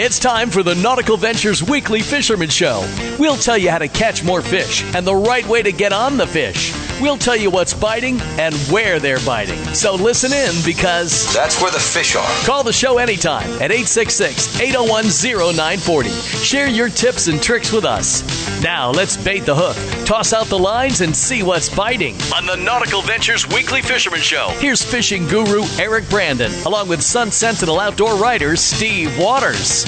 It's time for the Nautical Ventures Weekly Fisherman Show. We'll tell you how to catch more fish and the right way to get on the fish. We'll tell you what's biting and where they're biting. So listen in because That's where the fish are. call the show anytime at 866 801 0940. Share your tips and tricks with us. Now let's bait the hook, toss out the lines, and see what's biting on the Nautical Ventures Weekly Fisherman Show. Here's fishing guru Eric Brandon, along with Sun Sentinel outdoor writer Steve Waters.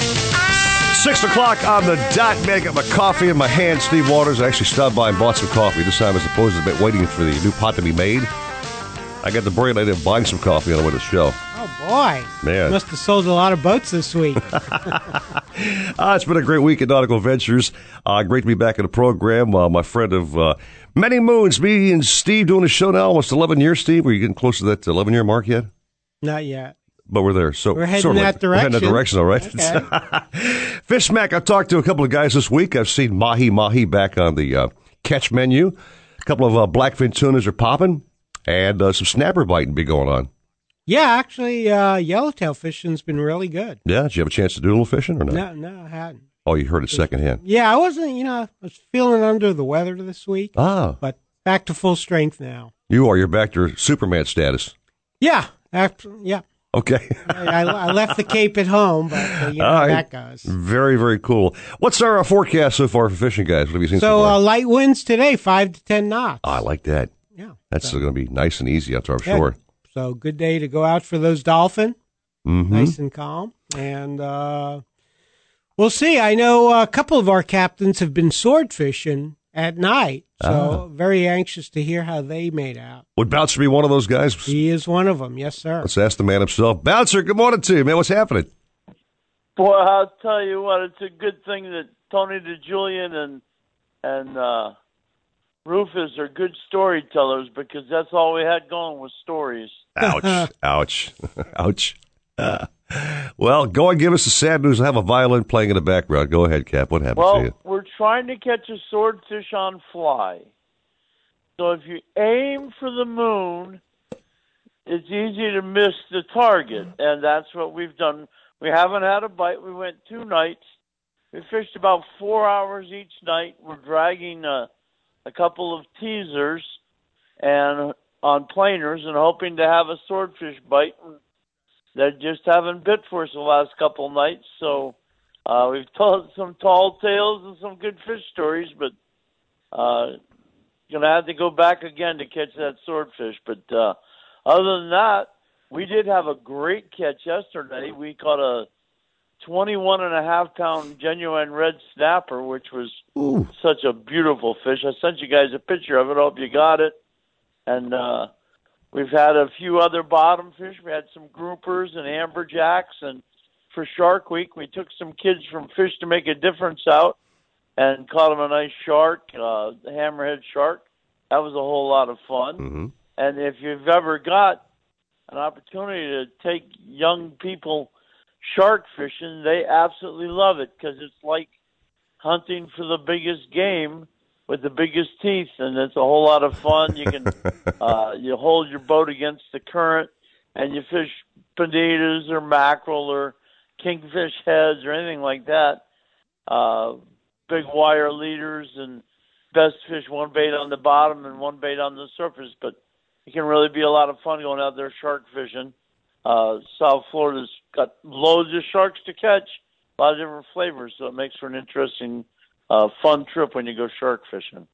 Six o'clock on the dot. Man, I got my coffee in my hand. Steve Waters. I actually stopped by and bought some coffee this time as opposed to waiting for the new pot to be made. I got the brilliant idea of buying some coffee on the way to the show. Oh boy, Man. must have sold a lot of boats this week. Uh, it's been a great week at Nautical Ventures. Uh, great to be back in the program. Uh, my friend of uh, many moons, me and Steve doing a show now, almost 11 years, Steve. Are you getting close to that 11 year mark yet? Not yet. But we're there. So We're heading sort of that We're heading that direction. direction, all right. Okay. Fish Mac. I've talked to a couple of guys this week. I've seen Mahi Mahi back on the uh, catch menu. A couple of uh, blackfin tunas are popping, and uh, some snapper biting be going on. Yeah, actually, uh, yellowtail fishing's been really good. Yeah, did you have a chance to do a little fishing or not? No, no, I hadn't. Oh, you heard it secondhand. Yeah, I wasn't. You know, I was feeling under the weather this week, Ah, but back to full strength now. you are. You're back to Superman status. Yeah, after, yeah. Okay. I, I left the cape at home, but uh, you know right. that goes. Very, very cool. What's our uh, forecast so far for fishing, guys? What have you seen so, So far? uh, light winds today, five to ten knots. Oh, I like that. yeah, That's going to be nice and easy out there, I'm Yeah. sure. So good day to go out for those dolphin. Mm-hmm. nice and calm. And uh, we'll see. I know a couple of our captains have been sword fishing at night, so very anxious to hear how they made out. Would Bouncer be one of those guys? He is one of them, yes, sir. Let's ask the man himself. Bouncer, good morning to you, man. What's happening? Boy, I'll tell you what, it's a good thing that Tony DeJulian and and uh, Rufus are good storytellers because that's all we had going was stories. Ouch. Ouch. Ouch. Uh, well, go and give us the sad news. I have a violin playing in the background. Go ahead, Cap. What happened to Well, you? we're trying to catch a swordfish on fly. So if you aim for the moon, it's easy to miss the target, and that's what we've done. We haven't had a bite. We went two nights. We fished about four hours each night. We're dragging a, a couple of teasers and on planers and hoping to have a swordfish bite. They just haven't bit for us the last couple of nights, so uh, we've told some tall tales and some good fish stories, but uh, gonna have to go back again to catch that swordfish. But uh, other than that, we did have a great catch yesterday. We caught a 21 and a half pound genuine red snapper, which was Ooh. such a beautiful fish. I sent you guys a picture of it. I hope you got it. And uh, we've had a few other bottom fish. We had some groupers and amberjacks. And for Shark Week, we took some kids from Fish to Make a Difference out and caught them a nice shark, uh, hammerhead shark. That was a whole lot of fun. hmm And if you've ever got an opportunity to take young people shark fishing, they absolutely love it because it's like hunting for the biggest game with the biggest teeth, and it's a whole lot of fun. You can uh, you hold your boat against the current, and you fish bonitas or mackerel or kingfish heads or anything like that. Uh, big wire leaders and best fish one bait on the bottom and one bait on the surface, but it can really be a lot of fun going out there shark fishing. Uh, South Florida's got loads of sharks to catch, a lot of different flavors, so it makes for an interesting, uh, fun trip when you go shark fishing.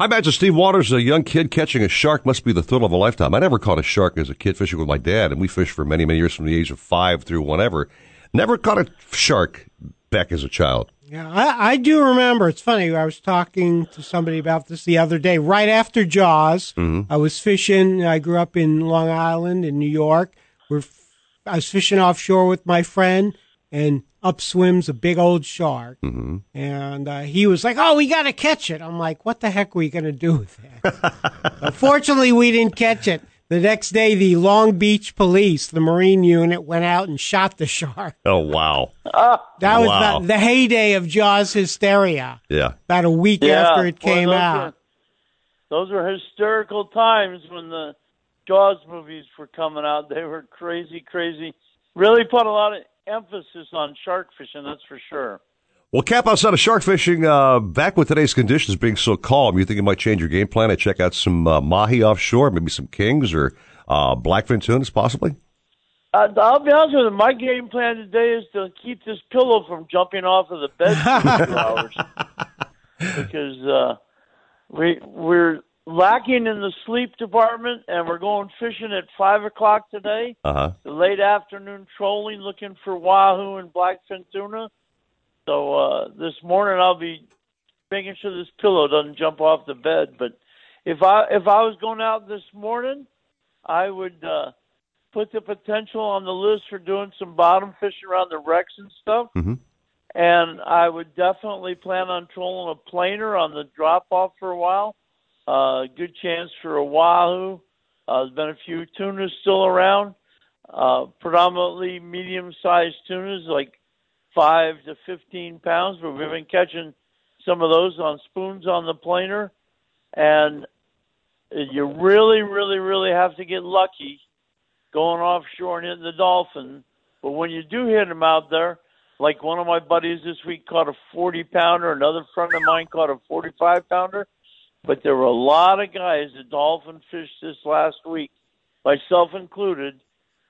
I imagine Steve Waters, a young kid catching a shark, must be the thrill of a lifetime. I never caught a shark as a kid fishing with my dad, and we fished for many, many years from the age of five through whatever. Never caught a shark back as a child. Yeah, I, I do remember. It's funny. I was talking to somebody about this the other day. Right after Jaws, I was fishing. I grew up in Long Island in New York. We're, f- I was fishing offshore with my friend, and up swims a big old shark. Mm-hmm. And uh, he was like, "Oh, we got to catch it." I'm like, "What the heck are we going to do with that?" Unfortunately, we didn't catch it. The next day, the Long Beach Police, the Marine unit, went out and shot the shark. Oh, wow. That was Wow. the, the heyday of Jaws hysteria. Yeah. About a week Yeah, after it came those out. Were, those were hysterical times when the Jaws movies were coming out. They were crazy, crazy. Really put a lot of emphasis on shark fishing. That's for sure. Well, Cap, outside of shark fishing, uh, back with today's conditions being so calm, you think you might change your game plan and check out some uh, mahi offshore, maybe some kings or uh, blackfin tunas, possibly? Uh, I'll be honest with you. My game plan today is to keep this pillow from jumping off of the bed for two hours because uh, we we're lacking in the sleep department, and we're going fishing at five o'clock today. Uh huh. The late afternoon trolling, looking for wahoo and blackfin tuna. So uh, this morning I'll be making sure this pillow doesn't jump off the bed. But if I if I was going out this morning, I would uh, put the potential on the list for doing some bottom fishing around the wrecks and stuff. Mhm. And I would definitely plan on trolling a planer on the drop off for a while. Uh, good chance for a wahoo. Uh, there's been a few tunas still around, uh, predominantly medium sized tunas, like five to 15 pounds, but we've been catching some of those on spoons on the planer. And you really, really, really have to get lucky going offshore and hitting the dolphin. But when you do hit them out there, like one of my buddies this week caught a 40 pounder, another friend of mine caught a 45 pounder. But there were a lot of guys that dolphin fished this last week, myself included,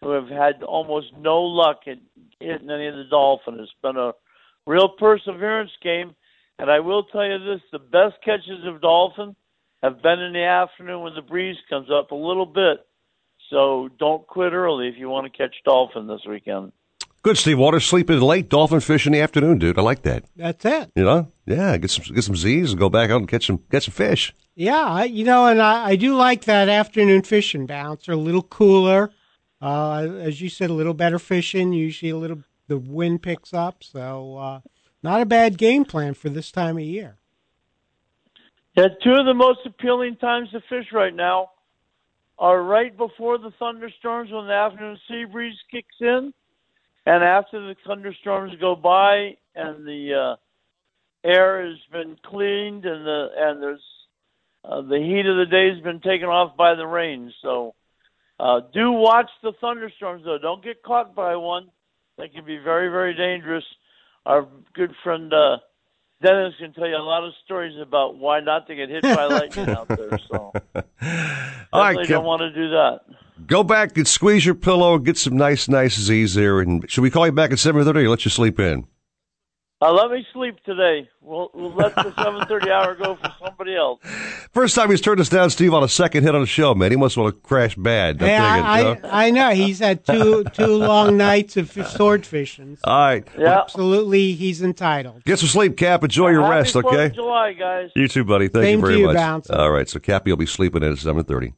who have had almost no luck at hitting any of the dolphin. It's been a real perseverance game. And I will tell you this the best catches of dolphin have been in the afternoon when the breeze comes up a little bit. So don't quit early if you want to catch dolphin this weekend. Good, Steve Waters. Sleeping late, dolphin fish in the afternoon, dude. I like that. That's it. You know, yeah. Get some get some Z's and go back out and catch some catch some fish. Yeah, I- you know, and I, I do like that afternoon fishing bounce. They're a little cooler. Uh, as you said, a little better fishing. Usually, a little the wind picks up, so uh, not a bad game plan for this time of year. Yeah, two of the most appealing times to fish right now are right before the thunderstorms when the afternoon sea breeze kicks in, and after the thunderstorms go by and the uh, air has been cleaned and the and there's uh, the heat of the day has been taken off by the rain. So uh, do watch the thunderstorms though. Don't get caught by one. They can be very very dangerous. Our good friend. Uh, Dennis can tell you a lot of stories about why not to get hit by lightning out there. So All right, definitely Cap, don't want to do that. Go back and squeeze your pillow, get some nice, nice Z's there. And should we call you back at seven thirty or let you sleep in? Uh, let me sleep today. We'll, we'll let the 7:30 hour go for somebody else. First time he's turned us down, Steve, on a second hit on the show, man. He must want to crash bad. I'm Hey, I, huh? I, I know he's had two two long nights of f- sword fishing. So All right, Yeah. absolutely, he's entitled. get some sleep, Cap. Enjoy your Happy rest, okay? of July, guys. You too, buddy. Thank Same you to very you, much. Bouncer. All right, so Cappy will be sleeping in at seven thirty.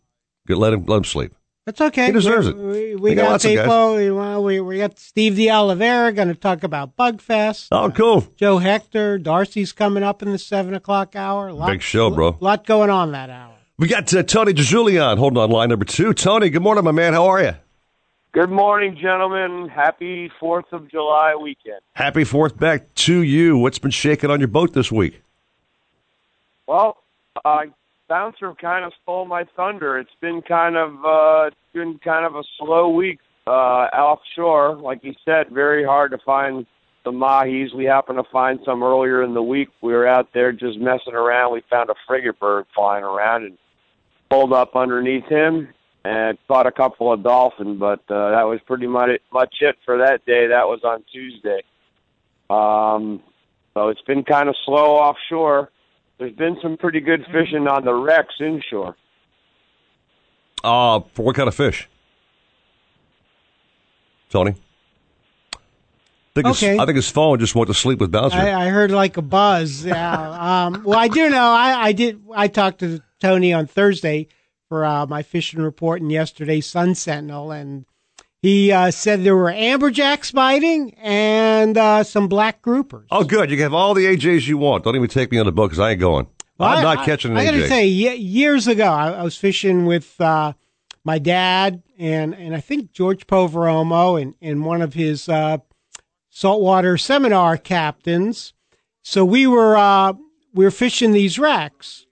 Good, let him let him sleep. That's okay. He deserves we, it. We, we We got got lots of guys. Tapo. We, well, we, we got Steve the Oliveira going to talk about Bugfest. Oh, cool. Joe Hector, Darcy's coming up in the seven o'clock hour. Lot, Big show, bro. lot going on that hour. We got uh, Tony DeJulian holding on line number two. Tony, good morning, my man. How are you? Good morning, gentlemen. Happy Fourth of July weekend. Happy Fourth back to you. What's been shaking on your boat this week? Well, uh, bouncer kind of stole my thunder. It's been kind of uh, been kind of a slow week uh, offshore. Like you said, very hard to find the mahis. We happened to find some earlier in the week. We were out there just messing around. We found a frigate bird flying around and pulled up underneath him and caught a couple of dolphin. But uh, that was pretty much it, much it for that day. That was on Tuesday. Um, so it's been kind of slow offshore. There's been some pretty good fishing on the wrecks inshore. Uh, for what kind of fish? Tony? I think, his, Okay. I think his phone just went to sleep with Bouncer. I, I heard like a buzz. Yeah. um, well, I do know. I, I did. I talked to Tony on Thursday for uh, my fishing report and yesterday's Sun Sentinel, and he uh, said there were amberjacks biting and uh, some black groupers. oh, good. You can have all the AJs you want. Don't even take me on the boat because I ain't going. Well, I'm I- not catching an I, I gotta say, years ago, I, I was fishing with uh, my dad and and I think George Poveromo and and one of his uh, saltwater seminar captains. So we were uh, we were fishing these wrecks,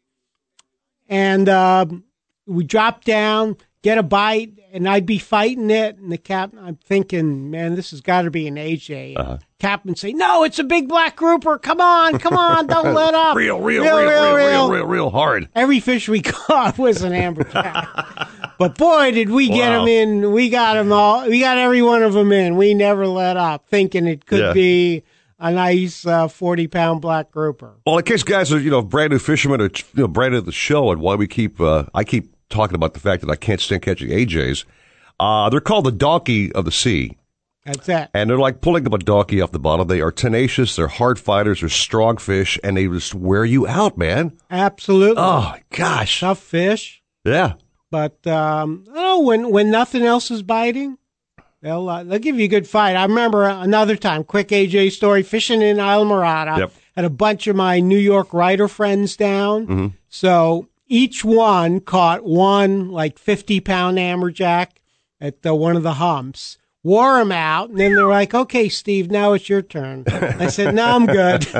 and um we dropped down. Get a bite, and I'd be fighting it, and the captain, I'm thinking, man, this has got to be an AJ. Uh-huh. Captain say, no, it's a big black grouper. Come on, come on, don't let up. Real, real, real, real, real, real, real hard. Every fish we caught was an amberjack. but boy, did we get them in. We got them all. We got every one of them in. We never let up, thinking it could Yeah. be a nice uh, 40 pound black grouper. Well, in case guys are you know brand new fishermen or you know brand new to the show, and why we keep uh, I keep talking about the fact that I can't stand catching AJs. Uh, they're called the donkey of the sea, That's it. and they're like pulling up a donkey off the bottom. They are tenacious, they're hard fighters, they're strong fish, and they just wear you out, man. Absolutely. Oh gosh, Tough fish. yeah. But um, oh, when when nothing else is biting, they'll uh, they'll give you a good fight. I remember another time, quick AJ story, fishing in Islamorada. Yep. Had a bunch of my New York writer friends down. Mm-hmm. So each one caught one like fifty pound amberjack at the, one of the humps. Wore them out, and then they're like, "Okay, Steve, now it's your turn." I said, "No, I'm good.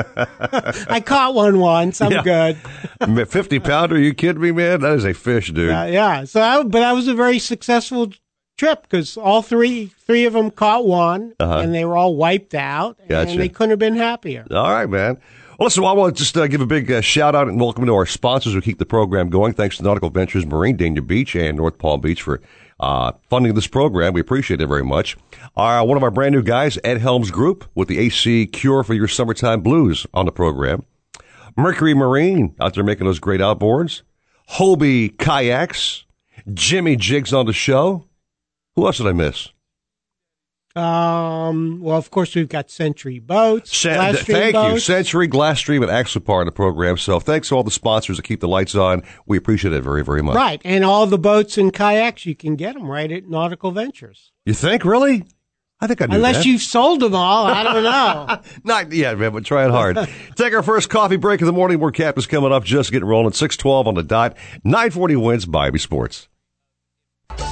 I caught one once. I'm Yeah. good." Fifty pounder? you kidding me, man? That is a fish, dude. Uh, yeah. So, I, but that was a very successful trip because all three three of them caught one, Uh-huh. and they were all wiped out, Gotcha. and they couldn't have been happier. All right, man. Listen, I want to just uh, give a big uh, shout out and welcome to our sponsors who keep the program going. Thanks to Nautical Ventures Marine, Dania Beach, and North Palm Beach for uh, funding this program. We appreciate it very much. Uh, one of our brand new guys, Ed Helms Group, with the AC Cure for your summertime blues on the program. Mercury Marine out there making those great outboards. Hobie Kayaks. Jimmy Jigs on the show. Who else did I miss? Um. Well, of course, we've got Century Boats. Glasstream thank you, boats. Century, Glasstream, and Axopar on the program. So thanks to all the sponsors that keep the lights on. We appreciate it very, very much. Right, and all the boats and kayaks you can get them right at Nautical Ventures. You think, really? I think I knew Unless that. you've sold them all, I don't know. Not yet, man, but try it hard. Take our first coffee break of the morning. More cap is coming up. Just getting rolling. 612 on the dot. 940 wins Bobby Sports.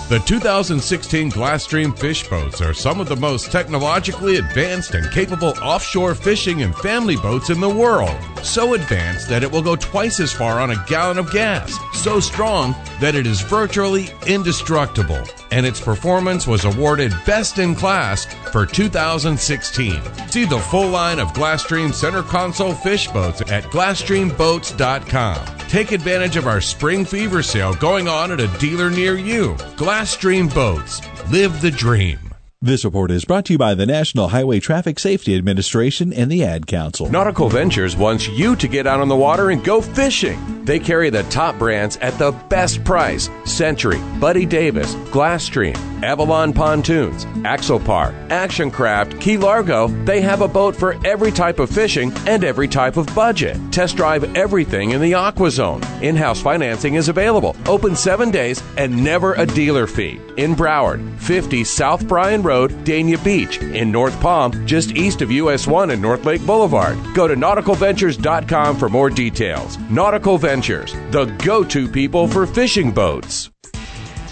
The 2016 Glasstream fish boats are some of the most technologically advanced and capable offshore fishing and family boats in the world. So advanced that it will go twice as far on a gallon of gas. So strong that it is virtually indestructible. And its performance was awarded Best in Class for 2016. See the full line of Glasstream center console fish boats at GlasstreamBoats.com. Take advantage of our spring fever sale going on at a dealer near you. Glasstream Boats. Live the dream. This report is brought to you by the National Highway Traffic Safety Administration and the Ad Council. Nautical Ventures wants you to get out on the water and go fishing. They carry the top brands at the best price Century, Buddy Davis, Glasstream, Avalon Pontoons, Axopar, Action Craft, Key Largo. They have a boat for every type of fishing and every type of budget. Test drive everything in the Aqua Zone. In house financing is available, open seven days, and never a dealer fee. In Broward, 50 South Bryan Road, Dania Beach. In North Palm, just east of US 1 and North Lake Boulevard. Go to nauticalventures.com for more details. Nautical Ventures, the go to people for fishing boats.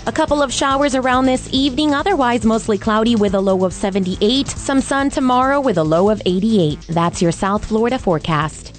A couple of showers around this evening, otherwise mostly cloudy with a low of 78. Some sun tomorrow with a low of 88. That's your South Florida forecast.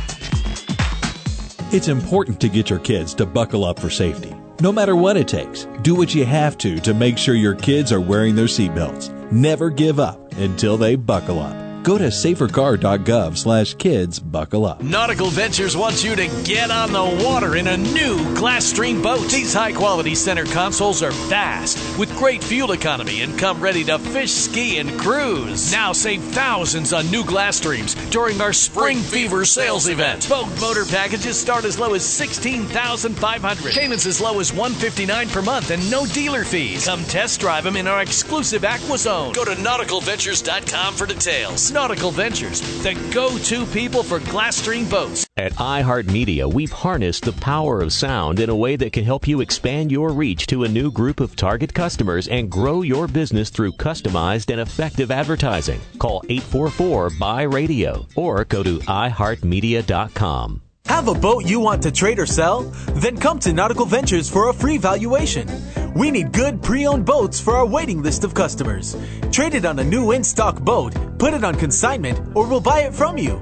It's important to get your kids to buckle up for safety. No matter what it takes, do what you have to to make sure your kids are wearing their seatbelts. Never give up until they buckle up. Go to safercar.gov slash kids buckle up. Nautical Ventures wants you to get on the water in a new Glasstream boat. These high quality center consoles are fast with great fuel economy and come ready to fish, ski, and cruise. Now save thousands on new Glasstreams during our Spring Fever sales event. Boat motor packages start as low as 16,500. Payments as low as 159 per month and no dealer fees. Come test drive them in our exclusive Aqua Zone. Go to nauticalventures.com for details. Nautical Ventures, the go to people for Glasstream boats. At iHeartMedia, we've harnessed the power of sound in a way that can help you expand your reach to a new group of target customers and grow your business through customized and effective advertising. Call 844 BUY RADIO or go to iHeartMedia.com. Have a boat you want to trade or sell? Then come to Nautical Ventures for a free valuation. We need good pre owned boats for our waiting list of customers. Trade it on a new in stock boat, put it on consignment, or we'll buy it from you.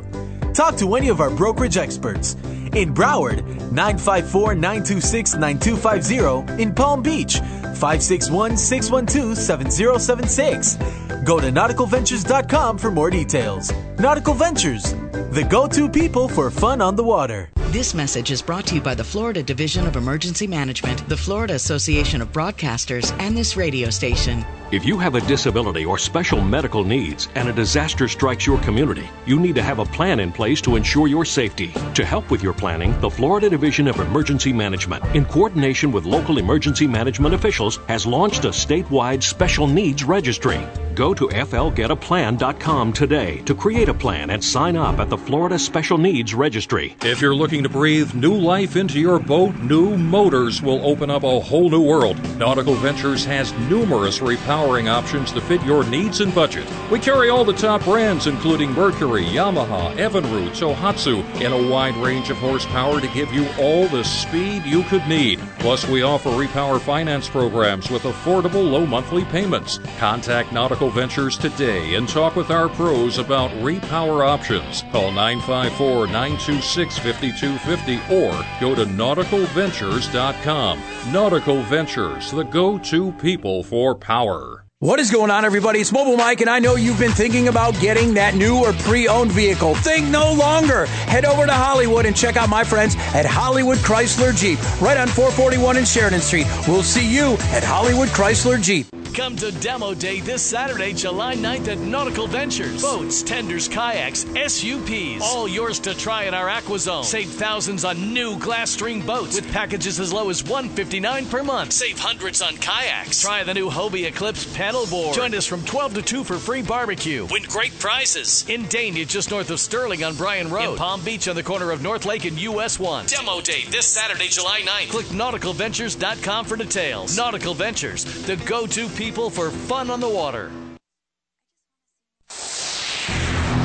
Talk to any of our brokerage experts. In Broward, 954 926 9250. In Palm Beach, 561 612 7076. Go to nauticalventures.com for more details. Nautical Ventures, the go to people for fun on the water. This message is brought to you by the Florida Division of Emergency Management, the Florida Association of Broadcasters, and this radio station. If you have a disability or special medical needs and a disaster strikes your community, you need to have a plan in place to ensure your safety. To help with your planning, the Florida Division of Emergency Management, in coordination with local emergency management officials, has launched a statewide special needs registry. Go to flgetaplan.com today to create a plan and sign up at the Florida Special Needs Registry. If you're looking to breathe new life into your boat, new motors will open up a whole new world. Nautical Ventures has numerous repowering options to fit your needs and budget. We carry all the top brands, including Mercury, Yamaha, Evinrude, Tohatsu, in a wide range of horsepower to give you all the speed you could need. Plus, we offer repower finance programs with affordable low monthly payments. Contact Nautical Ventures today and talk with our pros about repower options. Call 954 926 5250 or go to nauticalventures.com. Nautical Ventures, the go to people for power. What is going on, everybody? It's Mobile Mike, and I know you've been thinking about getting that new or pre owned vehicle. Think no longer. Head over to Hollywood and check out my friends at Hollywood Chrysler Jeep, right on 441 and Sheridan Street. We'll see you at Hollywood Chrysler Jeep. Come to Demo Day this Saturday, July 9th at Nautical Ventures. Boats, tenders, kayaks, SUPs. All yours to try in our AquaZone. Save thousands on new Glasstream boats with packages as low as 159 per month. Save hundreds on kayaks. Try the new Hobie Eclipse paddleboard. Join us from 12 to 2 for free barbecue. Win great prizes. In Dania, just north of Sterling on Bryan Road. In Palm Beach on the corner of North Lake and US 1. Demo Day this Saturday, July 9th. Click nauticalventures.com for details. Nautical Ventures, the go-to people for fun on the water.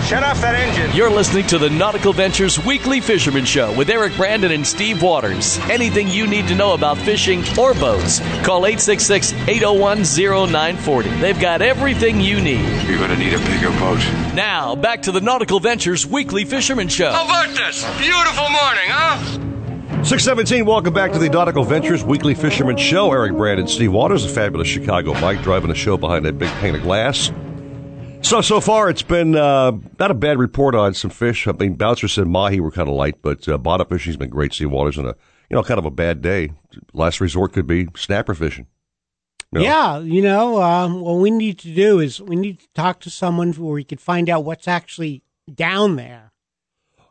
Shut off that engine. You're listening to the Nautical Ventures Weekly Fisherman Show with Eric Brandon and Steve Waters. Anything you need to know about fishing or boats, call 866 801 0940. They've got everything you need. You're going to need a bigger boat. Now, back to the Nautical Ventures Weekly Fisherman Show. How about this? Beautiful morning, huh? 617, welcome back to the Nautical Ventures Weekly Fisherman Show. Eric Brandon, Steve Waters, a fabulous Chicago Mike, driving a show behind that big pane of glass. So, so far, it's been uh, not a bad report on some fish. I mean, Bouncer said mahi were kind of light, but uh, bottom fishing's been great. Steve Waters on a, you know, kind of a bad day. Last resort could be snapper fishing. Yeah, you know, um, what we need to do is we need to talk to someone where we could find out what's actually down there.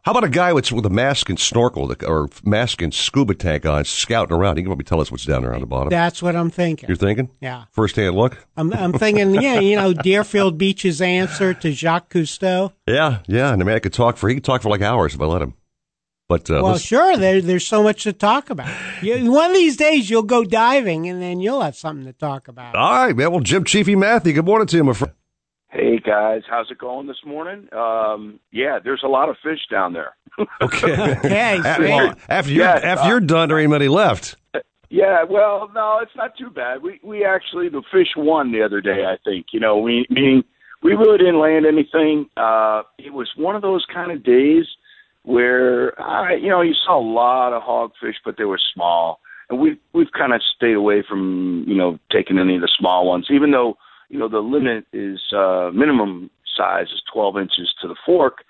How about a guy with, with a mask and snorkel or mask and scuba tank on, scouting around? He can probably tell us what's down there on the bottom. That's what I'm thinking. You're thinking? Yeah. First hand look? I'm, I'm thinking, yeah, you know, Deerfield Beach's answer to Jacques Cousteau. Yeah, yeah. And the man could talk for, he could talk for like hours if I let him. But, uh, well, sure. There, there's so much to talk about. You, one of these days, you'll go diving, and then you'll have something to talk about. All right, man. Well, Jim Chiefy Matthew, good morning to you, my friend. Hey guys, how's it going this morning? Um, yeah, there's a lot of fish down there. okay. okay. well, after you're Yes, after uh, you're done, there ain't many left. Yeah, well, no, it's not too bad. We we actually the fish won the other day. I think you know we meaning we really didn't land anything. Uh, it was one of those kind of days where I you know you saw a lot of hogfish, but they were small, and we we've kind of stayed away from you know taking any of the small ones, even though you know the limit is uh, minimum size is 12 inches to the fork.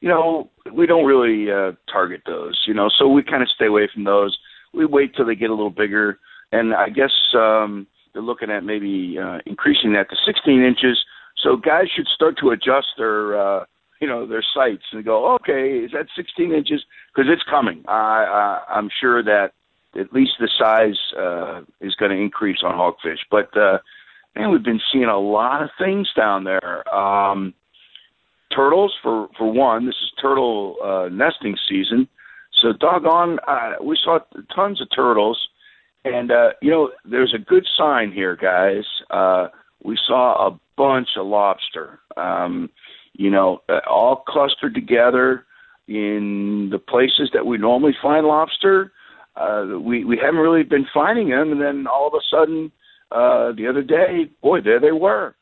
You know we don't really uh, target those. You know, so we kind of stay away from those we wait till they get a little bigger, and I guess um, they're looking at maybe uh, increasing that to 16 inches. So guys should start to adjust their, uh, you know, their sights and go, okay, is that 16 inches? Because it's coming. I, I, I'm sure that at least the size uh, is going to increase on hogfish. But uh, man, we've been seeing a lot of things down there. Um, turtles for for one. This is turtle uh, nesting season, so doggone, uh, we saw tons of turtles, and uh, you know, there's a good sign here, guys. Uh, we saw a bunch of lobster. Um, you know, uh, all clustered together in the places that we normally find lobster. Uh, we we haven't really been finding them, and then all of a sudden, uh, the other day, boy, there they were,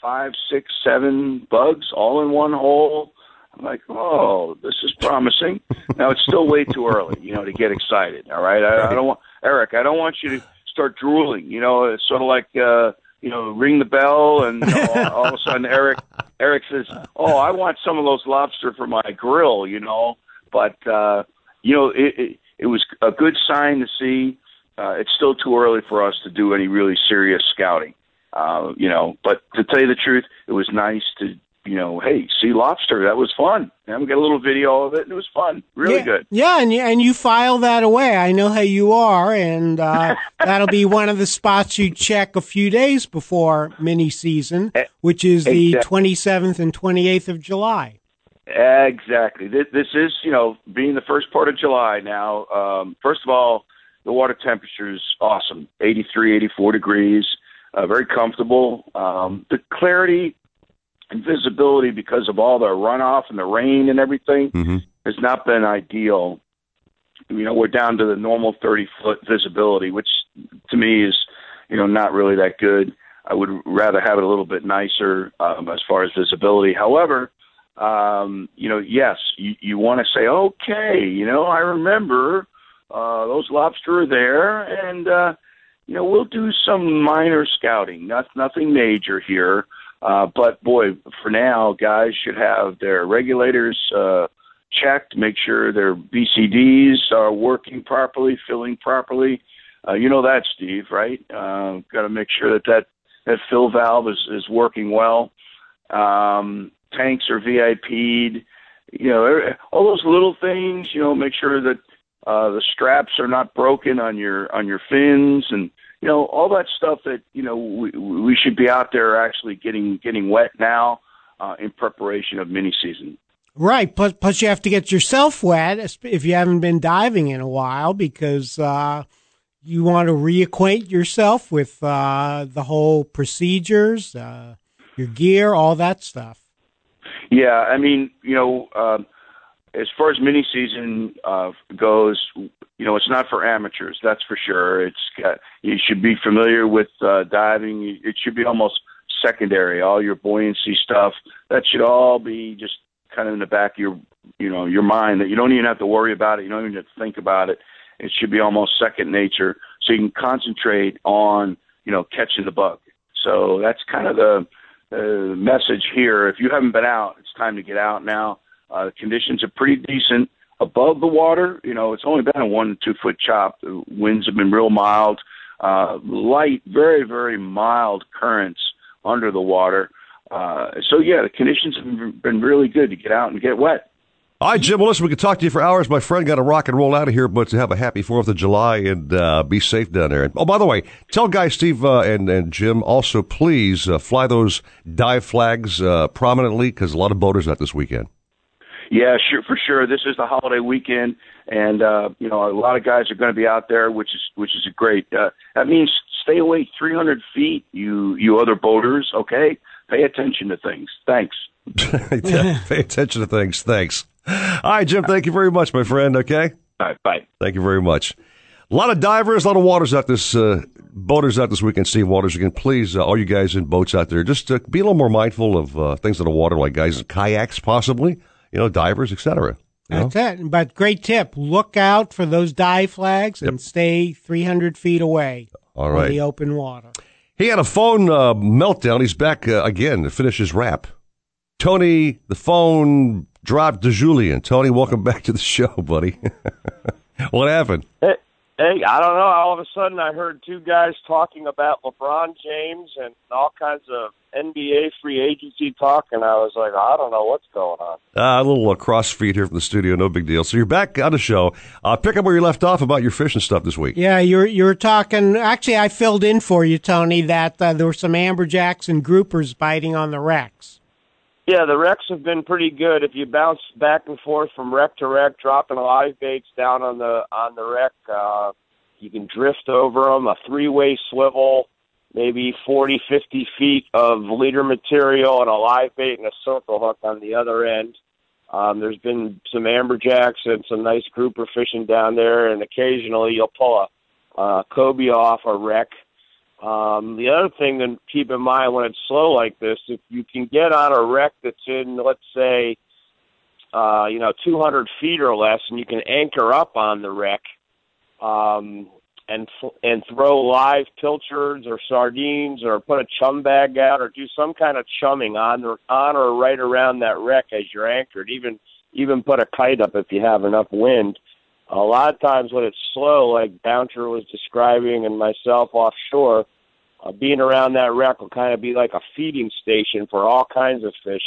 five, six, seven bugs all in one hole. I'm like, oh, this is promising. now it's still way too early, you know, to get excited. All right, I, I don't want Eric. I don't want you to start drooling. You know, it's sort of like. uh you know, ring the bell, and all, all of a sudden Eric Eric says, "Oh, I want some of those lobster for my grill," you know. But uh, you know, it, it it was a good sign to see. Uh, it's still too early for us to do any really serious scouting, uh, you know. But to tell you the truth, it was nice to you know, hey, see lobster. That was fun. And we got a little video of it, and it was fun. Really yeah, good. Yeah, and you, and you file that away. I know how you are, and uh, that'll be one of the spots you check a few days before mini season, which is the 27th and 28th of July. Exactly. This, this is, you know, being the first part of July now. Um, first of all, the water temperature is awesome 83, 84 degrees, uh, very comfortable. Um, the clarity and visibility because of all the runoff and the rain and everything has not been ideal. You know, we're down to the normal 30 foot visibility, which to me is, you know, not really that good. I would rather have it a little bit nicer um, as far as visibility. However, um, you know, yes, you, you want to say, okay, you know, I remember uh, those lobster are there, and uh, you know, we'll do some minor scouting, not nothing major here. Uh, but boy, for now, guys should have their regulators uh, checked, make sure their BCDs are working properly, filling properly. Uh, you know that, Steve, right? Uh, Got to make sure that that that fill valve is is working well. Um, tanks are VIP'd. You know, every- all those little things. You know, make sure that uh, the straps are not broken on your on your fins, and you know all that stuff that you know we, we should be out there actually getting getting wet now uh, in preparation of mini season. Right. Plus, plus, you have to get yourself wet if you haven't been diving in a while because uh, you want to reacquaint yourself with uh, the whole procedures, uh, your gear, all that stuff. Yeah, I mean, you know, um, as far as mini season uh, goes, you know, it's not for amateurs. That's for sure. It's got, you should be familiar with uh, diving. It should be almost secondary. All your buoyancy stuff that should all be just kind of in the back of your, you know, your mind. That you don't even have to worry about it. You don't even have to think about it. It should be almost second nature, so you can concentrate on, you know, catching the bug. So that's kind of the uh, message here. If you haven't been out, it's time to get out now. Uh, conditions are pretty decent above the water. You know, it's only been a one to two foot chop. The winds have been real mild, uh, light, very very mild currents under the water. Uh, so yeah, the conditions have been really good to get out and get wet. All right, Jim. Well, listen, we could talk to you for hours. My friend got to rock and roll out of here, but to have a happy Fourth of July and uh, be safe down there. Oh, by the way, tell guys Steve uh, and and Jim also please uh, fly those dive flags uh, prominently because a lot of boaters out this weekend. Yeah, sure, for sure. This is the holiday weekend, and uh, you know a lot of guys are going to be out there, which is which is great. Uh, that means stay away 300 feet, you you other boaters. Okay, pay attention to things. Thanks. Yeah, Pay attention to things. Thanks. All right, Jim. Thank you very much, my friend. Okay. All right. Bye. Thank you very much. A lot of divers, a lot of waters out this uh, boaters out this weekend. Steve Waters again. Please, uh, all you guys in boats out there, just uh, be a little more mindful of uh, things in the water, like guys in kayaks, possibly. You know, divers, etc. That's it. But great tip. Look out for those dive flags and stay 300 feet away All right. from the open water. He had a phone uh, meltdown. He's back uh, again to finish his rap. Tony, the phone dropped to Julian. Tony, welcome back to the show, buddy. what happened? Hey, hey, I don't know. All of a sudden, I heard two guys talking about LeBron James and all kinds of NBA free agency talk, and I was like, I don't know what's going on. Uh, a little uh, cross feed here from the studio, no big deal. So you're back on the show. Uh, pick up where you left off about your fishing stuff this week. Yeah, you're you're talking. Actually, I filled in for you, Tony, that uh, there were some amberjacks and groupers biting on the wrecks. Yeah, the wrecks have been pretty good. If you bounce back and forth from wreck to wreck, dropping live baits down on the on the wreck, uh, you can drift over them. A three-way swivel, maybe 40, 50 feet of leader material, and a live bait and a circle hook on the other end. Um, there's been some amberjacks and some nice grouper fishing down there, and occasionally you'll pull a uh, cobia off a wreck. Um, the other thing to keep in mind when it's slow like this, if you can get on a wreck that's in, let's say, uh, you know, 200 feet or less, and you can anchor up on the wreck, um, and and throw live pilchards or sardines or put a chum bag out or do some kind of chumming on or on or right around that wreck as you're anchored. Even even put a kite up if you have enough wind. A lot of times when it's slow, like Bouncer was describing and myself offshore, uh, being around that wreck will kind of be like a feeding station for all kinds of fish.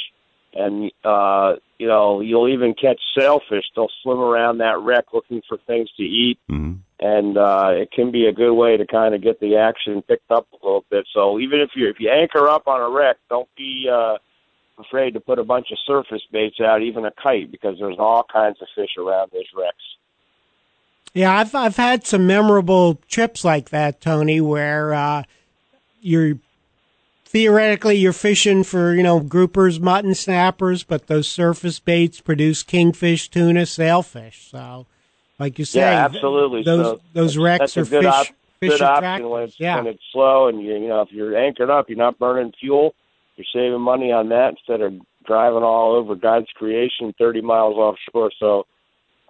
And, uh, you know, you'll even catch sailfish. They'll swim around that wreck looking for things to eat. Mm-hmm. And, uh, it can be a good way to kind of get the action picked up a little bit. So even if you, if you anchor up on a wreck, don't be, uh, afraid to put a bunch of surface baits out, even a kite, because there's all kinds of fish around those wrecks. Yeah, I've I've had some memorable trips like that, Tony, where uh, you're theoretically you're fishing for you know groupers, mutton snappers, but those surface baits produce kingfish, tuna, sailfish. So, like you say, yeah, absolutely. Those so those wrecks are fish. op- fish good option when it's, yeah. when it's slow and you you know if you're anchored up, you're not burning fuel. You're saving money on that instead of driving all over God's creation 30 miles offshore. So,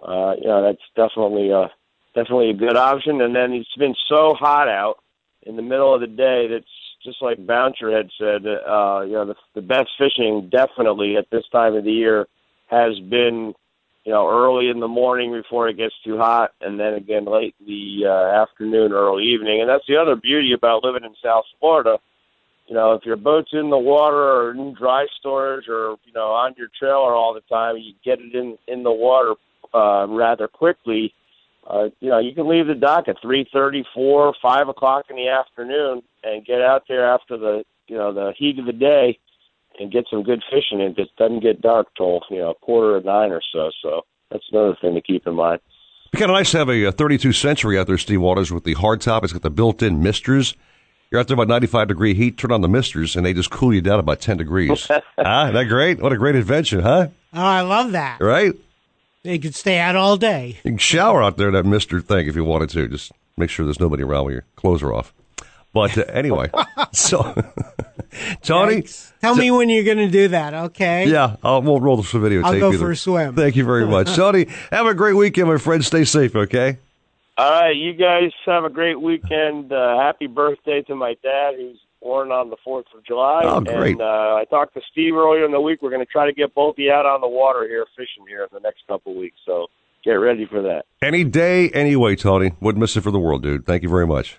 uh, you know, that's definitely a definitely a good option. And then it's been so hot out in the middle of the day that's just like Bouncer had said. Uh, you know, the, the best fishing definitely at this time of the year has been you know, early in the morning before it gets too hot, and then again late in the uh, afternoon, early evening. And that's the other beauty about living in South Florida. You know, if your boat's in the water or in dry storage or you know on your trailer all the time, you get it in in the water uh, rather quickly. Uh, you know, you can leave the dock at three thirty, four, five o'clock in the afternoon, and get out there after the you know the heat of the day and get some good fishing in. It doesn't get dark till you know a quarter of nine or so. So that's another thing to keep in mind. It's kind of nice to have a, 32 Century out there, Steve Waters, with the hard top. It's got the built-in misters. You're out there about 95 degree heat. Turn on the misters, and they just cool you down about 10 degrees. ah, isn't that great? What a great invention, huh? Oh, I love that. Right? They could stay out all day. You can shower out there in that mister thing if you wanted to. Just make sure there's nobody around when your clothes are off. But uh, anyway, so Tony, Tell me when you're going to do that, okay? yeah, I'll, we'll roll some videotape. I'll go either. for a swim. Thank you very much, Tony. Have a great weekend, my friend. Stay safe, okay? All right, you guys have a great weekend. Uh, happy birthday to my dad, who's born on the Fourth of July. Oh, great. And uh, I talked to Steve earlier in the week. We're going to try to get both of you out on the water here fishing here in the next couple of weeks. So get ready for that. Any day, anyway, Tony. Wouldn't miss it for the world, dude. Thank you very much.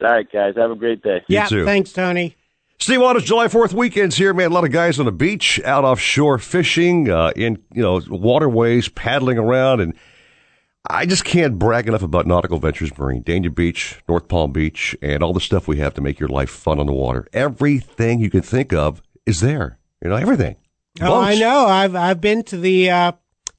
All right, guys. Have a great day. You yeah, too. thanks, Tony. Steve Waters, July 4th weekends here, man. A lot of guys on the beach, out offshore fishing, uh, in, you know, waterways, paddling around. And I just can't brag enough about Nautical Ventures Marine, Dania Beach, North Palm Beach, and all the stuff we have to make your life fun on the water. Everything you can think of is there. You know, everything. Oh, I know. I've I've been to the uh,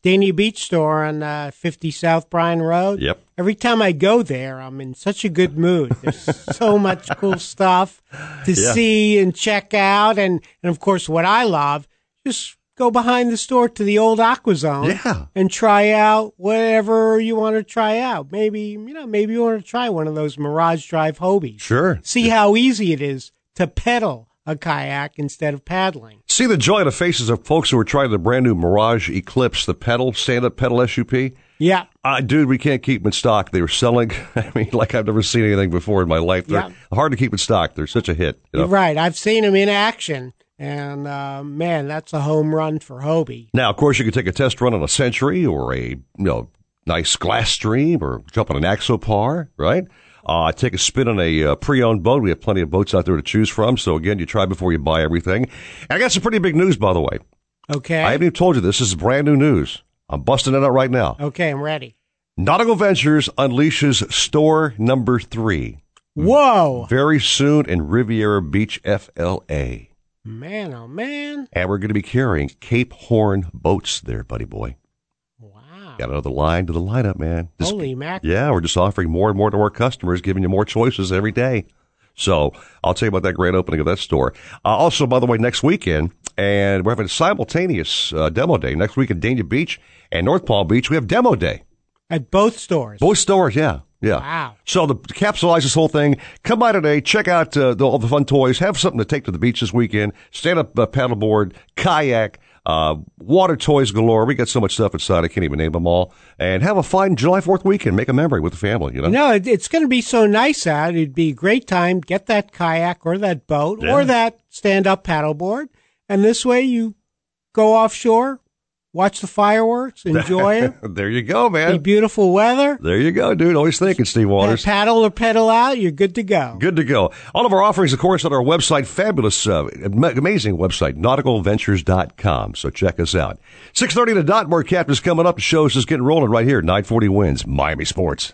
Dania Beach store on uh, 50 South Bryan Road. Yep. Every time I go there, I'm in such a good mood. There's so much cool stuff to Yeah. see and check out, and and of course, what I love, just go behind the store to the old AquaZone. Yeah. And try out whatever you want to try out. Maybe you know, maybe you want to try one of those Mirage Drive Hobies. Sure. See how easy it is to pedal a kayak instead of paddling. See the joy on the faces of folks who are trying the brand new Mirage Eclipse, the pedal, stand up pedal SUP. Yeah. Uh, dude, we can't keep them in stock. They were selling, I mean, like I've never seen anything before in my life. They're Yeah. hard to keep in stock. They're such a hit. you know. Right. I've seen them in action, and uh, man, that's a home run for Hobie. Now, of course, you can take a test run on a Century or a you know nice Glasstream or jump on an Axopar, right? Uh, take a spin on a uh, pre-owned boat. We have plenty of boats out there to choose from. So again, you try before you buy everything. And I got some pretty big news, by the way. Okay. I haven't even told you this. This is brand new news. I'm busting it out right now. Okay, I'm ready. Nautical Ventures unleashes store number three Whoa. very soon in Riviera Beach, FLA. Man, oh man. And we're going to be carrying Cape Horn boats there, buddy boy. Wow. Got another line to the lineup, man. Just- Holy mac. Yeah, we're just offering more and more to our customers, giving you more choices every day. So I'll tell you about that grand opening of that store. Uh, also, by the way, next weekend, and we're having a simultaneous uh, demo day next week in Dania Beach and North Palm Beach. We have demo day. At both stores. Both stores, yeah. Yeah. Wow. So to capsulize this whole thing, come by today, check out uh, the, all the fun toys, have something to take to the beach this weekend, stand up uh, paddleboard, kayak, uh, water toys galore. We got so much stuff inside, I can't even name them all. And have a fine July 4th weekend. Make a memory with the family, you know? No, it, it's going to be so nice out. It'd be a great time. Get that kayak or that boat Yeah. or that stand up paddleboard. And this way you go offshore, watch the fireworks, enjoy it. there you go, man. beautiful weather. There you go, dude. Always thinking, Steve Waters. Paddle or pedal out, you're good to go. Good to go. All of our offerings, of course, on our website. Fabulous, uh, am- amazing website, nauticalventures.com. So check us out. 6.30 to dot. More captains coming up. The show's just getting rolling right here. 940 wins. Miami Sports.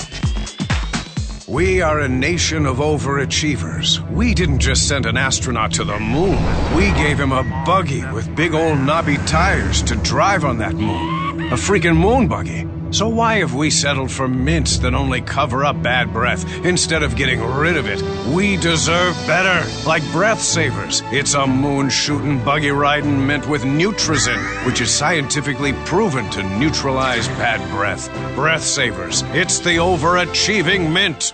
We are a nation of overachievers. We didn't just send an astronaut to the moon. We gave him a buggy with big old knobby tires to drive on that moon. A freaking moon buggy. So why have we settled for mints that only cover up bad breath instead of getting rid of it? We deserve better, like Breath Savers. It's a moon shooting, buggy riding mint with Nutrizin, which is scientifically proven to neutralize bad breath. Breath Savers. It's the overachieving mint.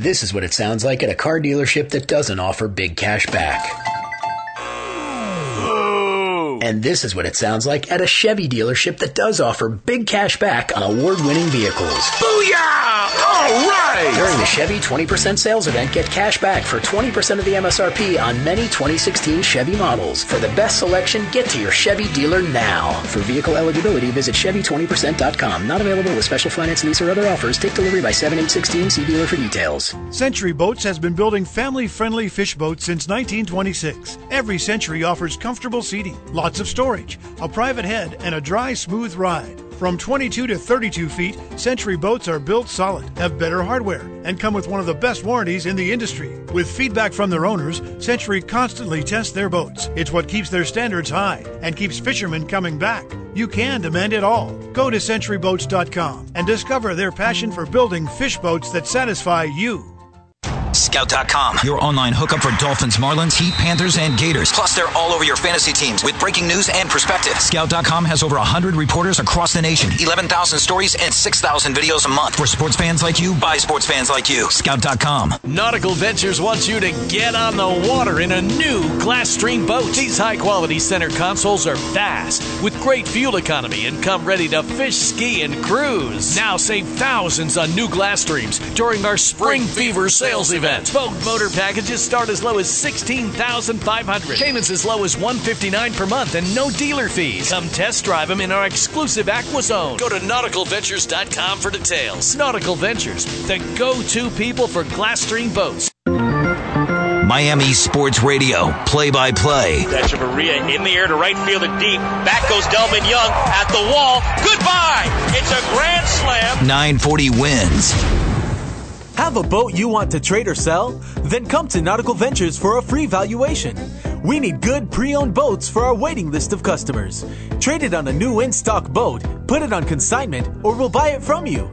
This is what it sounds like at a car dealership that doesn't offer big cash back. And this is what it sounds like at a Chevy dealership that does offer big cash back on award winning vehicles. Booyah! All right! During the Chevy 20% sales event, get cash back for 20% of the MSRP on many 2016 Chevy models. For the best selection, get to your Chevy dealer now. For vehicle eligibility, visit Chevy20%.com. Not available with special finance lease or other offers. Take delivery by 7816. See dealer for details. Century Boats has been building family friendly fish boats since 1926. Every Century offers comfortable seating, lots of storage, a private head, and a dry, smooth ride. From 22 to 32 feet, Century boats are built solid, have better hardware, and come with one of the best warranties in the industry. With feedback from their owners, Century constantly tests their boats. It's what keeps their standards high and keeps fishermen coming back. You can demand it all. Go to centuryboats.com and discover their passion for building fish boats that satisfy you. Scout.com, your online hookup for Dolphins, Marlins, Heat, Panthers, and Gators. Plus, they're all over your fantasy teams with breaking news and perspective. Scout.com has over 100 reporters across the nation, 11,000 stories, and 6,000 videos a month. For sports fans like you, by sports fans like you. Scout.com. Nautical Ventures wants you to get on the water in a new Glasstream boat. These high quality center consoles are fast with great fuel economy and come ready to fish, ski, and cruise. Now save thousands on new Glasstreams during our Spring Fever sales event. Boat motor packages start as low as 16,500. Payments as low as 159 per month and no dealer fees. Come test drive them in our exclusive Aqua Zone. Go to nauticalventures.com for details. Nautical Ventures, the go-to people for Glasstream boats. Miami Sports Radio, play by play. That's Maria in the air to right field and deep. Back goes Delmon Young at the wall. Goodbye. It's a grand slam. 940 wins. Have a boat you want to trade or sell? Then come to Nautical Ventures for a free valuation. We need good pre owned boats for our waiting list of customers. Trade it on a new in stock boat, put it on consignment, or we'll buy it from you.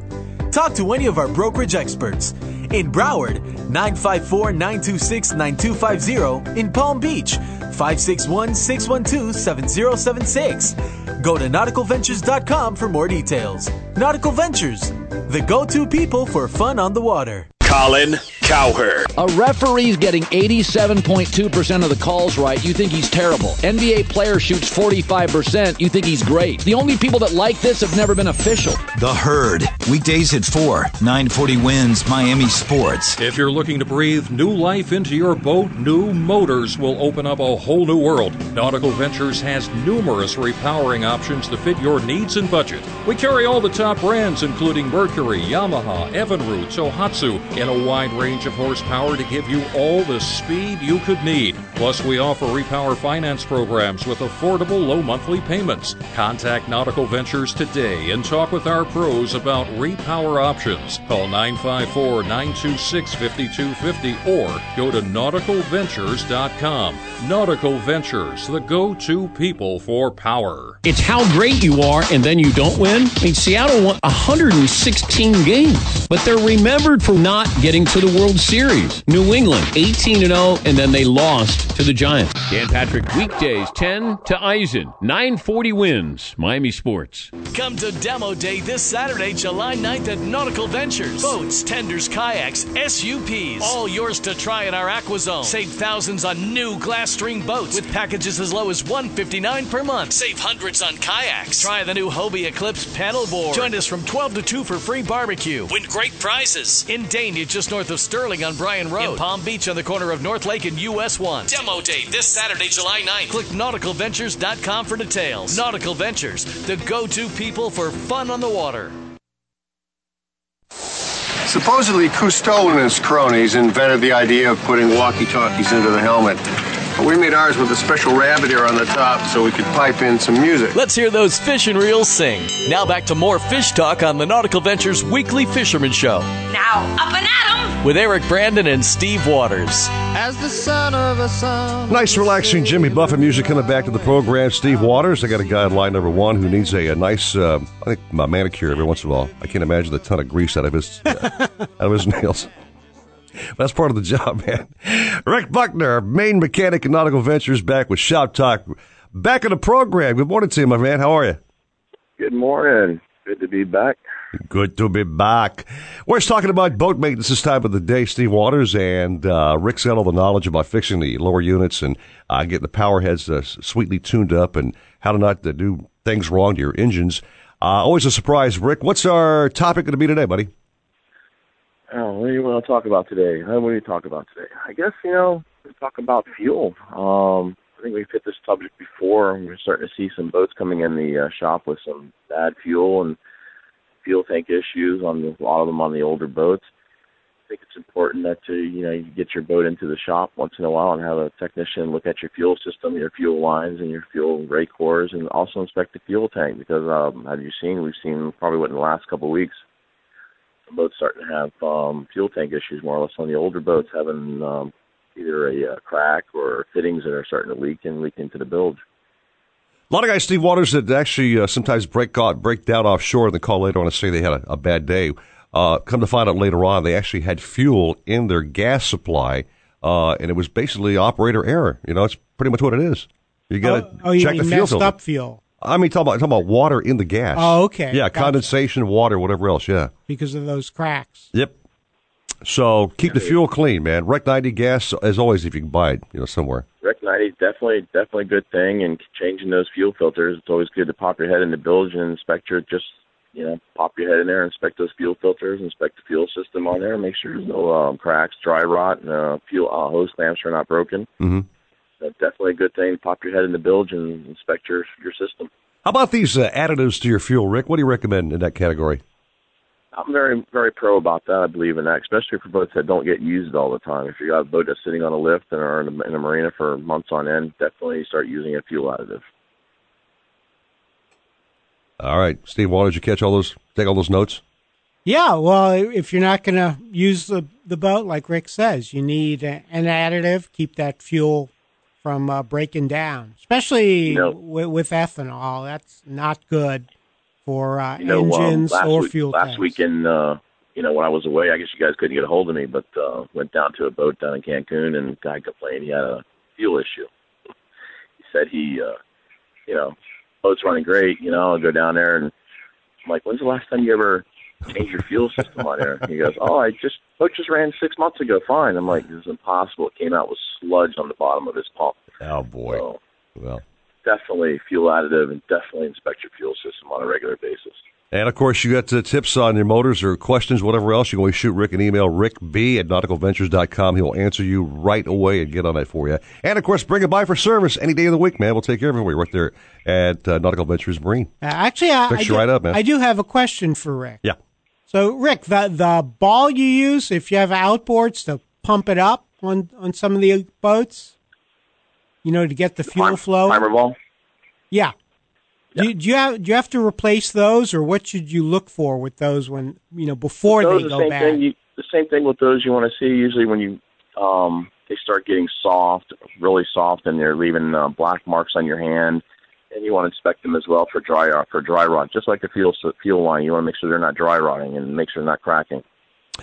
Talk to any of our brokerage experts. In Broward, 954 926 9250. In Palm Beach, 561 612 7076. Go to nauticalventures.com for more details. Nautical Ventures, the go to people for fun on the water. Colin Cowherd. A referee's getting 87.2% of the calls right. You think he's terrible. NBA player shoots 45%. You think he's great. The only people that like this have never been official. The Herd. Weekdays at 4. 940 wins Miami Sports. If you're looking to breathe new life into your boat, new motors will open up a whole new world. Nautical Ventures has numerous repowering options to fit your needs and budget. We carry all the top brands, including Mercury, Yamaha, Evinrude, Tohatsu, in a wide range of horsepower to give you all the speed you could need. Plus, we offer repower finance programs with affordable low monthly payments. Contact Nautical Ventures today and talk with our pros about repower options. Call 954 926 5250 or go to nauticalventures.com. Nautical Ventures, the go to people for power. It's how great you are and then you don't win. I mean, Seattle won 116 games, but they're remembered for not getting to the World Series. New England, 18 0, and then they lost to the Giants. Dan Patrick, weekdays, 10 to Eisen, 940 wins, Miami Sports. Come to Demo Day this Saturday, July 9th at Nautical Ventures. Boats, tenders, kayaks, SUPs. All yours to try in our AquaZone. Save thousands on new Glasstream boats with packages as low as 159 per month. Save hundreds on kayaks. Try the new Hobie Eclipse paddleboard. Join us from 12 to 2 for free barbecue. Win great prizes. In Dania, just north of Stirling on Bryan Road. In Palm Beach on the corner of North Lake and US 1. Demo Day this Saturday, July 9th. Click nauticalventures.com for details. Nautical Ventures, the go to people for fun on the water. Supposedly, Cousteau and his cronies invented the idea of putting walkie-talkies into the helmet. But we made ours with a special rabbit ear on the top so we could pipe in some music. Let's hear those fish and reels sing. Now back to more fish talk on the Nautical Ventures Weekly Fisherman Show Now, up and at 'em! with Eric Brandon and Steve Waters. As the son of a son. Nice, relaxing Jimmy Buffett music coming back to the program. Steve Waters. I got a guy on line number one who needs a, a nice, uh, I think, a manicure every once in a while. I can't imagine the ton of grease out of his uh, out of his nails. That's part of the job, man. Rick Buckner, main mechanic at Nautical Ventures, back with Shop Talk. Back in the program. Good morning to you, my man. How are you? Good morning. Good to be back. Good to be back. We're just talking about boat maintenance this time of the day, Steve Waters, and uh, Rick's got all the knowledge about fixing the lower units and uh, getting the power heads uh, sweetly tuned up and how to not uh, do things wrong to your engines. Uh, always a surprise, Rick. What's our topic going to be today, buddy? Oh, what do you want to talk about today? What do you talk about today? I guess you know we talk about fuel. Um, I think we've hit this subject before. We're starting to see some boats coming in the uh, shop with some bad fuel and fuel tank issues on the, a lot of them on the older boats. I think it's important that uh, you know you get your boat into the shop once in a while and have a technician look at your fuel system, your fuel lines, and your fuel Racors, and also inspect the fuel tank because um, as you've seen, we've seen probably what in the last couple of weeks some boats starting to have um, fuel tank issues more or less on the older boats having um, either a uh, crack or fittings that are starting to leak and leak into the bilge. A lot of guys, Steve Waters, that actually uh, sometimes break out, break down offshore and then call later on and say they had a, a bad day. Uh, come to find out later on, they actually had fuel in their gas supply, uh, and it was basically operator error. You know, it's pretty much what it is. You got to Oh, you check mean the fuel messed filter. up fuel I mean, talking about, talking about water in the gas. Oh, okay. Yeah, Gotcha. condensation, water, whatever else. Yeah. because of those cracks. Yep. So keep the fuel clean, man. Rec 90 gas, as always, if you can buy it, you know, somewhere. Rec 90 is definitely definitely a good thing, and changing those fuel filters. It's always good to pop your head in the bilge and inspect your just you know pop your head in there, inspect those fuel filters, inspect the fuel system on there, make sure there's no um, cracks, dry rot, and uh, fuel uh, hose clamps are not broken. Mm-hmm. That's definitely a good thing. Pop your head in the bilge and inspect your your system. How about these uh, additives to your fuel, Rick? What do you recommend in that category? I'm very, very pro about that. I believe in that, especially for boats that don't get used all the time. If you got a boat that's sitting on a lift and are in a, in a marina for months on end, definitely start using a fuel additive. All right, Steve Waters, you catch all those, take all those notes? Yeah, well, if you're not going to use the the boat, like Rick says, you need an additive. Keep that fuel from uh, breaking down, especially You know- with, with ethanol. That's not good for uh, You know, um, engines last or week, fuel last tanks. weekend, uh, you know, when I was away, I guess you guys couldn't get a hold of me, but uh, went down to a boat down in Cancun, and guy complained he had a fuel issue. He said he, uh, you know, boat's running great. You know, I'll go down there and I'm like, when's the last time you ever changed your fuel system on there? He goes, oh, I just boat just ran six months ago. Fine. I'm like, this is impossible. It came out with sludge on the bottom of his pump. Oh boy. So, well, definitely fuel additive and definitely inspect your fuel system on a regular basis. And of course, you got the tips on your motors or questions, whatever else. You can always shoot Rick an email, rickb at nauticalventures.com. He will answer you right away and get on that for you. And of course, bring it by for service any day of the week, man. We'll take care of it for you right there at uh, Nautical Ventures Marine. Uh, actually, I, Fix I you do, right up, man. I do have a question for Rick. Yeah. So, Rick, the the ball you use if you have outboards to pump it up on on some of the boats, you know, to get the fuel flow. Primer ball. Yeah. Do, you- do you have do you have to replace those, or what should you look for with those when you know before those they the go same bad? thing. You, the same thing with those you want to see. Usually, when you um, they start getting soft, really soft, and they're leaving uh, black marks on your hand, and you want to inspect them as well for dry uh, for dry rot. Just like the fuel fuel line, you want to make sure they're not dry rotting and make sure they're not cracking.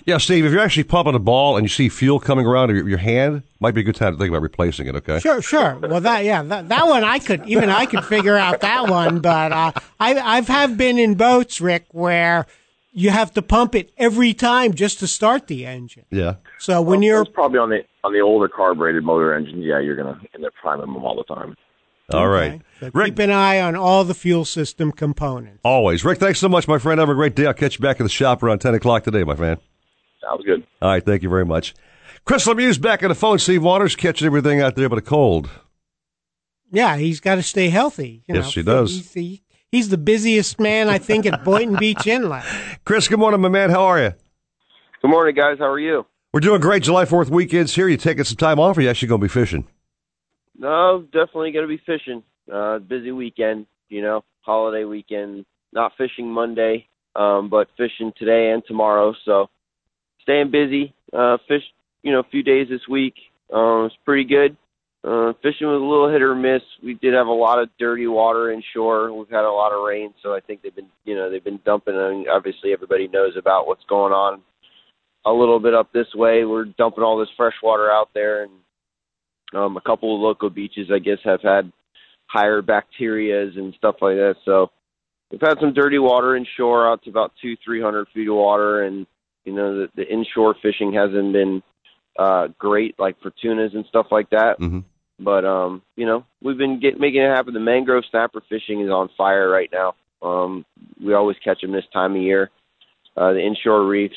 Yeah, Steve, if you're actually pumping a ball and you see fuel coming around your, your hand, might be a good time to think about replacing it, okay? Sure, sure. Well, that yeah, that, that one I could even I could figure out that one, but uh, I I've have been in boats, Rick, where you have to pump it every time just to start the engine. Yeah. So when you're probably on the on the older carbureted motor engines, yeah, you're gonna end up priming them all the time. All right. so keep an eye on all the fuel system components. Always. Rick, thanks so much, my friend. Have a great day. I'll catch you back at the shop around 10 o'clock today, my friend. Sounds good. All right, thank you very much. Chris Lemieux back on the phone. Steve Waters catching everything out there but a cold. Yeah, he's got to stay healthy. you Yes, know. he does. He's the, he's the busiest man I think at Boynton Beach Inlet. Chris, good morning, my man. How are you? Good morning, guys. How are you? We're doing great. July 4th weekends here. You taking some time off or you actually going to be fishing? No, definitely to be fishing. Uh, busy weekend, you know, holiday weekend. Not fishing Monday, um, but fishing today and tomorrow. So staying busy. Uh, fish, you know, a few days this week. Um, it's pretty good. Uh, fishing was a little hit or miss. We did have a lot of dirty water inshore. We've had a lot of rain, so I think they've been, you know, they've been dumping. And obviously, everybody knows about what's going on a little bit up this way. We're dumping all this fresh water out there, and um, a couple of local beaches, I guess, have had higher bacterias and stuff like that. So we've had some dirty water inshore out to about two, three hundred feet of water, and you know the, the inshore fishing hasn't been uh, great, like for tunas and stuff like that. Mm-hmm. But um, you know, we've been get, making it happen. The mangrove snapper fishing is on fire right now. Um, we always catch them this time of year. Uh, the inshore reefs,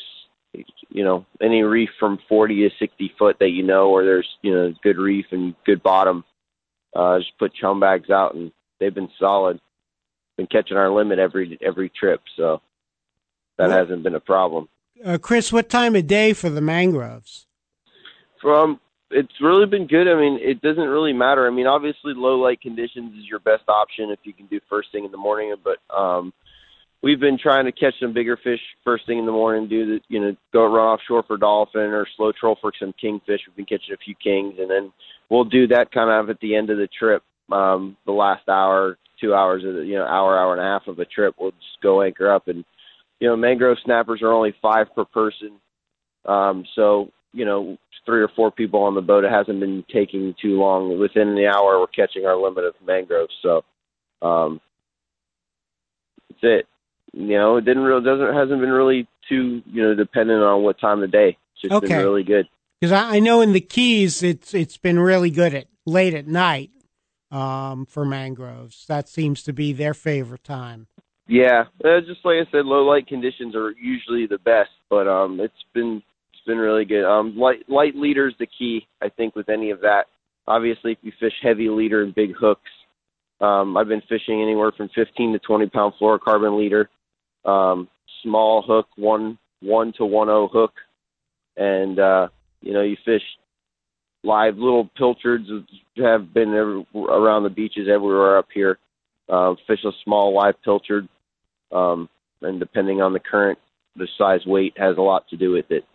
you know, any reef from 40 to 60 foot that you know, where there's you know good reef and good bottom, uh, just put chum bags out, and they've been solid. Been catching our limit every every trip, so that hasn't been a problem. Uh, Chris, what time of day for the mangroves? From it's really been good. I mean, it doesn't really matter. I mean, obviously, low light conditions is your best option if you can do first thing in the morning. But um, we've been trying to catch some bigger fish first thing in the morning. Do the you know go run offshore for dolphin or slow troll for some kingfish. We've been catching a few kings, and then we'll do that kind of at the end of the trip. Um, the last hour, two hours of the you know hour, hour and a half of a trip, we'll just go anchor up and you know mangrove snappers are only five per person. Um, so you know three or four people on the boat. It hasn't been taking too long. Within the hour, we're catching our limit of mangroves. So um, that's it. You know, it didn't really doesn't hasn't been really too you know dependent on what time of day. It's just Okay. been really good. Because I, I know in the Keys, it's it's been really good at late at night um, for mangroves. That seems to be their favorite time. Yeah, uh, just like I said, low light conditions are usually the best, but um, it's been it's been really good. Um, light light leader's the key, I think, with any of that. Obviously, if you fish heavy leader and big hooks, um, I've been fishing anywhere from 15 to 20 pound fluorocarbon leader, um, small hook, one one to one o hook, and uh, you know you fish live little pilchards have been every, around the beaches everywhere up here. Uh, fish a small live pilchard, um, and depending on the current, the size weight has a lot to do with it.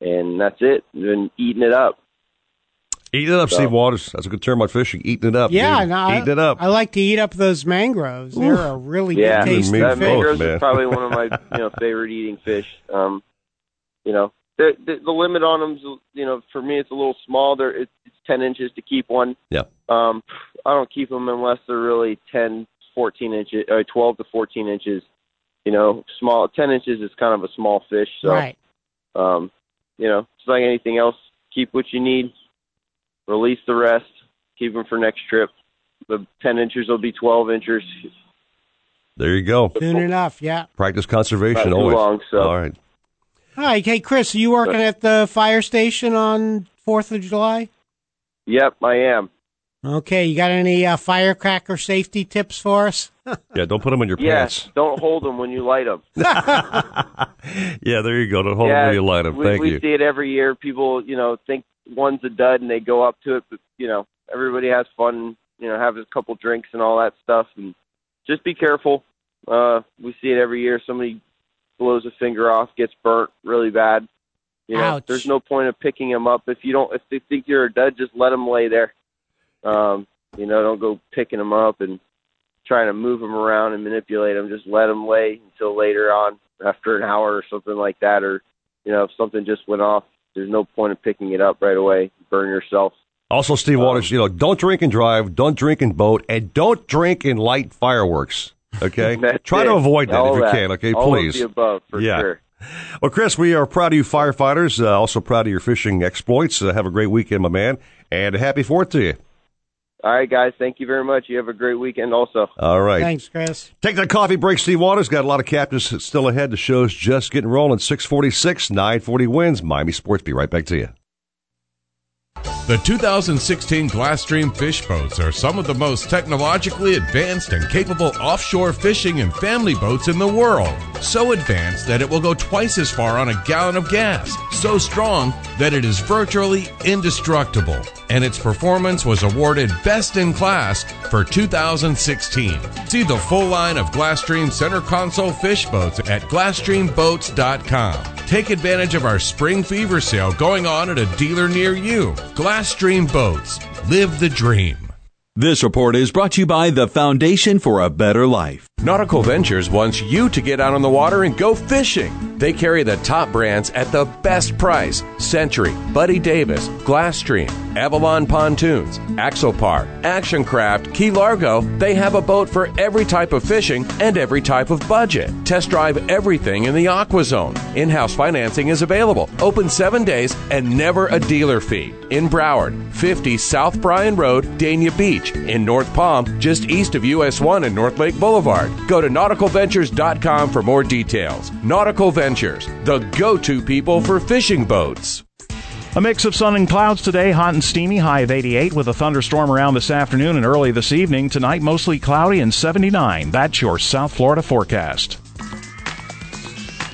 And that's it. Been eating it up. Eating it up, So- Steve Waters. That's a good term on fishing. Eating it up. yeah, dude. no, I, Eating it up. I like to eat up those mangroves. They're a really yeah, good tasting that fish. mangroves man. is probably one of my you know favorite eating fish. Um, you know, the, the the limit on them, you know, for me it's a little small. There, it's, it's ten inches to keep one. Yeah. Um, I don't keep them unless they're really 10, 14 inches, or 12 to 14 inches. You know, small 10 inches is kind of a small fish. So, Right. um, you know, it's like anything else. Keep what you need, release the rest, keep them for next trip. The 10 inches will be 12 inches. There you go. Soon enough, yeah. Practice conservation Not too always. long, so- All right. Hi, hey Chris, are you working at the fire station on Fourth of July? Yep, I am. Okay, you got any uh, firecracker safety tips for us? Yeah, don't put them in your Yes, pants. don't hold them when you light them. Yeah, there you go. Don't hold yeah, them when you light them. we, Thank we you. see it every year. People, you know, think one's a dud and they go up to it, but you know, everybody has fun. You know, have a couple drinks and all that stuff, and just be careful. Uh, we see it every year. Somebody blows a finger off, gets burnt really bad. You know, Ouch. there's no point of picking them up if you don't. If they think you're a dud, just let them lay there. Um, you know, don't go picking them up and trying to move them around and manipulate them. Just let them lay until later on, after an hour or something like that, or you know, if something just went off, there's no point of picking it up right away. Burn yourself. Also, Steve Um, Waters, you know, don't drink and drive, don't drink and boat, and don't drink and light fireworks. Okay, try it. to avoid that All if you that. can. Okay, All please. Of the above, for Yeah. sure. Well, Chris, we are proud of you firefighters. Uh, also proud of your fishing exploits. Uh, have a great weekend, my man, and a happy Fourth to you. All right, guys. Thank you very much. You have a great weekend, also. All right. Thanks, Chris. Take that coffee break, Steve Waters. Got a lot of captains still ahead. The show's just getting rolling. 646, 940 wins. Miami Sports. Be right back to you. The 2016 Glasstream fish boats are some of the most technologically advanced and capable offshore fishing and family boats in the world. So advanced that it will go twice as far on a gallon of gas. So strong that it is virtually indestructible. And its performance was awarded Best in Class for 2016. See the full line of Glasstream center console fish boats at GlasstreamBoats.com. Take advantage of our spring fever sale going on at a dealer near you. Glasstream Boats. Live the dream. This report is brought to you by the Foundation for a Better Life. Nautical Ventures wants you to get out on the water and go fishing. They carry the top brands at the best price Century, Buddy Davis, Glasstream, Avalon Pontoons, Axopar, Action Craft, Key Largo. They have a boat for every type of fishing and every type of budget. Test drive everything in the Aqua Zone. In house financing is available, open seven days, and never a dealer fee. In Broward, 50 South Bryan Road, Dania Beach. In North Palm, just east of US 1 and North Lake Boulevard. Go to nauticalventures.com for more details. Nautical Ventures, the go to people for fishing boats. A mix of sun and clouds today, hot and steamy, high of 88, with a thunderstorm around this afternoon and early this evening. Tonight, mostly cloudy and 79. That's your South Florida forecast.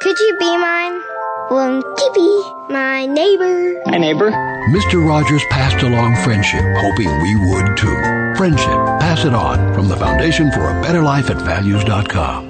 Could you be mine? Won't you be my neighbor? My neighbor. Mr. Rogers passed along friendship, hoping we would too. Friendship, pass it on from the Foundation for a Better Life at values.com.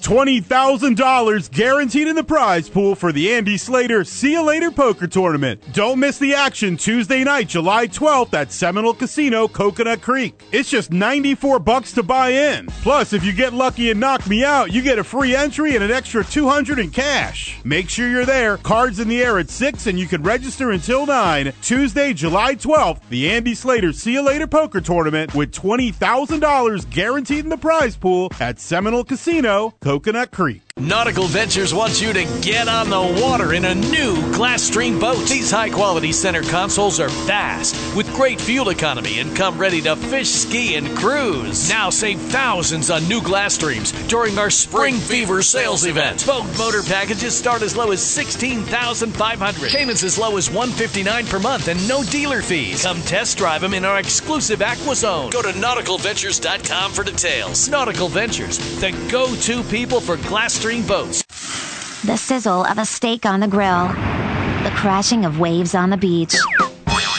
$20,000 guaranteed in the prize pool for the Andy Slater See You Later Poker Tournament. Don't miss the action Tuesday night, July 12th at Seminole Casino, Coconut Creek. It's just 94 bucks to buy in. Plus, if you get lucky and knock me out, you get a free entry and an extra 200 in cash. Make sure you're there. Cards in the air at 6 and you can register until 9. Tuesday, July 12th, the Andy Slater See You Later Poker Tournament with $20,000 guaranteed in the prize pool at Seminole Casino, Coconut Creek. Nautical Ventures wants you to get on the water in a new Glasstream boat. These high quality center consoles are fast, with great fuel economy, and come ready to fish, ski, and cruise. Now save thousands on new Glasstreams during our Spring Fever sales event. Boat motor packages start as low as 16,500. Payments as low as 159 per month and no dealer fees. Come test drive them in our exclusive AquaZone. Go to nauticalventures.com for details. Nautical Ventures, the go to people for Boats. The sizzle of a steak on the grill, the crashing of waves on the beach,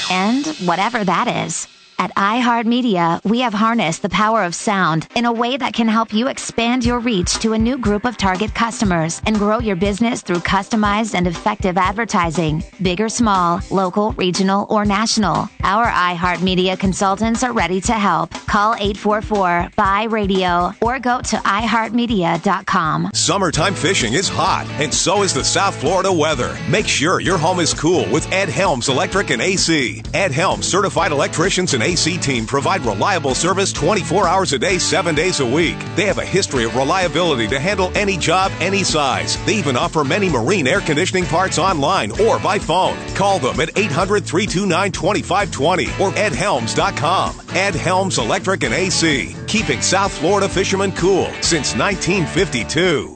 and whatever that is. At iHeartMedia, we have harnessed the power of sound in a way that can help you expand your reach to a new group of target customers and grow your business through customized and effective advertising, big or small, local, regional, or national. Our iHeartMedia consultants are ready to help. Call 844 Buy Radio or go to iHeartMedia.com. Summertime fishing is hot, and so is the South Florida weather. Make sure your home is cool with Edd Helms Electric and AC. Edd Helms certified electricians and AC team provide reliable service 24 hours a day, 7 days a week. They have a history of reliability to handle any job, any size. They even offer many marine air conditioning parts online or by phone. Call them at 800 329 2520 or eddhelms.com. Edd Helms Electric and AC, keeping South Florida fishermen cool since 1952.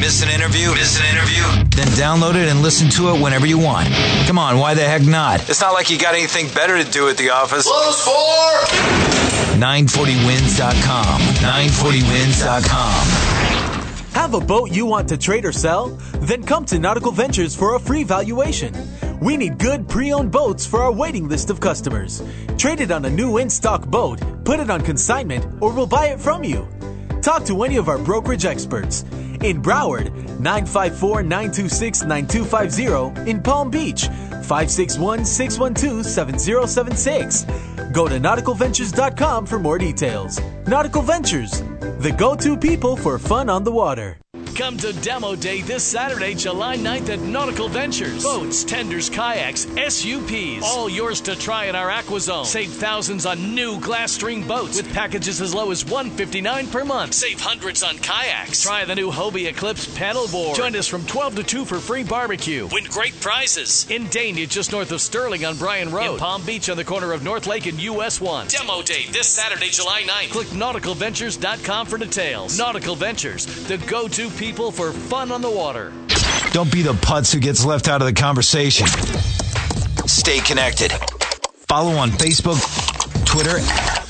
Miss an interview? Miss an interview? Then download it and listen to it whenever you want. Come on, why the heck not? It's not like you got anything better to do at the office. Close for 940wins.com. 940wins.com. Have a boat you want to trade or sell? Then come to Nautical Ventures for a free valuation. We need good pre owned boats for our waiting list of customers. Trade it on a new in stock boat, put it on consignment, or we'll buy it from you. Talk to any of our brokerage experts. In Broward, 954 926 9250. In Palm Beach, 561 612 7076. Go to nauticalventures.com for more details. Nautical Ventures, the go to people for fun on the water. Come to Demo Day this Saturday, July 9th at Nautical Ventures. Boats, tenders, kayaks, SUPs, all yours to try in our AquaZone. Save thousands on new Glasstream boats with packages as low as 159 per month. Save hundreds on kayaks. Try the new Hobie Eclipse paddleboard. Join us from 12 to 2 for free barbecue. Win great prizes. In Dania, just north of Stirling on Bryan Road. In Palm Beach on the corner of North Lake and US 1. Demo Day this Saturday, July 9th. Click nauticalventures.com for details. Nautical Ventures, the go-to people for fun on the water. Don't be the putz who gets left out of the conversation. Stay connected. Follow on Facebook, Twitter,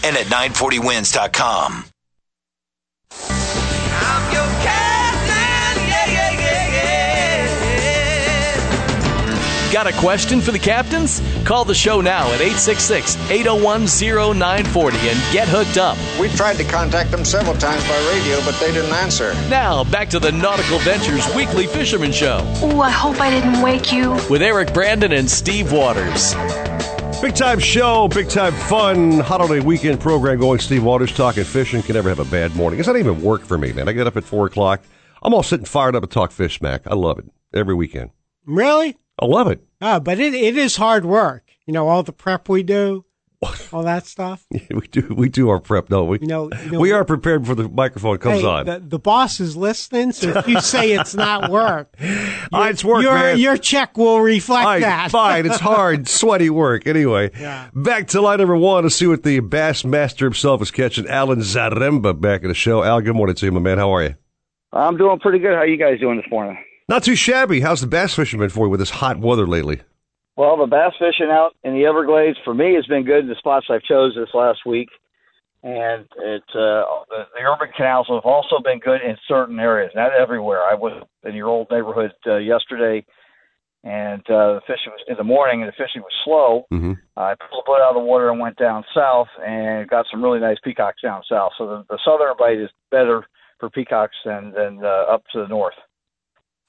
and at 940wins.com. Got a question for the captains? Call the show now at 866 801 0940 and get hooked up. We tried to contact them several times by radio, but they didn't answer. Now, back to the Nautical Ventures Weekly Fisherman Show Ooh, I hope I didn't wake you. with Eric Brandon and Steve Waters. Big time show, big time fun, holiday weekend program going. Steve Waters talking fishing. Can never have a bad morning. It's not even work for me, man. I get up at four o'clock. I'm all sitting fired up to talk fish smack. I love it every weekend. Really? I love it. Oh, but it, it is hard work. You know, all the prep we do, all that stuff. we do we do our prep, don't we? You know, you know we are prepared before the microphone comes Hey, on. The, the boss is listening, so if you say it's not work, Ah, it's work, your, man. your check will reflect All right, that. fine. It's hard, sweaty work. Anyway, back to line number one to see what the bass master himself is catching. Alan Zaremba back in the show. Al, good morning to you, my man. How are you? I'm doing pretty good. How are you guys doing this morning? Not too shabby. How's the bass fishing been for you with this hot weather lately? Well, the bass fishing out in the Everglades for me has been good. in The spots I've chose this last week, and it uh, the, the urban canals have also been good in certain areas, not everywhere. I was in your old neighborhood uh, yesterday, and uh, the fishing was in the morning, and the fishing was slow. Mm-hmm. I pulled the boat out of the water and went down south, and got some really nice peacocks down south. So the, the southern bite is better for peacocks than than uh, up to the north.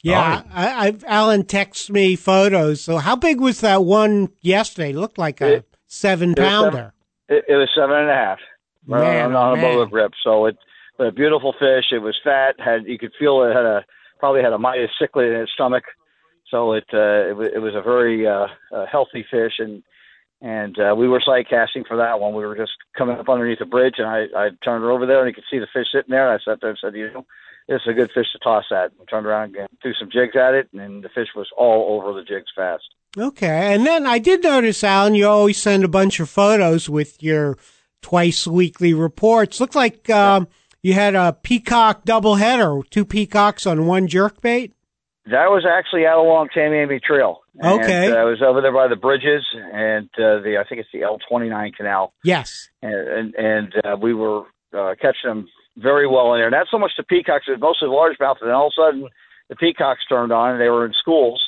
Yeah, I, I, Alan texts me photos. So how big was that one yesterday? It looked like a seven It was pounder. seven- It, it was seven and a half. Man, on, on oh, a Boga Grip. So it, a beautiful fish. It was fat. Had you could feel it had a probably had a Midas cichlid in its stomach. So it uh, it, it was a very uh, uh, healthy fish, and and uh, we were sight casting for that one. We were just coming up underneath the bridge, and I I turned her over there, and you could see the fish sitting there. And I sat there and said, you know, it's a good fish to toss at. We turned around and threw some jigs at it, and the fish was all over the jigs fast. Okay. And then I did notice, Alan, you always send a bunch of photos with your twice weekly reports. Looked like um, you had a peacock doubleheader, two peacocks on one jerkbait. That was actually out along Tamiami Trail. And, Okay. uh, I was over there by the bridges, and uh, the I think it's the L29 canal. Yes. and and, and uh, we were uh, catching them very well in there. Not so much the peacocks, was mostly the largemouth. And then all of a sudden, the peacocks turned on, and they were in schools.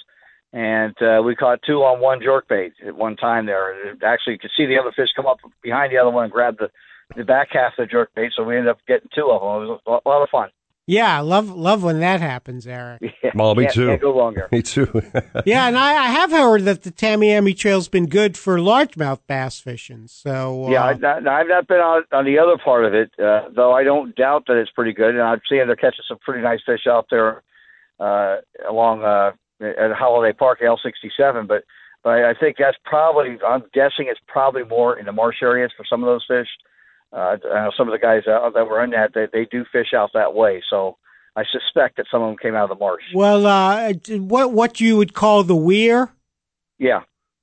And uh, we caught two on one jerkbait at one time there. Actually, you could see the other fish come up behind the other one and grab the, the back half of the jerkbait. So we ended up getting two of them. It was a lot of fun. Yeah, love love when that happens, Eric. Yeah, Well, me can't- too. Can't go wrong there. Me too. yeah, and I, I have heard that the Tamiami Trail's been good for largemouth bass fishing. So uh, Yeah, I've not, I've not been on on the other part of it, uh, though. I don't doubt that it's pretty good, and I'm seeing they're catching some pretty nice fish out there uh, along uh, at Holiday Park, L67. But but I think that's probably. I'm guessing it's probably more in the marsh areas for some of those fish. Uh, I know some of the guys out that were in that they, they do fish out that way, so I suspect that some of them came out of the marsh. well, uh, what what you would call the weir? Yeah.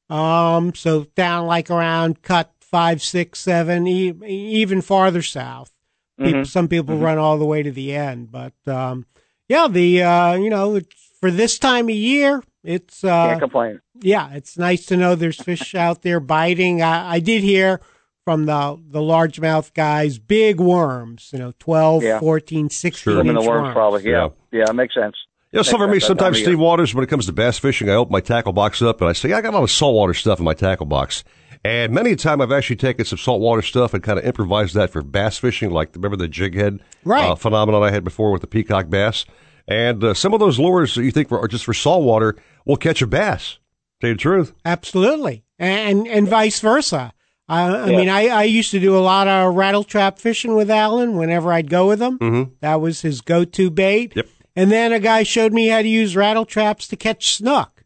Um, so down like around cut five, six, seven, e- even farther south. People, Mhm. Some people Mhm. run all the way to the end, but um, yeah, the uh, you know it's, for this time of year, it's uh, Can't complain. yeah, it's nice to know there's fish out there biting. I, I did hear from the the largemouth guys, big worms, you know, 12, Yeah. 14, 16 Swimming the inch worms, probably. Yeah. Yeah. yeah, it makes sense. You know, some for me, sense that time sometimes of Steve. Waters, when it comes to bass fishing, I open my tackle box up and I say, I got a lot of saltwater stuff in my tackle box. And many a time I've actually taken some saltwater stuff and kind of improvised that for bass fishing, like remember the jig head Right. uh, phenomenon I had before with the peacock bass. And uh, some of those lures that you think are just for saltwater will catch a bass. Tell you the truth. Absolutely, and and vice versa. I, I Yeah. mean, I, I used to do a lot of rattle trap fishing with Alan whenever I'd go with him. Mm-hmm. That was his go to bait. Yep. And then a guy showed me how to use rattle traps to catch snook.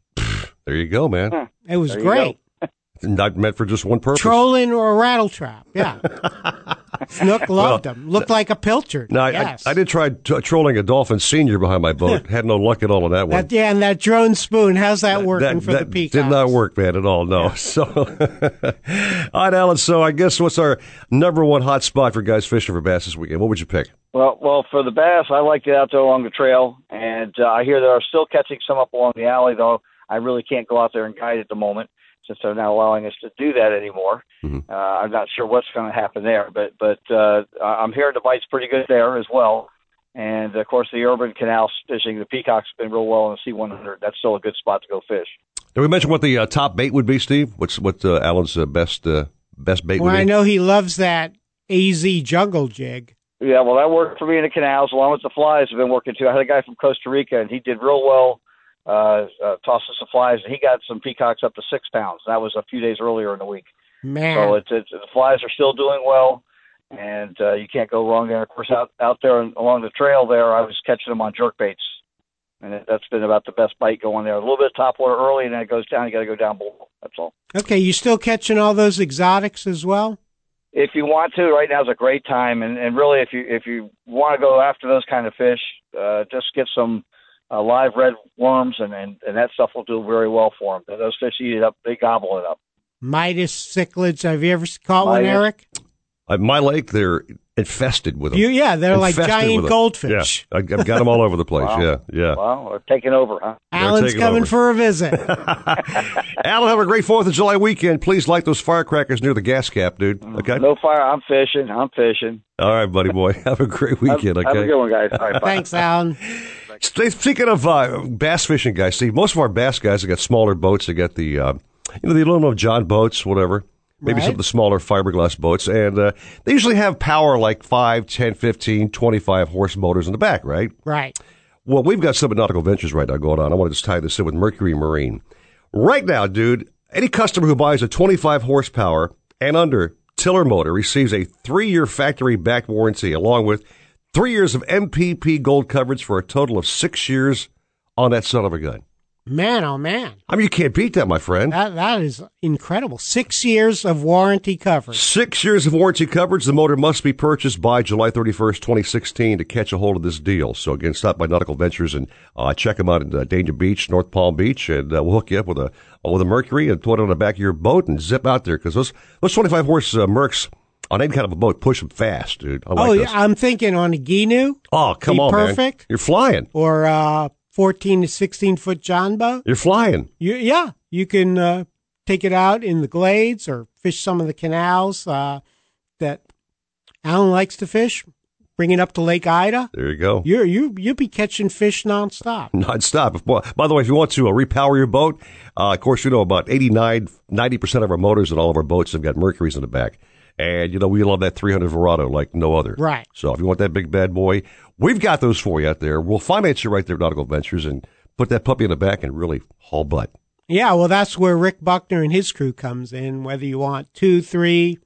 There you go, man. It was There great. Not meant for just one purpose. Trolling or a rattle trap. Yeah. Snook loved Well, them. Looked like a pilchard. No, I, yes. I, I did try t- trolling a dolphin senior behind my boat. Had no luck at all on that one. that, yeah, and that drone spoon. How's that working that, for that the peacock? did not work, man, at all. No. So, all right, Alan. So, I guess what's our number one hot spot for guys fishing for bass this weekend? What would you pick? Well, well, for the bass, I like to get out there along the trail, and uh, I hear they are still catching some up along the alley. Though I really can't go out there and guide at the moment since they're not allowing us to do that anymore. Uh, I'm not sure what's going to happen there, but but uh, I'm hearing the bite's pretty good there as well. And of course, the urban canal fishing, the peacock's been real well in the C100. That's still a good spot to go fish. Did we mention what the uh, top bait would be, Steve? What's what uh, Alan's uh, best uh, best bait Well, would I know he loves that AZ jungle jig. Yeah, well, that worked for me in the canals, along with the flies. Have been working too. I had a guy from Costa Rica, and he did real well uh, uh, tossing some flies, and he got some peacocks up to six pounds. That was a few days earlier in the week. Man. So it's, it's the flies are still doing well, and uh, you can't go wrong there. Of course, out out there and along the trail there, I was catching them on jerk baits, and it, that's been about the best bite going there. A little bit of top water early, and then it goes down. You got to go down below. That's all. Okay, you still catching all those exotics as well? if you want to, right now is a great time. And, and really, if you if you want to go after those kind of fish, uh, just get some uh, live red worms, and, and and that stuff will do very well for them. Those fish eat it up; they gobble it up. Midas cichlids. Have you ever caught one, Eric? At my lake, they're infested with them. You- yeah, they're like giant goldfish. Yeah, I- I've got them all over the place. Wow. Yeah, yeah. Well, they're taking over, huh? Alan's coming over. for a visit. Alan, have a great Fourth of July weekend. Please light those firecrackers near the gas cap, dude. Okay. No fire. I'm fishing. I'm fishing. All right, buddy boy. Have a great weekend. Have, okay. have a good one, guys. All right. Thanks, Alan. Speaking of uh, bass fishing, guys, see, most of our bass guys have got smaller boats. They got the, uh, you know, the aluminum John boats, whatever. Maybe some of the smaller fiberglass boats. And uh, they usually have power like 5, 10, 15, 25 horse motors in the back, right? Right. Well, we've got some at Nautical Ventures right now going on. I want to just tie this in with Mercury Marine. Right now, dude, any customer who buys a 25 horsepower and under tiller motor receives a three year factory back warranty along with three years of MPP gold coverage for a total of six years on that son of a gun. Man, oh man. I mean, you can't beat that, my friend. That that is incredible. Six years of warranty coverage. Six years of warranty coverage. The motor must be purchased by July 31st, 2016 to catch a hold of this deal. So again, stop by Nautical Ventures and uh, check them out in uh, Dania Beach, North Palm Beach, and uh, we'll hook you up with a with a Mercury and throw it on the back of your boat and zip out there because those those 25 horse uh, Mercs on any kind of a boat push them fast, dude. I like oh, yeah, I'm thinking on a Gheenoe. Oh, come on, man. perfect. You're flying. Or uh, 14 to 16 foot John boat. You're flying. You, yeah, you can uh, take it out in the glades or fish some of the canals uh, that Alan likes to fish. Bring it up to Lake Ida. There you go. You're you you'll be catching fish nonstop. Non-stop. By the way, if you want to uh, repower your boat, uh, of course, you know about 89, 90% of our motors and all of our boats have got Mercuries in the back. And, you know, we love that 300 Verado like no other. Right. So if you want that big bad boy, we've got those for you out there. We'll finance you right there at Nautical Ventures and put that puppy in the back and really haul butt. Yeah, well, that's where Rick Buckner and his crew comes in. Whether you want two, three,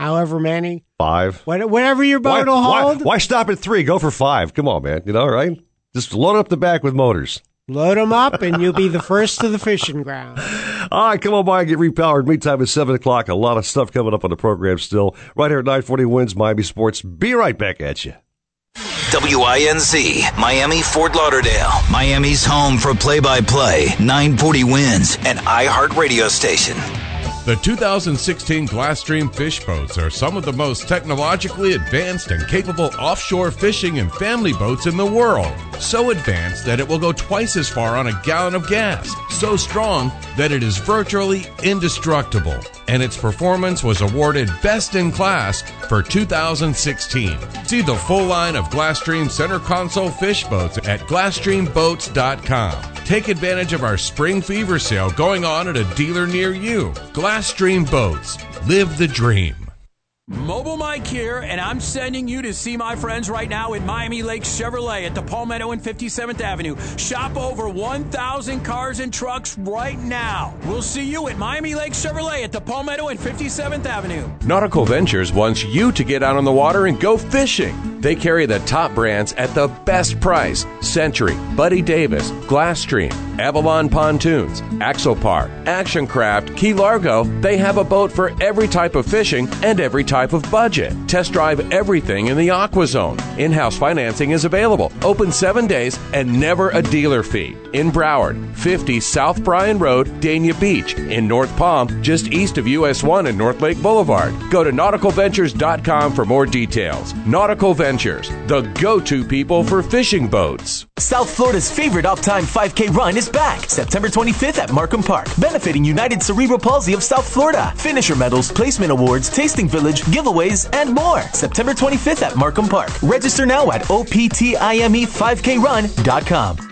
however many, Five. whatever your boat will why, hold, why stop at three? Go for five. Come on, man. You know, right? Just load up the back with motors. Load them up, and you'll be the first to the fishing ground. All right, come on by and get repowered. Meantime, it's 7 o'clock. A lot of stuff coming up on the program still. Right here at 940 Wins Miami Sports. Be right back at you. WINZ, Miami, Fort Lauderdale. Miami's home for play by play. 940 wins, an iHeart radio station. The 2016 Glasstream fish boats are some of the most technologically advanced and capable offshore fishing and family boats in the world. So advanced that it will go twice as far on a gallon of gas. So strong that it is virtually indestructible. And its performance was awarded Best in Class for 2016. See the full line of Glasstream center console fish boats at GlasstreamBoats.com. Take advantage of our spring fever sale going on at a dealer near you. Glasstream Boats. Live the dream. Mobile Mike here, and I'm sending you to see my friends right now at Miami Lake Chevrolet at the Palmetto and 57th Avenue. Shop over 1,000 cars and trucks right now. We'll see you at Miami Lake Chevrolet at the Palmetto and 57th Avenue. Nautical Ventures wants you to get out on the water and go fishing. They carry the top brands at the best price Century, Buddy Davis, Glasstream, Avalon Pontoons, Axopar, Action Craft, Key Largo. They have a boat for every type of fishing and every type of budget. Test drive everything in the Aqua Zone. In house financing is available, open seven days, and never a dealer fee. In Broward, 50 South Bryan Road, Dania Beach. In North Palm, just east of US 1 and North Lake Boulevard. Go to nauticalventures.com for more details. Nautical Ventures, the go to people for fishing boats. South Florida's favorite Uptime 5K run is back September 25th at Markham Park, benefiting United Cerebral Palsy of South Florida. Finisher medals, placement awards, tasting village, giveaways, and more. September 25th at Markham Park. Register now at OPTIME5KRun.com.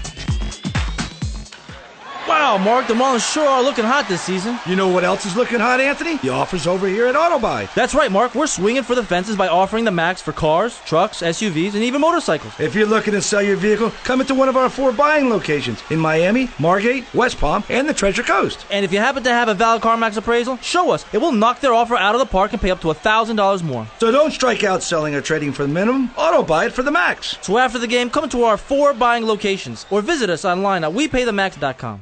Wow, Mark, the Marlins sure are looking hot this season. You know what else is looking hot, Anthony? The offers over here at Autobuy. That's right, Mark. We're swinging for the fences by offering the max for cars, trucks, SUVs, and even motorcycles. If you're looking to sell your vehicle, come into one of our four buying locations in Miami, Margate, West Palm, and the Treasure Coast. And if you happen to have a valid CarMax appraisal, show us. It will knock their offer out of the park and pay up to $1,000 more. So don't strike out selling or trading for the minimum. Autobuy it for the max. So after the game, come to our four buying locations or visit us online at WePayTheMax.com.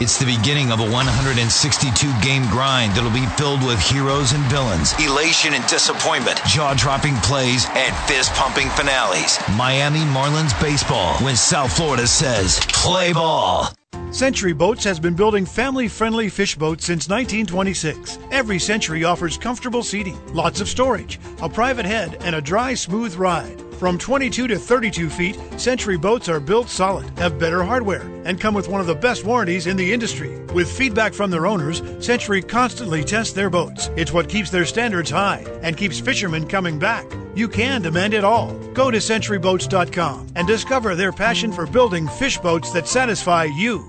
It's the beginning of a 162 game grind that'll be filled with heroes and villains, elation and disappointment, jaw dropping plays, and fist pumping finales. Miami Marlins baseball when South Florida says, play ball. Century Boats has been building family friendly fish boats since 1926. Every Century offers comfortable seating, lots of storage, a private head, and a dry, smooth ride. From 22 to 32 feet, Century boats are built solid, have better hardware, and come with one of the best warranties in the industry. With feedback from their owners, Century constantly tests their boats. It's what keeps their standards high and keeps fishermen coming back. You can demand it all. Go to centuryboats.com and discover their passion for building fish boats that satisfy you.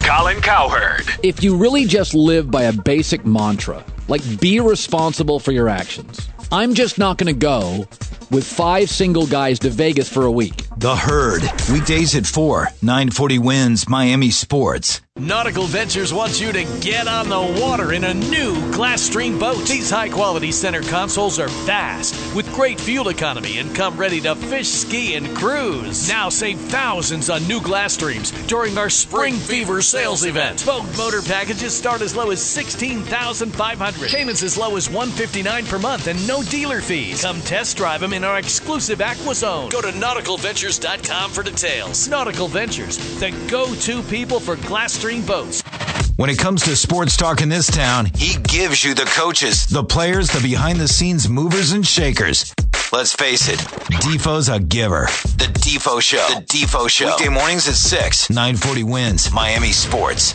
Colin Cowherd. If you really just live by a basic mantra, like be responsible for your actions, I'm just not going to go with five single guys to Vegas for a week. The Herd. Weekdays at 4, 940 wins Miami Sports. Nautical Ventures wants you to get on the water in a new Glasstream boat. These high quality center consoles are fast, with great fuel economy, and come ready to fish, ski, and cruise. Now save thousands on new Glasstreams during our Spring Fever sales event. Boat motor packages start as low as 16,500. Payments as low as 159 per month and no dealer fees. Come test drive them in our exclusive Aqua Zone. Go to nauticalventures.com for details. Nautical Ventures, the go to people for Glasstream boats. When it comes to sports talk in this town, he gives you the coaches, the players, the behind the scenes movers and shakers. Let's face it, Defoe's a giver. The Defo Show. The Defo Show. Weekday mornings at 6, 940 wins, Miami Sports.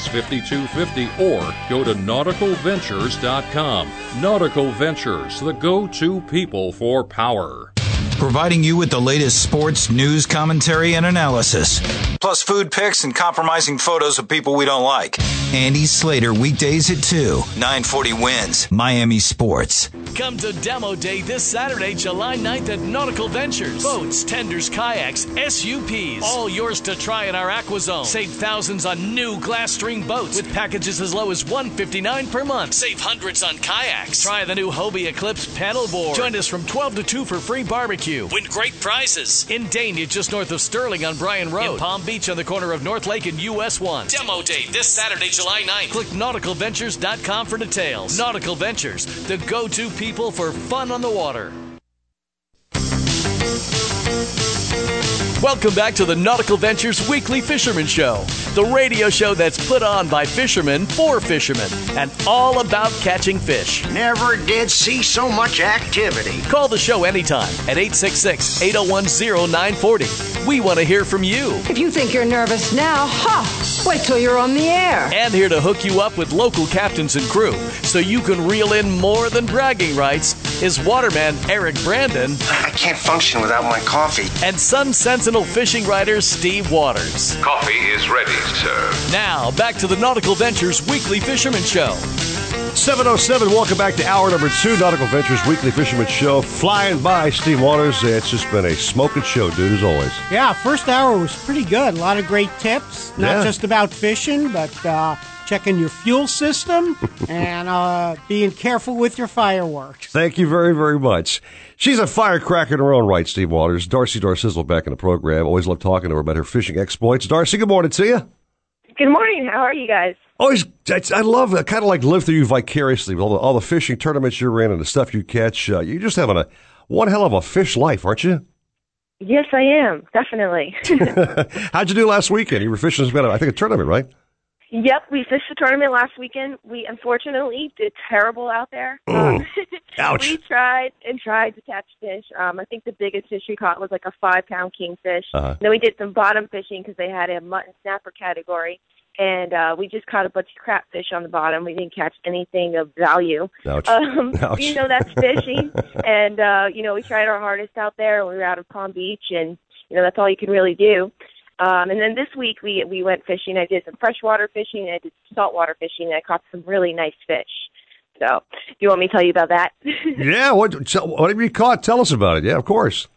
5250 or go to nauticalventures.com. Nautical Ventures, the go to people for power. Providing you with the latest sports, news, commentary, and analysis. Plus food pics and compromising photos of people we don't like. Andy Slater, weekdays at 2, 940 wins, Miami Sports. Come to Demo Day this Saturday, July 9th at Nautical Ventures. Boats, tenders, kayaks, SUPs, all yours to try in our AquaZone. Save thousands on new Glasstream boats with packages as low as 159 per month. Save hundreds on kayaks. Try the new Hobie Eclipse paddleboard. Join us from 12 to 2 for free barbecue. Win great prizes. In Dania, just north of Stirling on Bryan Road. In Palm Beach on the corner of North Lake and US 1. Demo Day this Saturday, July 9th. Click nauticalventures.com for details. Nautical Ventures, the go to people for fun on the water. Welcome back to the Nautical Ventures Weekly Fisherman Show, the radio show that's put on by fishermen for fishermen and all about catching fish. Never did see so much activity. Call the show anytime at 866 801 0940. We want to hear from you. If you think you're nervous now, ha! Wait till you're on the air. And here to hook you up with local captains and crew so you can reel in more than bragging rights is waterman Eric Brandon. I can't function without my coffee. And Sun Sentinel fishing writer Steve Waters. Coffee is ready, sir. Now, back to the Nautical Ventures Weekly Fisherman Show. 707, welcome back to hour number two, Nautical Ventures Weekly Fisherman Show. Flying by, Steve Waters. It's just been a smoking show, dude, as always. Yeah, first hour was pretty good. A lot of great tips, not Yeah. just about fishing, but uh, checking your fuel system and uh, being careful with your fireworks. Thank you very, very much. She's a firecracker in her own right, Steve Waters. Darcy Darcizzle back in the program. Always love talking to her about her fishing exploits. Darcy, good morning to you. Good morning. How are you guys? Always, I, I love, I kind of like live through you vicariously with all the, all the fishing tournaments you're in and the stuff you catch. Uh, you're just having a one hell of a fish life, aren't you? Yes, I am. Definitely. How'd you do last weekend? You were fishing, I think, a tournament, right? Yep, we fished the tournament last weekend. We unfortunately did terrible out there. Um, Ouch. we tried and tried to catch fish. Um, I think the biggest fish we caught was like a five pound kingfish. Uh-huh. Then we did some bottom fishing because they had a mutton snapper category. And uh, we just caught a bunch of crapfish on the bottom. We didn't catch anything of value. Ouch. Um, Ouch. You know, that's fishing. and, uh, you know, we tried our hardest out there. We were out of Palm Beach, and, you know, that's all you can really do. Um, and then this week we we went fishing. I did some freshwater fishing. And I did saltwater fishing. And I caught some really nice fish. So, do you want me to tell you about that? yeah, what, What whatever you caught, tell us about it. Yeah, of course.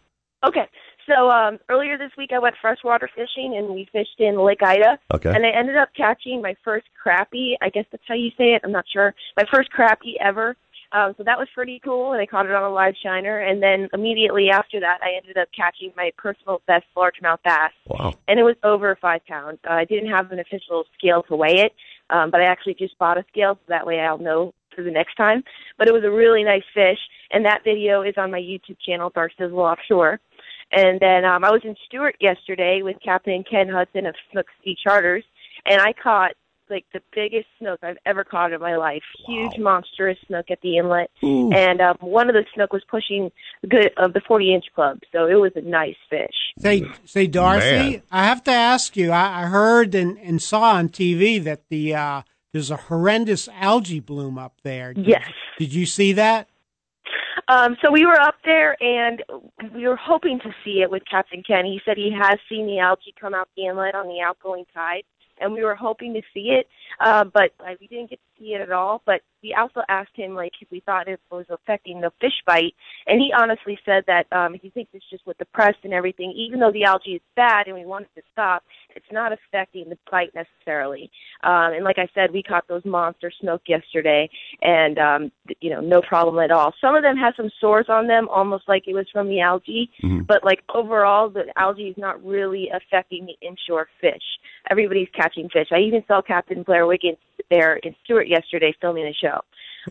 okay. So um, earlier this week, I went freshwater fishing, and we fished in Lake Ida. Okay. And I ended up catching my first crappie. I guess that's how you say it. I'm not sure. My first crappie ever. Um, so that was pretty cool, and I caught it on a live shiner. And then immediately after that, I ended up catching my personal best largemouth bass. Wow. And it was over five pounds. Uh, I didn't have an official scale to weigh it, um, but I actually just bought a scale, so that way I'll know for the next time. But it was a really nice fish, and that video is on my YouTube channel, Darcizzle Offshore. And then um, I was in Stuart yesterday with Captain Ken Hudson of Snook Sea Charters, and I caught like the biggest snook I've ever caught in my life. Huge, monstrous snook at the inlet, Ooh. and um, one of the snook was pushing the good of the 40 inch club, so it was a nice fish. Say, say, Darcy, Man. I have to ask you. I, I heard and, and saw on TV that the uh, there's a horrendous algae bloom up there. Did, Yes. Did you see that? Um, so we were up there, and we were hoping to see it with Captain Ken. He said he has seen the algae come out the inlet on the outgoing tide, and we were hoping to see it, uh, but uh, we didn't get see it at all. But we also asked him like if we thought it was affecting the fish bite, and he honestly said that um, he thinks it's just with the press and everything. Even though the algae is bad and we want it to stop, it's not affecting the bite necessarily. Um, and like I said, we caught those monster snook yesterday, and um, you know, no problem at all. Some of them have some sores on them, almost like it was from the algae. But like overall, the algae is not really affecting the inshore fish. Everybody's catching fish. I even saw Captain Blair Wiggins there in Stuart yesterday filming a show.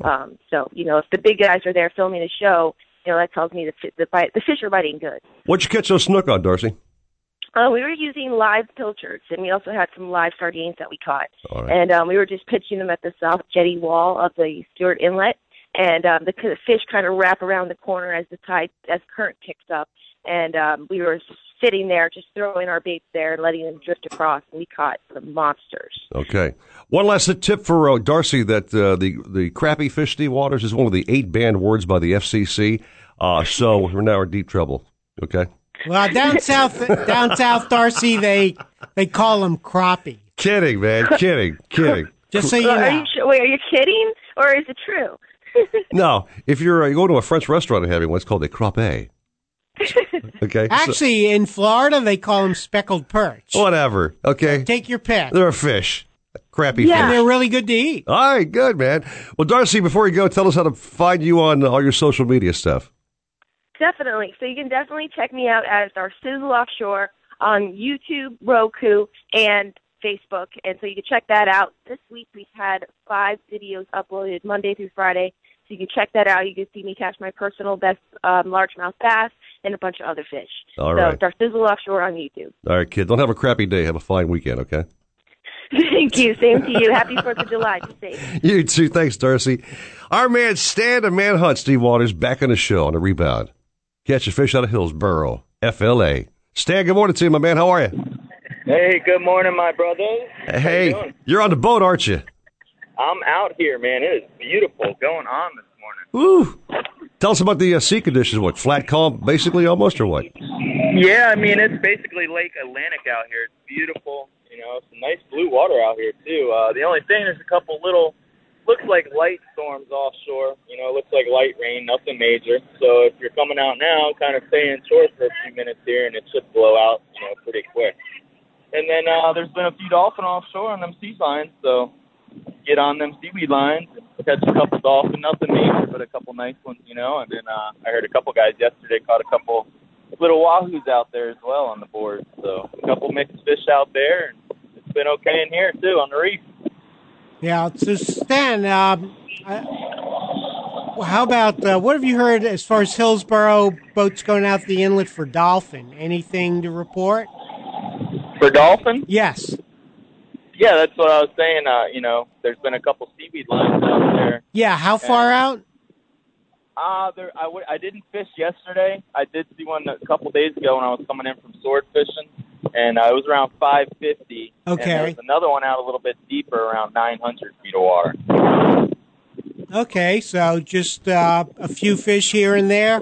Um, so you know, if the big guys are there filming a show, you know that tells me the the, bite, the fish are biting good. What'd you catch those snook on, Darcy? Uh, we were using live pilchards, and we also had some live sardines that we caught. Right. And um, we were just pitching them at the south jetty wall of the Stuart Inlet, and um, the, the fish kind of wrap around the corner as the tide, as current picks up. And um, we were sitting there, just throwing our baits there and letting them drift across, and we caught some monsters. Okay. One last tip for uh, Darcy that uh, the the crappie fish Steve Waters is one of the eight banned words by the FCC. Uh, so we're now in deep trouble. Okay. Well, down south, down south, Darcy, they they call them crappie. Kidding, man. Kidding. Kidding. Just so you Well, Are know. you sure, wait, are you kidding, or is it true? No, if you're uh, you go to a French restaurant and having what's called a crappe. Okay. so- Actually, in Florida, they call them speckled perch. whatever. Okay. Take your pick. They're a fish. Crappy Yeah, fish. And they're really good to eat. All right, good, man. Well, Darcy, before you go, tell us how to find you on all your social media stuff. Definitely. So you can definitely check me out as our Sizzle Offshore on YouTube, Roku, and Facebook. And so you can check that out. This week we've had five videos uploaded Monday through Friday. So you can check that out. You can see me catch my personal best um, largemouth bass and a bunch of other fish. All so right. Darcizzle Offshore on YouTube. All right, kid. Don't have a crappy day. Have a fine weekend, okay? Thank you. Same to you. Happy 4th of July. Be safe. You too. Thanks, Darcy. Our man Stan and Man Hunt, Steve Waters, back on the show on a rebound. Catch a fish out of Hillsboro, FLA. Stan, good morning to you, my man. How are you? Hey, good morning, my brother. Hey, you're on the boat, aren't you? I'm out here, man. It is beautiful going on this morning. Woo! Tell us about the uh, sea conditions. What, flat calm, basically, almost, or what? Yeah, I mean it's basically Lake Atlantic out here. It's beautiful. You know, some nice blue water out here too. Uh, the only thing there's a couple little looks like light storms offshore. You know, it looks like light rain, nothing major. So if you're coming out now, kind of stay inshore for a few minutes here, and it should blow out. You know, pretty quick. And then uh, there's been a few dolphin offshore on them sea lines, so get on them seaweed lines, and catch a couple dolphin, nothing major, but a couple nice ones, you know. And then uh, I heard a couple guys yesterday caught a couple little wahoos out there as well on the board. So a couple mixed fish out there, and it's been okay in here too on the reef. Yeah. So Stan, um, I, how about uh, what have you heard as far as Hillsboro boats going out the inlet for dolphin? Anything to report? For dolphin? Yes. Yeah, that's what I was saying. Uh, you know, there's been a couple seaweed lines out there. Yeah. How far out? Uh, there, I, w- I didn't fish yesterday. I did see one a couple days ago when I was coming in from sword fishing, and uh, it was around 550. And there Okay. was another one out a little bit deeper, around 900 feet of water. Okay. So just uh, a few fish here and there.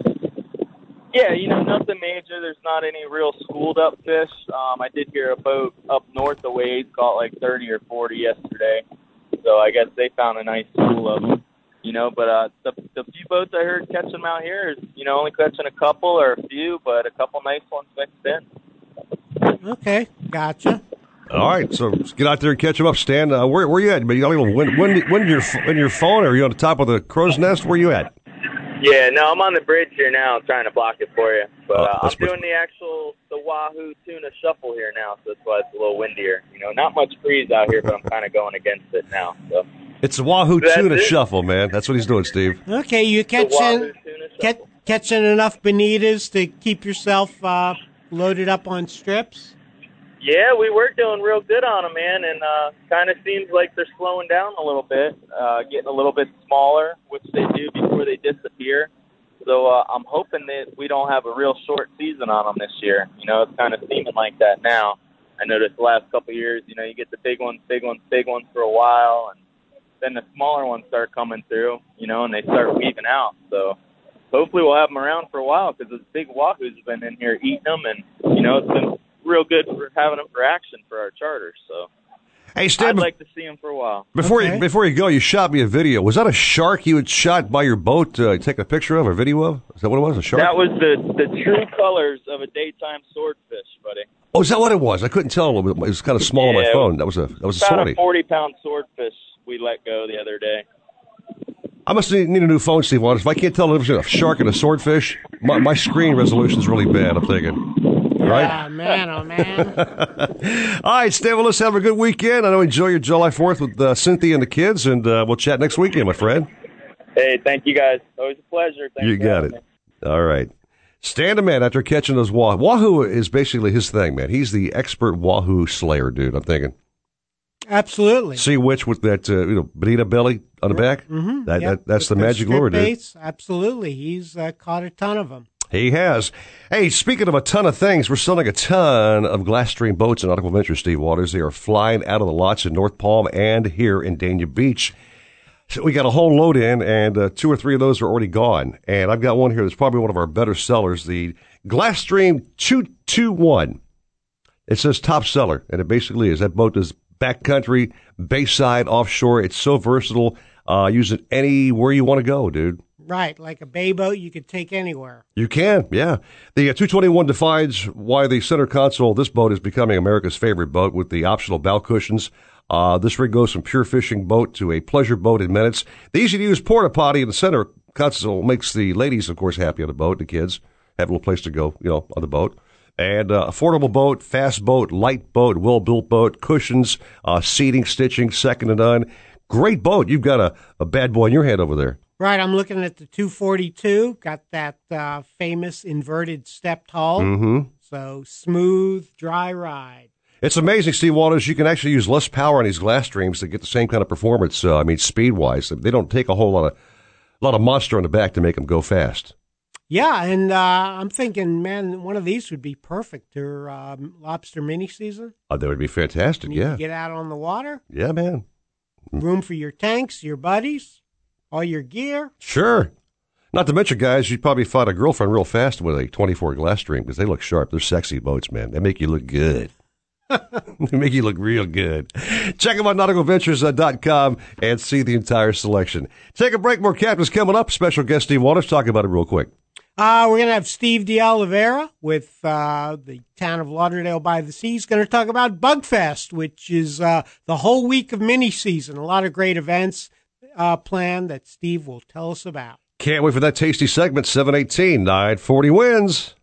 Yeah, you know, nothing major. There's not any real schooled up fish. Um, I did hear a boat up north of Wade's caught like 30 or 40 yesterday. So I guess they found a nice school of them. You know, but uh, the the few boats I heard catching them out here is you know only catching a couple or a few, but a couple nice ones mixed in. Okay, gotcha. All right, so get out there and catch them up. Stan, uh, where where you at? You got a little wind, wind, wind in your in your phone, are you on the top of the crow's nest? Where you at? Yeah, no, I'm on the bridge here now, trying to block it for you. But Oh, uh, I'm doing the actual the Wahoo tuna shuffle here now, so that's why it's a little windier. You know, not much breeze out here, but I'm kind of going against it now. So It's a Wahoo That's tuna it. shuffle, man. That's what he's doing, Steve. Okay, you Wahoo catching catch, catching enough bonitas to keep yourself uh, loaded up on strips? Yeah, we were doing real good on them, man, and uh, kind of seems like they're slowing down a little bit, uh, getting a little bit smaller, which they do before they disappear. So uh, I'm hoping that we don't have a real short season on them this year. You know, it's kind of seeming like that now. I noticed the last couple of years, you know, you get the big ones, big ones, big ones for a while, and then the smaller ones start coming through, you know, and they start weaving out. So hopefully we'll have them around for a while because those big wahoos been in here eating them, and you know, it's been real good for having them for action for our charter. So Hey, Stan, I'd like to see them for a while. Before you before you go, you shot me a video. Was that a shark you had shot by your boat? Uh, take a picture of or video of? Is that what it was? A shark? That was the the true colors of a daytime swordfish, buddy. oh, is that what it was? I couldn't tell. It was, it was kind of small on my phone. That was a that was a About sortie. a forty pound swordfish we let go the other day. I must need, need a new phone, Steve. Waters. If I can't tell the difference between a shark and a swordfish, my, my screen resolution is really bad. I'm thinking. Right? Ah, man, oh man. All right, Stan, well, let's have a good weekend. I know enjoy your July 4th with uh, Cynthia and the kids, and uh, we'll chat next weekend, my friend. Hey, thank you guys. Always a pleasure. Thanks you for got it. me. All right. Stand a man after catching those wahoo. Wahoo is basically his thing, man. He's the expert wahoo slayer, dude. I'm thinking. Absolutely. See which with that, uh, you know, bonita belly on the back. Mm-hmm. That, Yep. that that's the With magic strip lure, dude. Absolutely. He's uh, caught a ton of them. He has. Hey, speaking of a ton of things, we're selling a ton of Glasstream boats in Nautical Ventures, Steve Waters. They are flying out of the lots in North Palm and here in Dania Beach. So we got a whole load in, and uh, two or three of those are already gone. And I've got one here that's probably one of our better sellers, the Glasstream 221. It says top seller, and it basically is. That boat is backcountry, bayside, offshore. It's so versatile. Uh, use it anywhere you want to go, dude. Right, like a bay boat you could take anywhere. You can, yeah. The uh, 221 defines why the center console of this boat is becoming America's favorite boat with the optional bow cushions. Uh, this rig goes from pure fishing boat to a pleasure boat in minutes. The easy to use porta potty in the center console makes the ladies, of course, happy on the boat. The kids have a little place to go, you know, on the boat. And uh, affordable boat, fast boat, light boat, well built boat, cushions, uh, seating, stitching, second to none. Great boat. You've got a, a bad boy in your hand over there. Right, I'm looking at the 242. Got that uh, famous inverted stepped hull. Mhm. So smooth, dry ride. It's amazing, Steve Waters. You can actually use less power on these Glasstreams to get the same kind of performance. Uh, I mean, speed wise, they don't take a whole lot of a lot of monster on the back to make them go fast. Yeah, and uh, I'm thinking, man, one of these would be perfect for um, lobster mini season. Uh, that would be fantastic. You Yeah, get out on the water, yeah, man. room for your tanks, your buddies, all your gear. Sure. Not to mention, guys, you'd probably find a girlfriend real fast with a 24 Glasstream because they look sharp. They're sexy boats, man. They make you look good. they make you look real good. Check them out, nauticalventures.com and see the entire selection. Take a break. More captains coming up. Special guest Steve Waters. Talk about it real quick. Uh, we're going to have Steve de Oliveira with uh, the town of Lauderdale by the Sea. He's going to talk about Bugfest, which is uh, the whole week of mini season. A lot of great events uh, planned that Steve will tell us about. Can't wait for that tasty segment. 718 940 wins.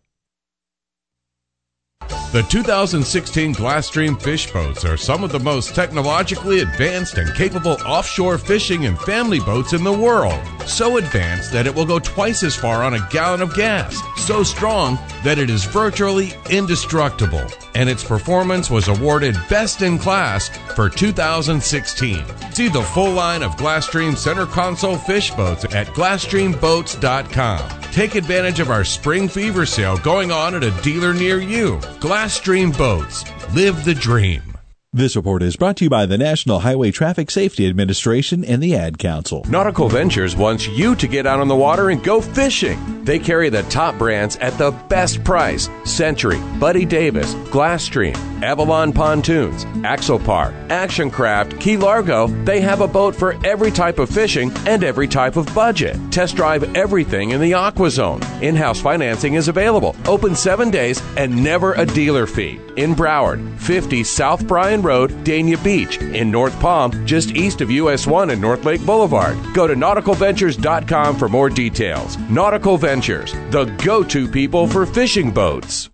The 2016 Glasstream fish boats are some of the most technologically advanced and capable offshore fishing and family boats in the world. So advanced that it will go twice as far on a gallon of gas. So strong that it is virtually indestructible. And its performance was awarded Best in Class for 2016. See the full line of Glasstream center console fish boats at GlasstreamBoats.com. Take advantage of our spring fever sale going on at a dealer near you. Glasstream Boats. Live the dream. This report is brought to you by the National Highway Traffic Safety Administration and the Ad Council. Nautical Ventures wants you to get out on the water and go fishing. They carry the top brands at the best price Century, Buddy Davis, Glasstream, Avalon Pontoons, Axopar, Action Craft, Key Largo. They have a boat for every type of fishing and every type of budget. Test drive everything in the Aqua Zone. In house financing is available, open seven days, and never a dealer fee. In Broward, 50 South Bryan Road, Dania Beach. In North Palm, just east of US 1 and North Lake Boulevard. Go to nauticalventures.com for more details. Nautical Ventures, the go to people for fishing boats.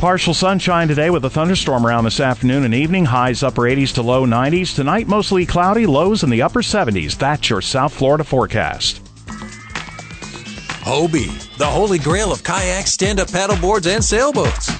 Partial sunshine today with a thunderstorm around this afternoon and evening. Highs upper 80s to low 90s. Tonight, mostly cloudy, lows in the upper 70s. That's your South Florida forecast. Hobie, the holy grail of kayaks, stand up paddleboards, and sailboats.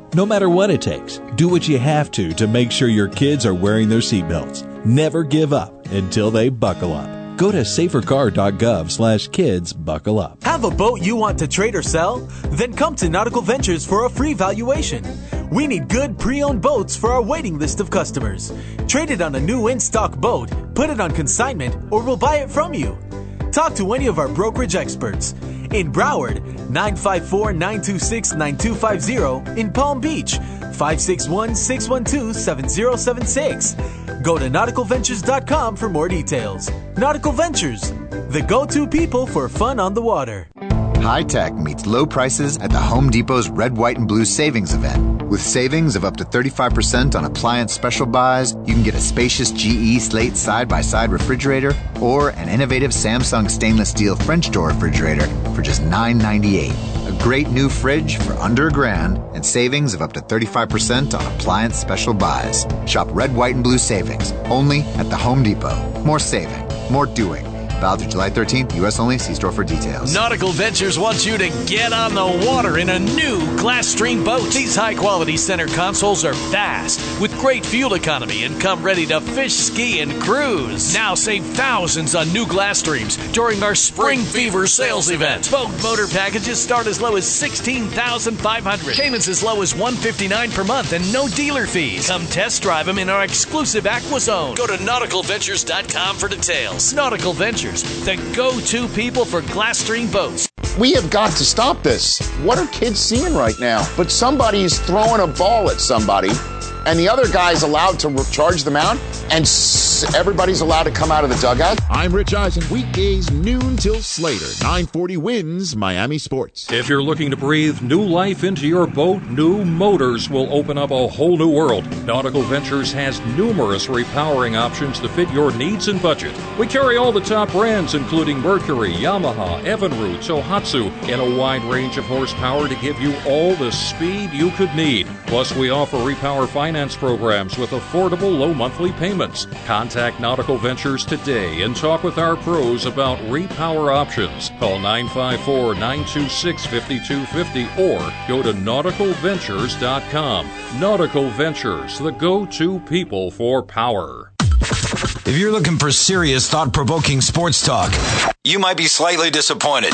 No matter what it takes, do what you have to to make sure your kids are wearing their seatbelts. Never give up until they buckle up. Go to safercar.gov slash kids buckle up. Have a boat you want to trade or sell? Then come to Nautical Ventures for a free valuation. We need good pre-owned boats for our waiting list of customers. Trade it on a new in-stock boat, put it on consignment, or we'll buy it from you. Talk to any of our brokerage experts. In Broward, 954 926 9250. In Palm Beach, 561 612 7076. Go to nauticalventures.com for more details. Nautical Ventures, the go to people for fun on the water. High tech meets low prices at the Home Depot's Red, White, and Blue Savings Event. With savings of up to 35% on appliance special buys, you can get a spacious GE Slate side by side refrigerator or an innovative Samsung stainless steel French door refrigerator for just $9.98. A great new fridge for under a grand and savings of up to 35% on appliance special buys. Shop Red, White, and Blue Savings only at the Home Depot. More saving, more doing. Valid through July 13th, U.S. only. See store for details. Nautical Ventures wants you to get on the water in a new Glasstream boat. These high quality center consoles are fast, with great fuel economy, and come ready to fish, ski, and cruise. Now save thousands on new Glasstreams during our Spring Fever sales event. Boat motor packages start as low as 16,500. Payments as low as 159 per month and no dealer fees. Come test drive them in our exclusive Aqua Zone. Go to nauticalventures.com for details. Nautical Ventures the go to people for Glasstream boats. We have got to stop this. What are kids seeing right now? But somebody's throwing a ball at somebody, and the other guy's allowed to charge the out, and everybody's allowed to come out of the dugout. I'm Rich Eisen. Weekdays noon till Slater. 940 wins Miami Sports. If you're looking to breathe new life into your boat, new motors will open up a whole new world. Nautical Ventures has numerous repowering options to fit your needs and budget. We carry all the top brands, including Mercury, Yamaha, Evinrude, Tohatsu, and a wide range of horsepower to give you all the speed you could need. Plus, we offer repower finance programs with affordable low monthly payments. Contact Nautical Ventures today and talk with our pros about repower options. Call 954 926 5250 or go to nauticalventures.com. Nautical Ventures, the go to people for power. If you're looking for serious, thought provoking sports talk, you might be slightly disappointed.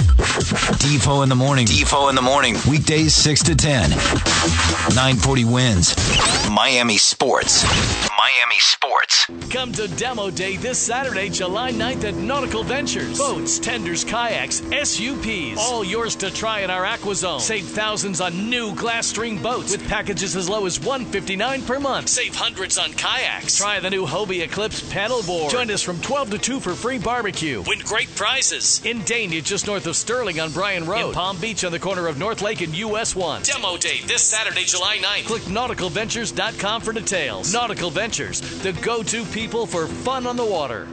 Defo in the morning. Defo in the morning. Weekdays 6 to 10. 940 wins. Miami Sports. Miami Sports. Come to Demo Day this Saturday, July 9th at Nautical Ventures. Boats, tenders, kayaks, SUPs. All yours to try in our Aqua Zone. Save thousands on new Glasstream boats with packages as low as 159 per month. Save hundreds on kayaks. Try the new Hobie Eclipse paddleboard. Join us from 12 to 2 for free barbecue. Win great prizes. In Dania, just north of Stirling on Bryan Road. In Palm Beach on the corner of North Lake and US 1. Demo Day this Saturday, July 9th. Click nauticalventures.com for details. Nautical Ventures, the go to people for fun on the water.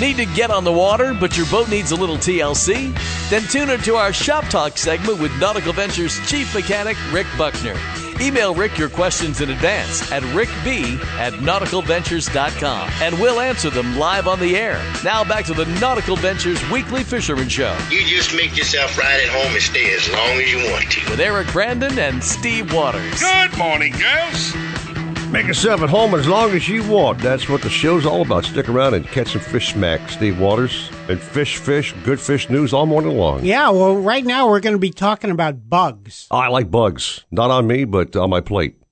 Need to get on the water, but your boat needs a little TLC? Then tune into our Shop Talk segment with Nautical Ventures Chief Mechanic Rick Buckner. Email Rick your questions in advance at rickb at nauticalventures.com and we'll answer them live on the air. Now back to the Nautical Ventures Weekly Fisherman Show You just make yourself right at home and stay as long as you want to. with Eric Brandon and Steve Waters. Good morning, girls. Make yourself at home as long as you want. That's what the show's all about. Stick around and catch some fish smack. Steve Waters and Fish Fish, good fish news all morning long. Yeah, well, right now we're going to be talking about bugs. I like bugs. Not on me, but on my plate.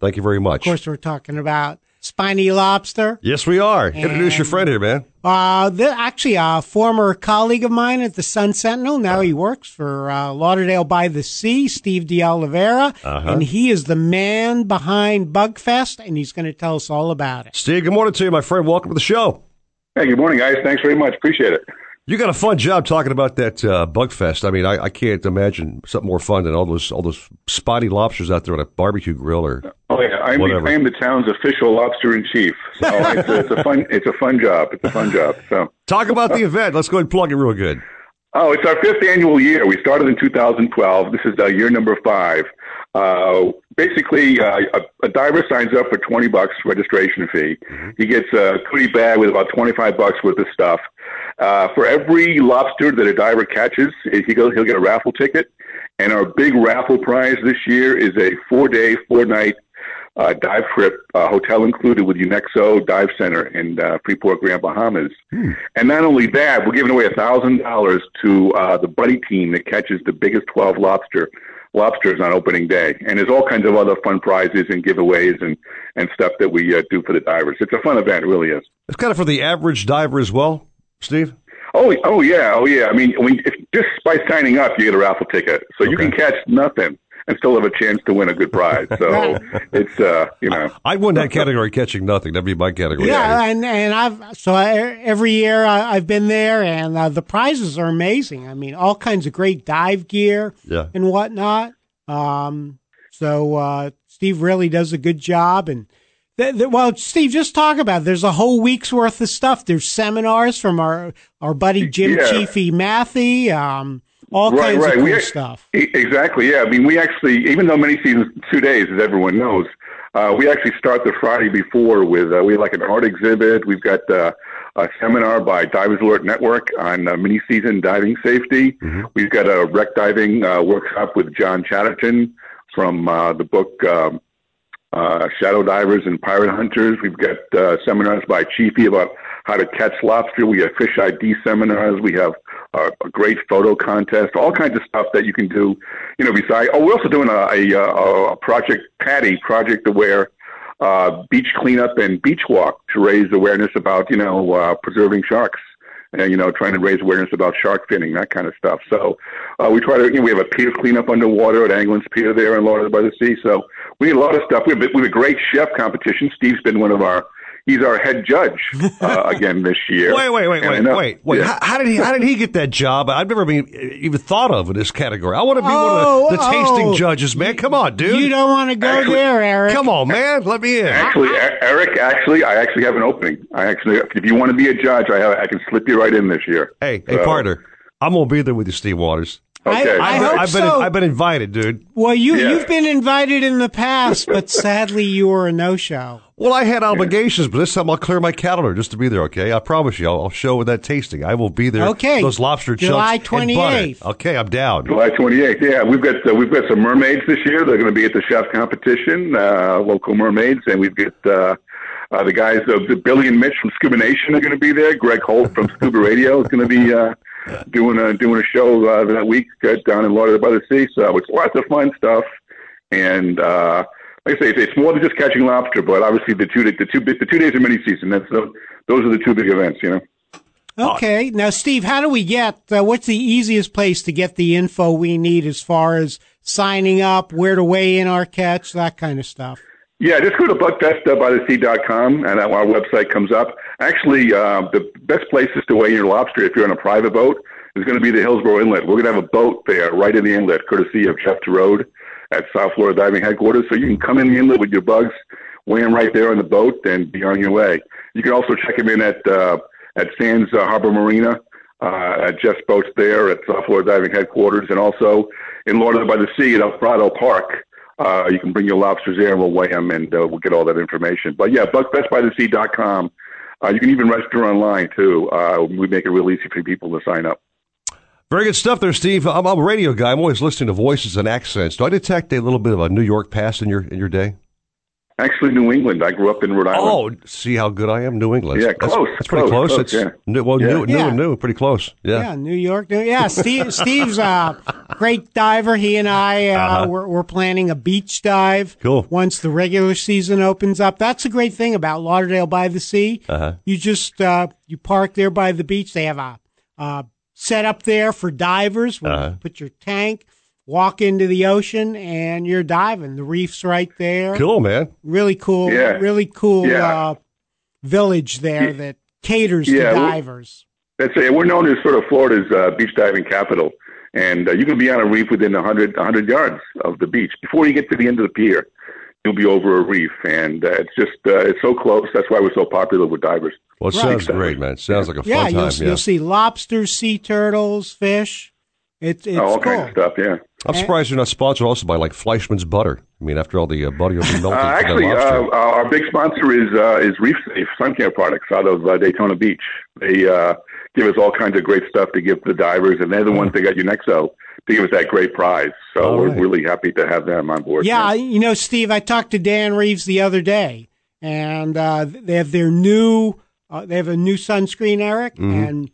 Thank you very much. Of course, we're talking about spiny lobster. Yes, we are. Introduce your friend here, man. Uh, the, actually, a former colleague of mine at the Sun Sentinel. Now he works for uh, Lauderdale by the Sea, Steve De Oliveira, Uh-huh. and he is the man behind Bugfest, and he's going to tell us all about it. Steve, good morning to you, my friend. Welcome to the show. Hey, good morning, guys. Thanks very much. Appreciate it. You got a fun job talking about that uh, bug fest. I mean, I, I can't imagine something more fun than all those all those spotty lobsters out there on a barbecue grill or Oh yeah, I'm the, I am the town's official lobster in chief. So it's, a, it's a fun it's a fun job. It's a fun job. So talk about the event. Let's go ahead and plug it real good. Oh, it's our fifth annual year. We started in 2012. This is uh, year number five. Uh, basically, uh, a, a diver signs up for 20 bucks registration fee. He gets a goodie bag with about 25 bucks worth of stuff. Uh, for every lobster that a diver catches, he goes, he'll get a raffle ticket. And our big raffle prize this year is a four-day, four-night uh, dive trip, uh, hotel included with UNEXSO Dive Center in uh, Freeport, Grand Bahamas. And not only that, we're giving away a thousand dollars to uh, the buddy team that catches the biggest twelve lobster lobsters on opening day. And there's all kinds of other fun prizes and giveaways and and stuff that we uh, do for the divers. It's a fun event, it really is. It's kind of for the average diver as well, Steve. Oh, oh yeah, oh yeah. I mean, I mean, if, just by signing up, you get a raffle ticket, so you can catch nothing and still have a chance to win a good prize. So it's uh, you know. I'd win that category, catching nothing. That'd be my category. Yeah, and and I've so I, every year I, I've been there, and uh, the prizes are amazing. I mean, all kinds of great dive gear Yeah. and whatnot. Um, so uh, Steve really does a good job, and th- th- well, Steve, just talk about. It. There's a whole week's worth of stuff. There's seminars from our our buddy Jim Yeah. Chiefy Mathie. Um, all kinds of cool We- stuff. e- Exactly. Yeah. I mean, we actually, even though many seasons two days, as everyone knows, uh, we actually start the Friday before with uh, we have like an art exhibit. We've got uh, a seminar by Divers Alert Network on uh, mini season diving safety. We've got a wreck diving uh, workshop with John Chatterton from uh, the book. Um, uh, shadow divers and pirate hunters. We've got uh, seminars by Chiefy about how to catch lobster. We have fish ID seminars. We have uh, a great photo contest. All kinds of stuff that you can do. You know, besides, oh, we're also doing a, a, a project PADI Project Aware uh, beach cleanup and beach walk to raise awareness about you know uh, preserving sharks. And, you know, trying to raise awareness about shark finning, that kind of stuff. So uh, we try to, you know, we have a pier cleanup underwater at Anglin's Pier there in Lauderdale by the Sea. So we need a lot of stuff. We have, we have a great chef competition. Steve's been one of our, he's our head judge uh, again this year. Wait, wait, wait, And wait, know- wait, wait. Yeah. How, how did he? How did he get that job? I've never been even thought of in this category. I want to be Oh, one of the, the tasting oh. judges, man. Come on, dude. You don't want to go Actually- there, Eric. Come on, man. Let me in. Actually, Eric, actually, I actually have an opening. I actually, if you want to be a judge, I have, I can slip you right in this year. Hey, hey, partner. I'm gonna be there with you, Steve Waters. Okay. I I've, hope I've been so. I've been invited, dude. Well, you Yeah. you've been invited in the past, but sadly you were a no show. Well, I had obligations, but this time I'll clear my calendar just to be there. Okay, I promise you, I'll, I'll show with that tasting. I will be there. Okay. those lobster July chunks and butter. 28th. Okay, I'm down. July 28th. Yeah, we've got uh, we've got some mermaids this year. They're going to be at the chef competition, uh, local mermaids, and we've got uh, uh, the guys of the Billy and Mitch from Scuba Nation are going to be there. Greg Holt from Scuba Radio is going to be uh, doing a doing a show uh, that week uh, down in Lauderdale by the Sea. So it's lots of fun stuff, and uh, like I say, it's, it's more than just catching lobster, but obviously the two the two the two days of mini season. That's the, those are the two big events, you know. Okay, now Steve, how do we get? Uh, what's the easiest place to get the info we need as far as signing up, where to weigh in our catch, that kind of stuff? Yeah, just go to bugfestbythesea.com and our website comes up. Actually, uh, the best places to weigh your lobster if you're on a private boat is going to be the Hillsboro Inlet. We're going to have a boat there right in the inlet, courtesy of Jeff Road at South Florida Diving Headquarters. So you can come in the inlet with your bugs, weigh them right there on the boat, and be on your way. You can also check them in at uh, at Sands uh, Harbor Marina. uh, at Jeff's Boats there at South Florida Diving Headquarters, and also in Lauderdale by the Sea at El Prado Park. Uh, you can bring your lobsters there, and we'll weigh them, and uh, we'll get all that information. But yeah, bestbythesea.com. Uh, you can even register online too. Uh, we make it real easy for people to sign up. Very good stuff there, Steve. I'm, I'm a radio guy. I'm always listening to voices and accents. Do I detect a little bit of a New York past in your in your day? Actually, New England. I grew up in Rhode Island. Oh, see how good I am, New England. Yeah, that's, close. That's pretty close. close. close it's yeah. new, well, yeah. new, new Yeah. and new, pretty close. Yeah. Yeah, New York. New- Yeah, Steve, Steve's a great diver. He and I, uh, Uh-huh. we're, we're planning a beach dive. Cool. Once the regular season opens up, that's a great thing about Lauderdale by the Sea. Uh-huh. You just uh, you park there by the beach. They have a uh, set up there for divers. Where Uh-huh. you put your tank, walk into the ocean, and you're diving. The reef's right there. Cool, man. Really cool. Yeah. Really cool Yeah. uh, village there that caters Yeah, to divers. That's it. We're known as sort of Florida's uh, beach diving capital, and uh, you can be on a reef within 100, 100 yards of the beach. Before you get to the end of the pier, you'll be over a reef, and uh, it's just uh, it's so close. That's why we're so popular with divers. Well, it Right. sounds great, man. It sounds like a yeah, fun you'll. Yeah. you'll see lobsters, sea turtles, fish. It's it's Oh, all cool. kinds of stuff. Yeah. I'm surprised you're not sponsored also by like Fleischmann's butter. I mean, after all the uh, butter you'll be melting Uh, actually, the uh, lobster. our big sponsor is uh, is Reef Safe Sun Care Products out of uh, Daytona Beach. They uh, give us all kinds of great stuff to give to the divers, and they're the ones that got you UNEXSO to give us that great prize. So All we're right. really happy to have them on board. Yeah, I- you know, Steve, I talked to Dan Reeves the other day, and uh, they have their new, uh, they have a new sunscreen, Eric, Mhm. and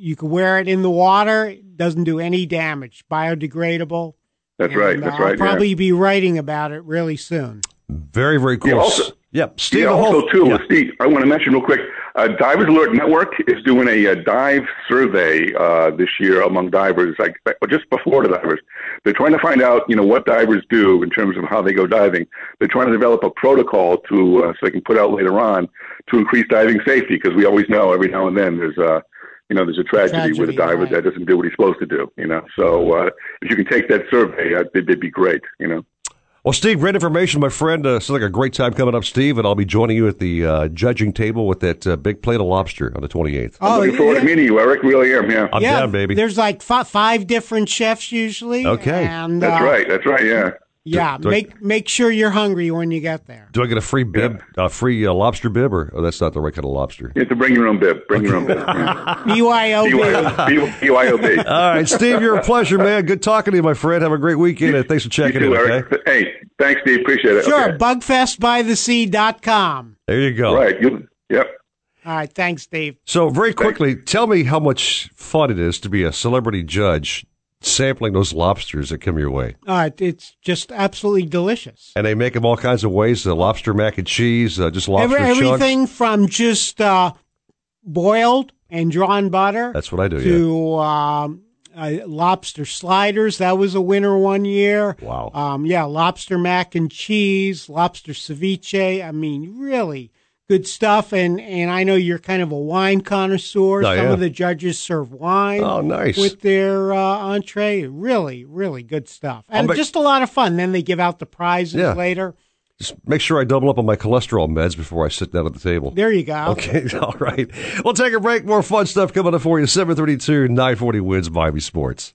you can wear it in the water. It doesn't do any damage, biodegradable. That's And, right. uh, That's I'll right. yeah. probably be writing about it really soon. Very, very cool. Yeah, also- yep. Steve, yeah, also too, yeah. Steve, I want to mention real quick. Uh, Divers Alert Network is doing a, uh dive survey uh, this year among divers, like just before the divers. They're trying to find out, you know, what divers do in terms of how they go diving. They're trying to develop a protocol to uh, so they can put out later on to increase diving safety because we always know every now and then there's a you know, there's a tragedy, with a diver right. that doesn't do what he's supposed to do, you know. So uh, if you can take that survey, uh, it'd, it'd be great, you know. Well, Steve, great information, my friend. Uh, sounds like a great time coming up, Steve, and I'll be joining you at the uh, judging table with that uh, big plate of lobster on the 28th. I'm looking forward to meeting you, Eric. Really am, yeah. I'm yeah, down, baby. There's like fi- five different chefs usually. Okay. and That's uh, right. That's right. Yeah. Yeah, Do- do I- make make sure you're hungry when you get there. Do I get a free bib, a free uh, lobster bib, or oh, that's not the right kind of lobster? You have to bring your own bib. Bring your own bib. Yeah. BYOB. BYOB. All right, Steve, you're a pleasure, man. Good talking to you, my friend. Have a great weekend, and thanks for checking too, in. Okay, Hey, thanks, Steve. Appreciate it. Sure, Okay. bugfestbythesea.com. there you go. Right. You, yep. All right, thanks, Steve. So, very quickly, tell me how much fun it is to be a celebrity judge sampling those lobsters that come your way. Uh, it's just absolutely delicious. And they make them all kinds of ways: the lobster mac and cheese, uh, just lobster Every, chunks. everything from just uh, boiled and drawn butter That's what I do. Yeah. to um, uh, lobster sliders. That was a winner one year. Wow. Um, yeah, lobster mac and cheese, lobster ceviche. I mean, really good stuff. And and I know you're kind of a wine connoisseur. Oh, Some yeah. of the judges serve wine. Oh, nice. With their uh, entree, really, really good stuff, and bet- just a lot of fun. Then they give out the prizes Yeah. later. Just make sure I double up on my cholesterol meds before I sit down at the table. There you go. Okay, all right. We'll take a break. More fun stuff coming up for you. 732, 940 wins Miami Sports.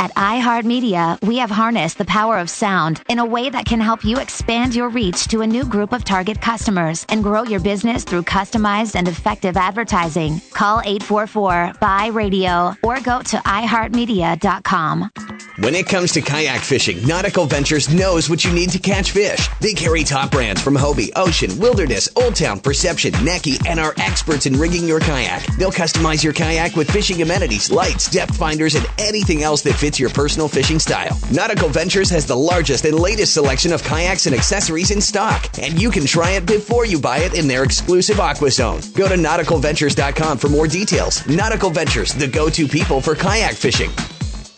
At iHeartMedia, we have harnessed the power of sound in a way that can help you expand your reach to a new group of target customers and grow your business through customized and effective advertising. Call 844 buy radio or go to iHeartMedia.com. When it comes to kayak fishing, Nautical Ventures knows what you need to catch fish. They carry top brands from Hobie, Ocean, Wilderness, Old Town, Perception, Necky, and are experts in rigging your kayak. They'll customize your kayak with fishing amenities, lights, depth finders, and anything else that fits your personal fishing style. Nautical Ventures has the largest and latest selection of kayaks and accessories in stock, and you can try it before you buy it in their exclusive Aqua Zone. Go to nauticalventures.com for more details. Nautical Ventures, the go-to people for kayak fishing.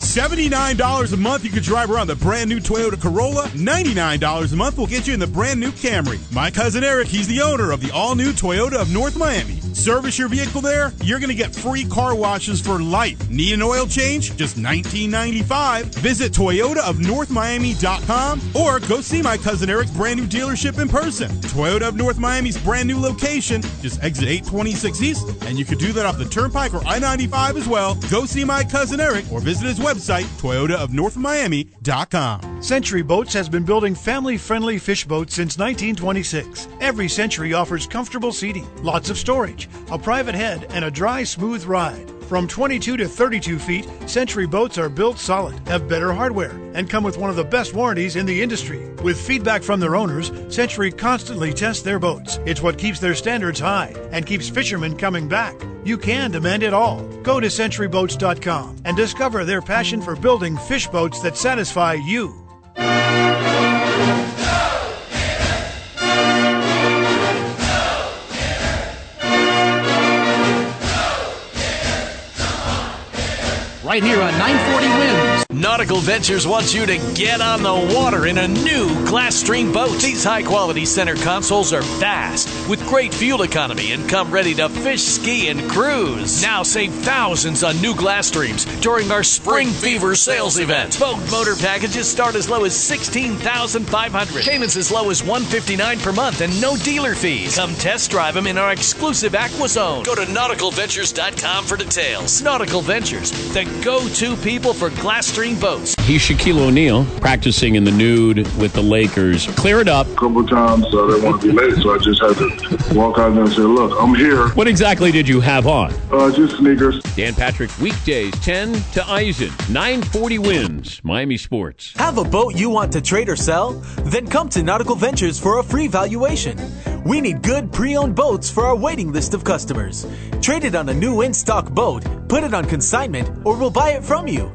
$79 a month, you can drive around the brand new Toyota Corolla. $99 a month will get you in the brand new Camry. My cousin Eric, he's the owner of the all new Toyota of North Miami. Service your vehicle there, you're going to get free car washes for life. Need an oil change? Just $19.95. Visit ToyotaofNorthMiami.com or go see my cousin Eric's brand new dealership in person. Toyota of North Miami's brand new location, just exit 826 East, and you can do that off the Turnpike or I 95 as well. Go see my cousin Eric or visit his website, Website, toyotaofnorthmiami.com. Century Boats has been building family friendly fish boats since 1926. Every Century offers comfortable seating, lots of storage, a private head, and a dry, smooth ride. From 22 to 32 feet, Century boats are built solid, have better hardware, and come with one of the best warranties in the industry. With feedback from their owners, Century constantly tests their boats. It's what keeps their standards high and keeps fishermen coming back. You can demand it all. Go to centuryboats.com and discover their passion for building fish boats that satisfy you. Right here on 940 Wins. Nautical Ventures wants you to get on the water in a new Glasstream boat. These high quality center consoles are fast, with great fuel economy, and come ready to fish, ski, and cruise. Now save thousands on new Glasstreams during our Spring Fever sales event. Boat motor packages start as low as 16500 Payments as low as 159 per month and no dealer fees. Come test drive them in our exclusive Aqua Zone. Go to nauticalventures.com for details. Nautical Ventures, the go-to people for Glasstream boats. He's Shaquille O'Neal practicing in the nude with the Lakers. Clear it up. A couple times uh, they want to be late, so I just had to walk out there and say, "Look, I'm here." What exactly did you have on? Uh, just sneakers. Dan Patrick weekdays 10 to Eisen. 940 wins. Miami Sports. Have a boat you want to trade or sell? Then come to Nautical Ventures for a free valuation. We need good pre-owned boats for our waiting list of customers. Trade it on a new in-stock boat, put it on consignment, or we'll buy it from you.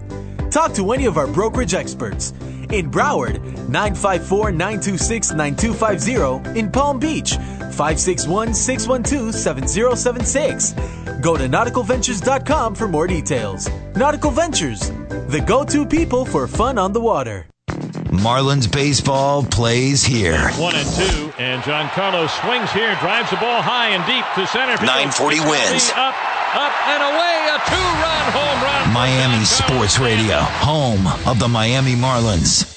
Talk to any of our brokerage experts. In Broward, 954-926-9250. In Palm Beach, 561-612-7076. Go to nauticalventures.com for more details. Nautical Ventures, the go-to people for fun on the water. Marlins baseball plays here. One and two, and Giancarlo swings here, drives the ball high and deep to center field. 940 wins. Up, up and away, a two-run home run. Miami Sports Radio, home of the Miami Marlins.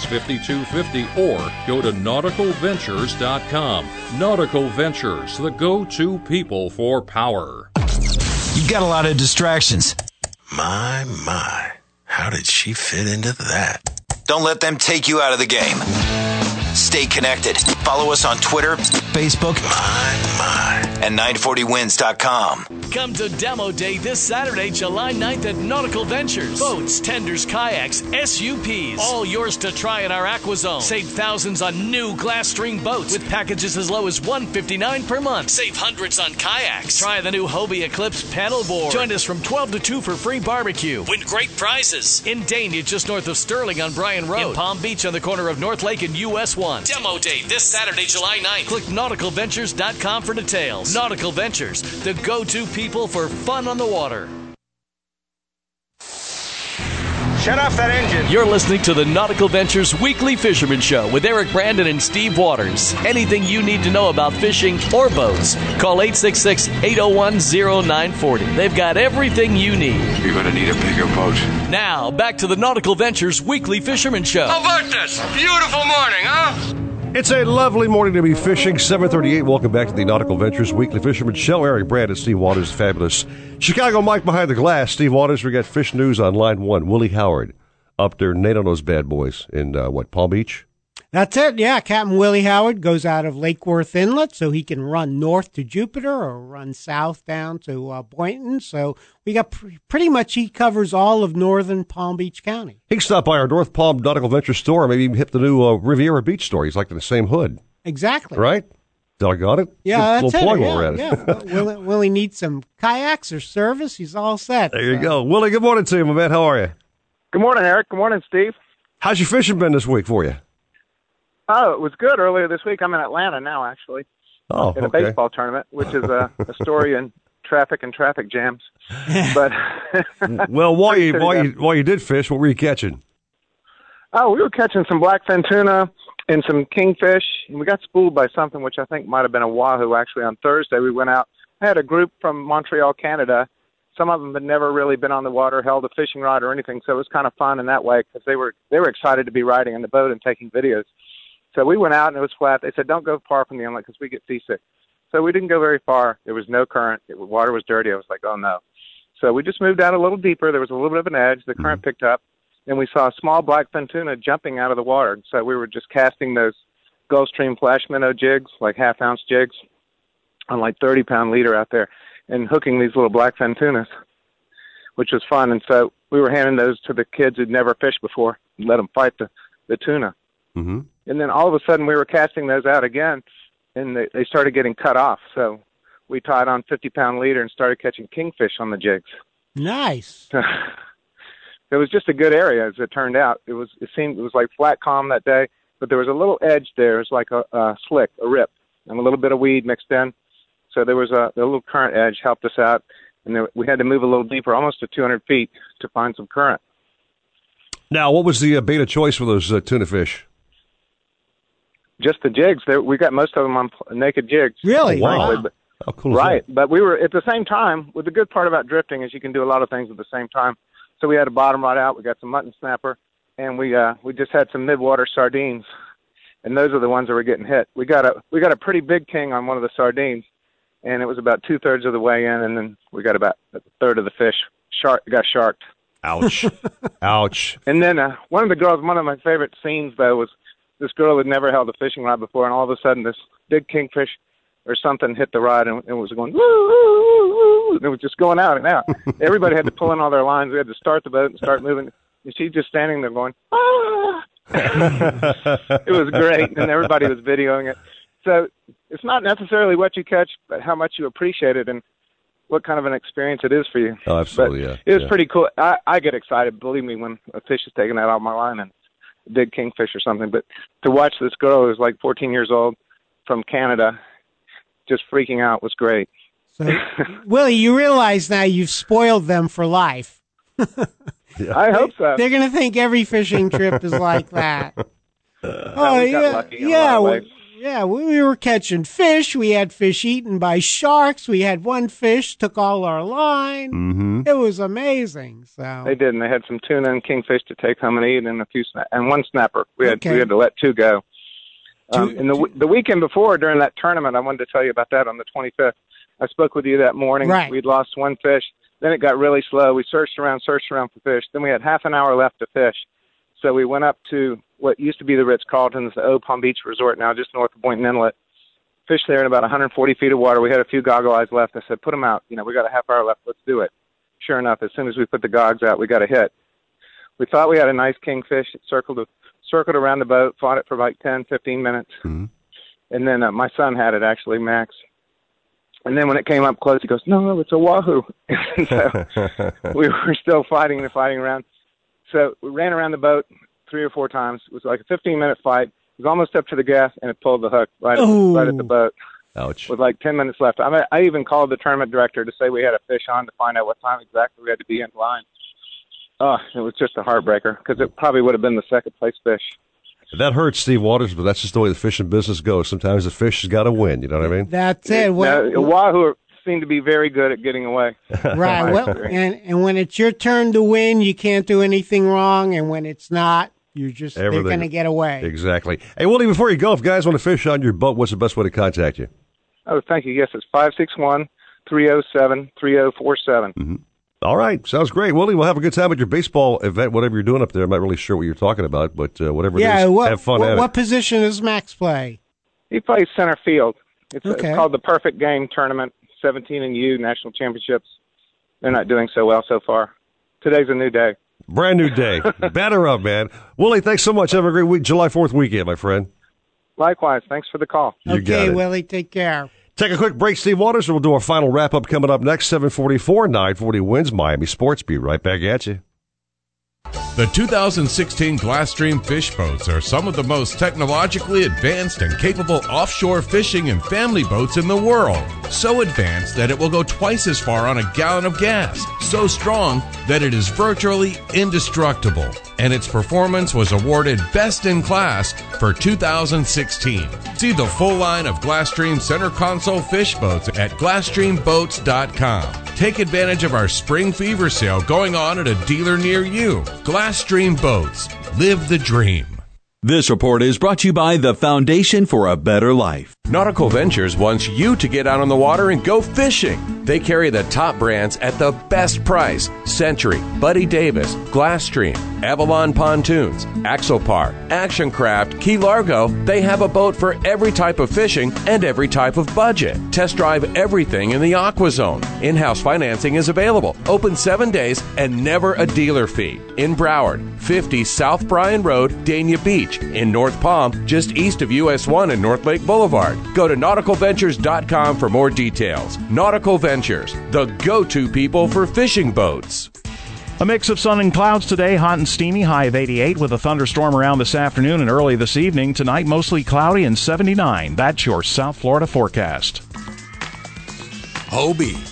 5250 or go to nauticalventures.com. Nautical Ventures, the go to people for power. You've got a lot of distractions. My, my. How did she fit into that? Don't let them take you out of the game. Stay connected. Follow us on Twitter, Facebook, My, my. And 940wins.com. Come to Demo Day this Saturday, July 9th at Nautical Ventures. Boats, tenders, kayaks, SUPs. All yours to try in our Aqua Zone. Save thousands on new Glasstream boats with packages as low as 159 per month. Save hundreds on kayaks. Try the new Hobie Eclipse paddleboard. Join us from 12 to 2 for free barbecue. Win great prizes. In Dania, just north of Stirling on Bryan Road. In Palm Beach on the corner of North Lake and US 1. Demo Day this Saturday, July 9th. Click nauticalventures.com for details. Nautical Ventures, the go to people for fun on the water. Shut off that engine. You're listening to the Nautical Ventures Weekly Fisherman Show with Eric Brandon and Steve Waters. Anything you need to know about fishing or boats, call 866 801 0940. They've got everything you need. You're going to need a bigger boat. Now, back to the Nautical Ventures Weekly Fisherman Show. How about this? Beautiful morning, huh? It's a lovely morning to be fishing. 738. Welcome back to the Nautical Ventures Weekly Fisherman Show. Eric Brandon, Steve Waters, fabulous. Chicago Mike behind the glass. Steve Waters, we got fish news on line one. Willie Howard up there, Nate on those bad boys in, uh, what, Palm Beach? That's it. Yeah, Captain Willie Howard goes out of Lake Worth Inlet, so he can run north to Jupiter or run south down to uh, Boynton. So we got pr- pretty much he covers all of northern Palm Beach County. He can stop by our North Palm Nautical Venture store, maybe even hit the new uh, Riviera Beach store. He's like in the same hood, Exactly. right? Doggone it. Yeah, Good that's little it. plug yeah, while we're at it. yeah. Willie, Willie needs some kayaks or service. He's all set. There you go. Willie, good morning to you, my man. How are you? Good morning, Eric. Good morning, Steve. How's your fishing been this week for you? Oh, it was good earlier this week. I'm in Atlanta now, actually, Oh, in a okay. baseball tournament, which is a, a story in traffic and traffic jams. But well, while you Pretty while you while you did fish, what were you catching? oh, we were catching some blackfin tuna and some kingfish, and we got spooled by something which I think might have been a wahoo. Actually, on Thursday we went out. I had a group from Montreal, Canada. Some of them had never really been on the water, held a fishing rod or anything, so it was kind of fun in that way because they were they were excited to be riding in the boat and taking videos. So we went out and it was flat. They said, "Don't go far from the inlet because we get seasick." So we didn't go very far. There was no current. The water was dirty. I was like, "Oh no!" So we just moved out a little deeper. There was a little bit of an edge. The current picked up, and we saw a small blackfin tuna jumping out of the water. So we were just casting those Gulfstream flash minnow jigs, like half ounce jigs, on like 30 pound leader out there, and hooking these little blackfin tunas, which was fun. And so we were handing those to the kids who'd never fished before, and let them fight the the tuna. Mm-hmm. And then all of a sudden we were casting those out again, and they, they started getting cut off. So we tied on 50 pound leader and started catching kingfish on the jigs. Nice. it was just a good area as it turned out. It was it seemed it was like flat calm that day, but there was a little edge there. It was like a, a slick, a rip, and a little bit of weed mixed in. So there was a, a little current edge helped us out, and there, we had to move a little deeper, almost to 200 feet, to find some current. Now, what was the uh, bait of choice for those uh, tuna fish? Just the jigs. There, we got most of them on pl- naked jigs. Really? Wow. But- How cool is right, but we were at the same time. With the good part about drifting is you can do a lot of things at the same time. So we had a bottom rod out. We got some mutton snapper, and we uh we just had some midwater sardines, and those are the ones that were getting hit. We got a we got a pretty big king on one of the sardines, and it was about two thirds of the way in, and then we got about a third of the fish shark got sharked. Ouch. Ouch. And then uh, one of the girls, one of my favorite scenes though was this girl had never held a fishing rod before, and all of a sudden this big kingfish or something hit the rod and it was going woo, woo, woo. And it was just going out and out. Everybody had to pull in all their lines. We had to start the boat and start moving. And she's just standing there going, ah. it was great, and everybody was videoing it. So it's not necessarily what you catch, but how much you appreciate it and what kind of an experience it is for you. Oh, absolutely, yeah. It was yeah. pretty cool. I, I get excited, believe me, when a fish is taken out of my line and big kingfish or something. But to watch this girl who's like 14 years old from Canada just freaking out was great. So, Willie, you realize now you've spoiled them for life. I hope so. They're going to think every fishing trip is like that. oh yeah, lucky in a yeah, lot we, ways. Yeah. We, we were catching fish. We had fish eaten by sharks. We had one fish took all our line. Mm-hmm. It was amazing. So They did, and they had some tuna and kingfish to take home and eat, and a few sna- and one snapper. We had Okay. we had to let two go. Um, Two- and the w the weekend before, during that tournament, I wanted to tell you about that on the 25th. I spoke with you that morning. Right. We'd lost one fish. Then it got really slow. We searched around, searched around for fish. Then we had half an hour left to fish. So we went up to what used to be the Ritz Carlton's, the Eau Palm Beach Resort, now just north of Boynton Inlet. Fished there in about 140 feet of water. We had a few goggle eyes left. I said, put them out. You know, we got a half hour left. Let's do it. Sure enough, as soon as we put the gogs out, we got a hit. We thought we had a nice kingfish. It circled, circled around the boat, fought it for like 10, 15 minutes. Mm-hmm. And then uh, my son had it actually, Max. And then when it came up close, he goes, "No, no, it's a wahoo." so we were still fighting and fighting around. So we ran around the boat three or four times. It was like a 15 minute fight. It was almost up to the gas, and it pulled the hook right at, right at the boat Ouch. with like 10 minutes left. I mean, I even called the tournament director to say we had a fish on to find out what time exactly we had to be in line. Oh, it was just a heartbreaker because it probably would have been the second place fish. That hurts Steve Waters, but that's just the way the fishing business goes. Sometimes the fish has got to win. You know what I mean? That's it. Well, Now, Wahoo seem to be very good at getting away. right. Well, and and when it's your turn to win, you can't do anything wrong, and when it's not, you're just they're going to get away. Exactly. Hey, Willie, before you go, if guys want to fish on your boat, what's the best way to contact you? Oh, thank you. Yes, it's five six one three zero seven three zero four seven. All right, sounds great, Willie. We'll have a good time at your baseball event, whatever you're doing up there. I'm not really sure what you're talking about, but uh, whatever Yeah. it is, What have fun what, at what it. position does Max play? He plays center field. It's, Okay. it's called the Perfect Game Tournament, 17 and U National Championships. They're not doing so well so far. Today's a new day. Brand new day. Batter up, man. Willie, thanks so much. Have a great week, July 4th weekend, my friend. Likewise, thanks for the call. You got okay, it. Willie, take care. Take a quick break, Steve Waters, and we'll do our final wrap up coming up next. 744, 940 wins Miami Sports. Be right back at you. The 2016 Glasstream fish boats are some of the most technologically advanced and capable offshore fishing and family boats in the world. So advanced that it will go twice as far on a gallon of gas. So strong that it is virtually indestructible. And its performance was awarded Best in Class for 2016. See the full line of Glasstream center console fish boats at GlasstreamBoats.com. Take advantage of our spring fever sale going on at a dealer near you. Glasstream Boats. Live the dream. This report is brought to you by the Foundation for a Better Life. Nautical Ventures wants you to get out on the water and go fishing. They carry the top brands at the best price Century, Buddy Davis, Glasstream, Avalon Pontoons, Axopar, Actioncraft, Key Largo. They have a boat for every type of fishing and every type of budget. Test drive everything in the Aqua Zone. In house financing is available, open seven days, and never a dealer fee. In Broward, 50 South Bryan Road, Dania Beach. In North Palm, just east of US 1 and North Lake Boulevard. Go to nauticalventures.com for more details. Nautical Ventures, the go to people for fishing boats. A mix of sun and clouds today, hot and steamy, high of 88, with a thunderstorm around this afternoon and early this evening. Tonight, mostly cloudy and 79. That's your South Florida forecast. Hobie,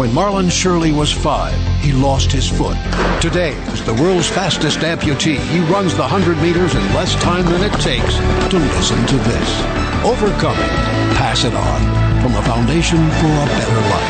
When Marlon Shirley was five, he lost his foot. Today, as the world's fastest amputee, he runs the 100 meters in less time than it takes to listen to this. Overcoming. Pass it on. From the Foundation for a Better Life.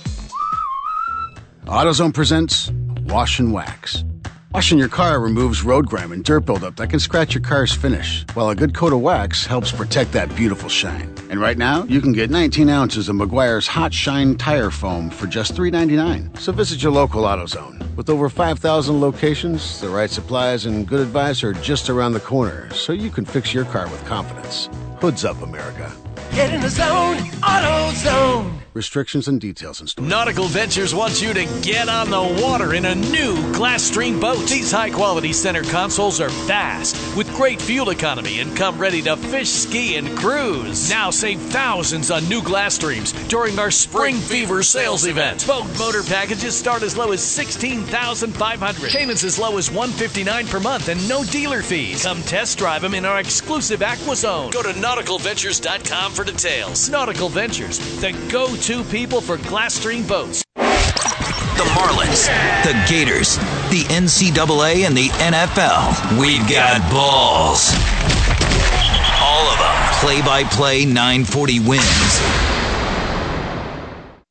AutoZone presents Wash and Wax. Washing your car removes road grime and dirt buildup that can scratch your car's finish, while a good coat of wax helps protect that beautiful shine. And right now, you can get 19 ounces of Meguiar's Hot Shine Tire Foam for just $3.99. So visit your local AutoZone. With over 5,000 locations, the right supplies and good advice are just around the corner, so you can fix your car with confidence. Hoods up, America. Get in the zone, AutoZone. Restrictions and details in store. Nautical Ventures wants you to get on the water in a new Glasstream boat. These high quality center consoles are fast, with great fuel economy, and come ready to fish, ski, and cruise. Now save thousands on new Glasstreams during our Spring Fever sales event. Boat motor packages start as low as $16,500. Payments as low as 159 per month and no dealer fees. Come test drive them in our exclusive Aqua Zone. Go to nauticalventures.com for details. Nautical Ventures, the go to people for Glasstream boats. The Marlins, the Gators, the NCAA, and the NFL. We've got balls. All of them. Play by play 940 wins.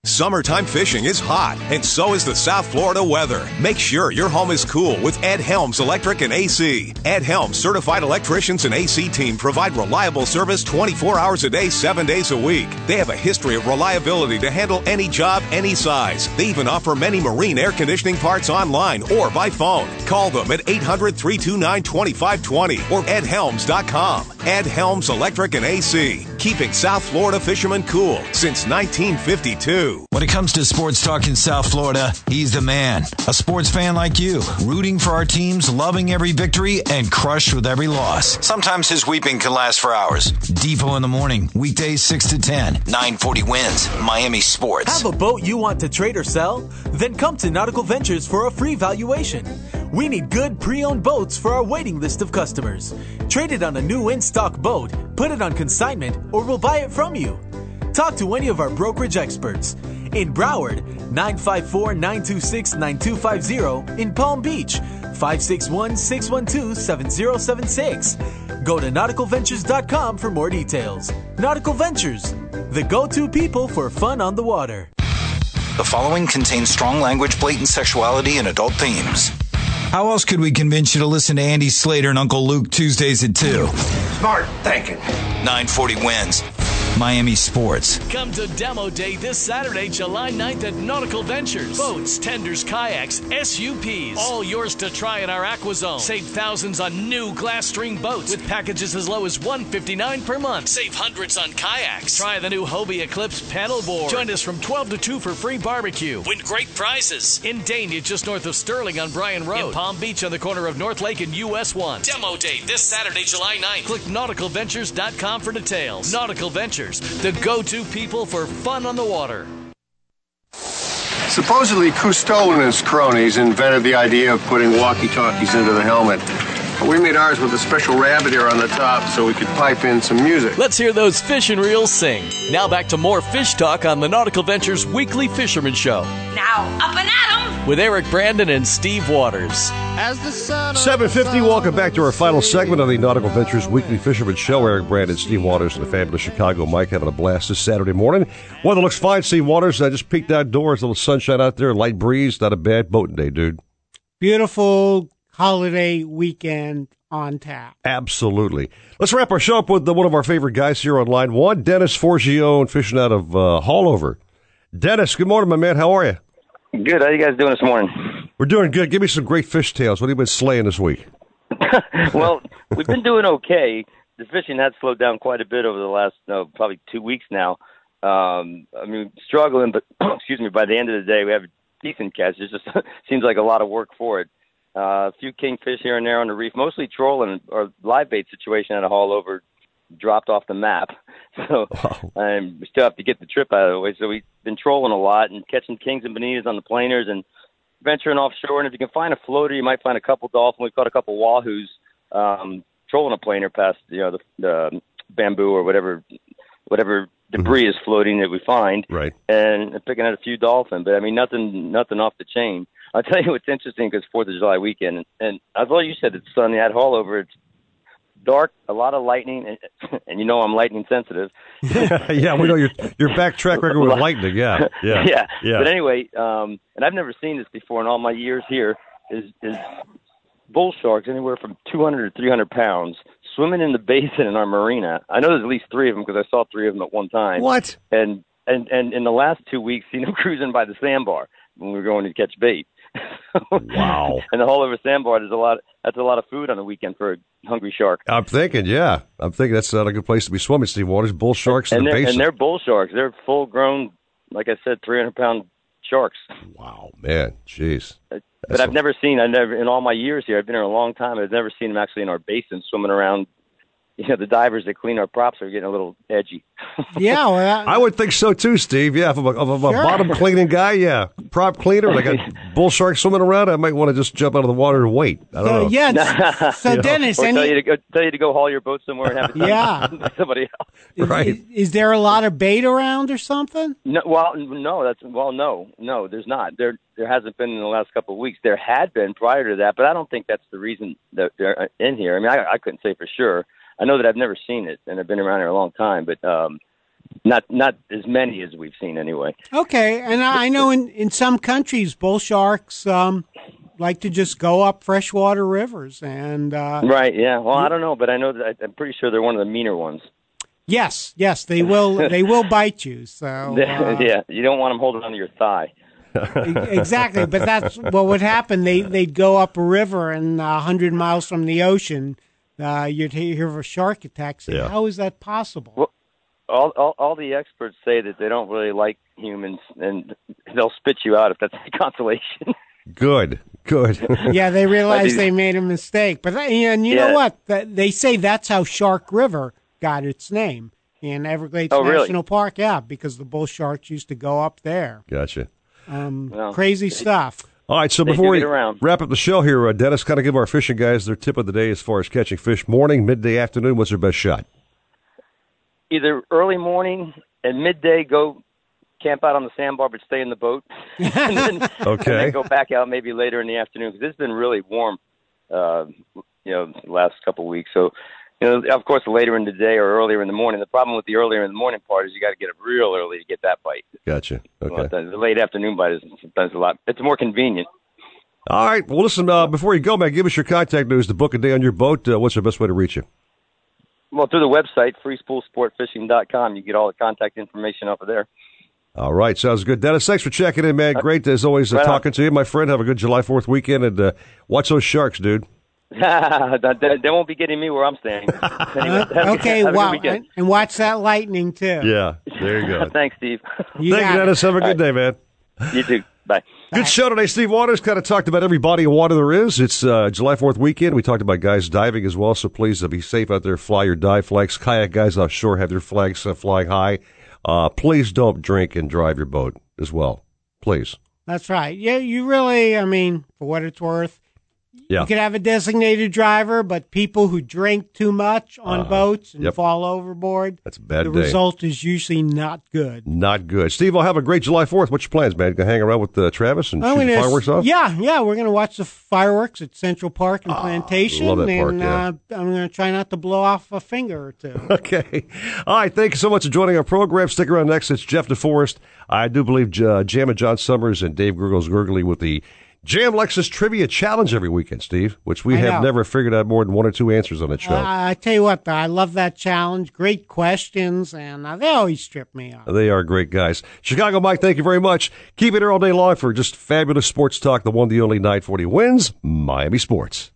Summertime fishing is hot, and so is the South Florida weather. Make sure your home is cool with Edd Helms Electric and AC. Edd Helms certified electricians and AC team provide reliable service 24 hours a day, 7 days a week. They have a history of reliability to handle any job, any size. They even offer many marine air conditioning parts online or by phone. Call them at 800 329 2520 or eddhelms.com. Edd Helms Electric and AC, keeping South Florida fishermen cool since 1952. When it comes to sports talk in South Florida, he's the man. A sports fan like you, rooting for our teams, loving every victory, and crushed with every loss. Sometimes his weeping can last for hours. Depot in the morning, weekdays 6 to 10, 940 wins, Miami Sports. Have a boat you want to trade or sell? Then come to Nautical Ventures for a free valuation. We need good pre owned boats for our waiting list of customers. Trade it on a new in stock boat, put it on consignment, or we'll buy it from you. Talk to any of our brokerage experts. In Broward, 954 926 9250. In Palm Beach, 561 612 7076. Go to nauticalventures.com for more details. Nautical Ventures, the go to people for fun on the water. The following contains strong language, blatant sexuality, and adult themes. How else could we convince you to listen to Andy Slater and Uncle Luke Tuesdays at 2? Smart thinking. 940 wins. Miami Sports. Come to Demo Day this Saturday, July 9th at Nautical Ventures. Boats, tenders, kayaks, SUPs. All yours to try in our AquaZone. Save thousands on new Glasstream boats with packages as low as 159 per month. Save hundreds on kayaks. Try the new Hobie Eclipse paddleboard. Join us from 12 to 2 for free barbecue. Win great prizes. In Dania, just north of Stirling on Bryan Road. In Palm Beach on the corner of North Lake and US 1. Demo Day this Saturday, July 9th. Click nauticalventures.com for details. Nautical Ventures, the go to people for fun on the water. Supposedly, Cousteau and his cronies invented the idea of putting walkie-talkies into the helmet. We made ours with a special rabbit ear on the top so we could pipe in some music. Let's hear those fish and reels sing. Now back to more fish talk on the Nautical Ventures Weekly Fisherman Show Now, up and at 'em! with Eric Brandon and Steve Waters. As the sun. 750, welcome back to our final segment of the Nautical Ventures Weekly Fisherman Show. Eric Brandon, Steve Waters, and the fabulous Chicago Mike having a blast this Saturday morning. Weather looks fine, Steve Waters. I just peeked outdoors, a little sunshine out there, light breeze, not a bad boating day, dude. Beautiful holiday weekend on tap. Absolutely. Let's wrap our show up with uh, one of our favorite guys here on line one, Dennis Forgione, fishing out of uh, Haulover. Dennis, good morning, my man. How are you? Good. How are you guys doing this morning? We're doing good. Give me some great fish tales. What have you been slaying this week? well, we've been doing okay. The fishing has slowed down quite a bit over the last no, probably two weeks now. Um, I mean, struggling, but excuse me. By the end of the day, we have a decent catch. It just seems like a lot of work for it. Uh, a few kingfish here and there on the reef, mostly trolling or live bait situation at a Haulover dropped off the map. So um, we still have to get the trip out of the way. So we've been trolling a lot and catching kings and bonitas on the planers and venturing offshore. And if you can find a floater, you might find a couple dolphins. We've caught a couple wahoos um, trolling a planer past you know the, the bamboo or whatever whatever debris is floating that we find, right? And picking out a few dolphin. But I mean nothing nothing off the chain. I'll tell you what's interesting because Fourth of July weekend, and, and I thought you said it's sunny at Haulover. It's dark, a lot of lightning, and, and you know I'm lightning sensitive. yeah, we know your your back track record with lightning. Yeah, yeah, yeah. yeah. But anyway, um, and I've never seen this before in all my years here. Is is bull sharks anywhere from 200 to 300 pounds swimming in the basin in our marina? I know there's at least three of them because I saw three of them at one time. What? And and and in the last two weeks, seen them cruising by the sandbar when we were going to catch bait. Wow. and the Haulover sandbar is a lot. That's a lot of food on the weekend for a hungry shark. I'm thinking, yeah, I'm thinking that's not a good place to be swimming. Steve Waters, bull sharks in and the they're, basin. and they're bull sharks. They're full grown, like I said, 300 pound sharks. Wow, man, jeez. Uh, but I've never seen. I never in all my years here. I've been here a long time. I've never seen them actually in our basin swimming around. You know, the divers that clean our props are getting a little edgy. Yeah, well, I would think so too, Steve. Yeah, if I'm a, if I'm a Sure. bottom cleaning guy, yeah, prop cleaner, and I got bull sharks swimming around, I might want to just jump out of the water and wait. I don't So, know. yeah, so You know? Dennis, or tell you to go tell you to go haul your boat somewhere and have it done Yeah. by somebody else. is, is there a lot of bait around or something? No, well, no, that's well, no, no, there's not. There, there hasn't been in the last couple of weeks. There had been prior to that, but I don't think that's the reason that they're uh, in here. I mean, I, I couldn't say for sure. I know that I've never seen it, and I've been around here a long time, but um, not not as many as we've seen anyway. Okay, and I know in, in some countries, bull sharks um, like to just go up freshwater rivers, and uh, Right? Yeah. Well, I don't know, but I know that I'm pretty sure they're one of the meaner ones. yes, yes, they will they will bite you. So uh, yeah, you don't want them holding onto your thigh. exactly, but that's what would happen. They they'd go up a river, and a hundred miles from the ocean, uh, you'd hear of a shark attack. Say, Yeah. How is that possible? Well, all, all all the experts say that they don't really like humans, and they'll spit you out if that's any consolation. Good, good. yeah, they realize they made a mistake. But and you Yeah. know what? They say that's how Shark River got its name in Everglades Oh, really? National Park. Yeah, because the bull sharks used to go up there. Gotcha. Um, Well, crazy stuff. All right, so They before we wrap up the show here, uh, Dennis, kind of give our fishing guys their tip of the day as far as catching fish. Morning, midday, afternoon. What's their best shot? Either early morning and midday, go camp out on the sandbar, but stay in the boat. and then, and then go back out maybe later in the afternoon because it's been really warm, uh, you know, the last couple of weeks. So, you know, of course, later in the day or earlier in the morning. The problem with the earlier in the morning part is you got to get up real early to get that bite. Gotcha. Okay. Well, the, the late afternoon bite is sometimes a lot. It's more convenient. All right. Well, listen. Uh, before you go, man, give us your contact news to book a day on your boat. Uh, what's the best way to reach you? Well, through the website, freespoolsportfishing.com, you get all the contact information off of there. All right. Sounds good, Dennis. Thanks for checking in, man. Great as always uh, Right on. talking to you, my friend. Have a good July Fourth weekend and uh, watch those sharks, dude. they, they won't be getting me where I'm staying. Anyway, have a good- okay, have wow, and, and watch that lightning too. Yeah. There you go. Thanks, Steve. You Thank got you, it. Dennis. Have a All good day, man. You too. Bye. Good show today. Steve Waters kind of talked about every body of water there is. It's uh, July 4th weekend. We talked about guys diving as well, so please uh, be safe out there. Fly your dive flags. Kayak guys offshore have their flags uh, flying high. Uh, please don't drink and drive your boat as well. Please. That's right. Yeah, you really, I mean, for what it's worth, Yeah. you could have a designated driver, but people who drink too much on Uh-huh. boats and Yep. fall overboard, That's a bad the day. result is usually not good. Not good. Steve, I'll have a great July 4th. What's your plans, man? Gonna hang around with uh, Travis and I'm shoot fireworks off? Yeah, yeah, we're going to watch the fireworks at Central Park and Plantation, love that park, and yeah. uh, I'm going to try not to blow off a finger or two. Okay. All right. Thank you so much for joining our program. Stick around next. It's Jeff DeForest. I do believe uh, Jam and John Summers and Dave Gurgles Gurgly with the Jam Lexus Trivia Challenge every weekend, Steve, which we I have know. never figured out more than one or two answers on that show. Uh, I tell you what, though, I love that challenge. Great questions, and uh, they always trip me up. They are great guys. Chicago Mike, thank you very much. Keep it here all day long for just fabulous sports talk. The one, the only 940 wins Miami Sports.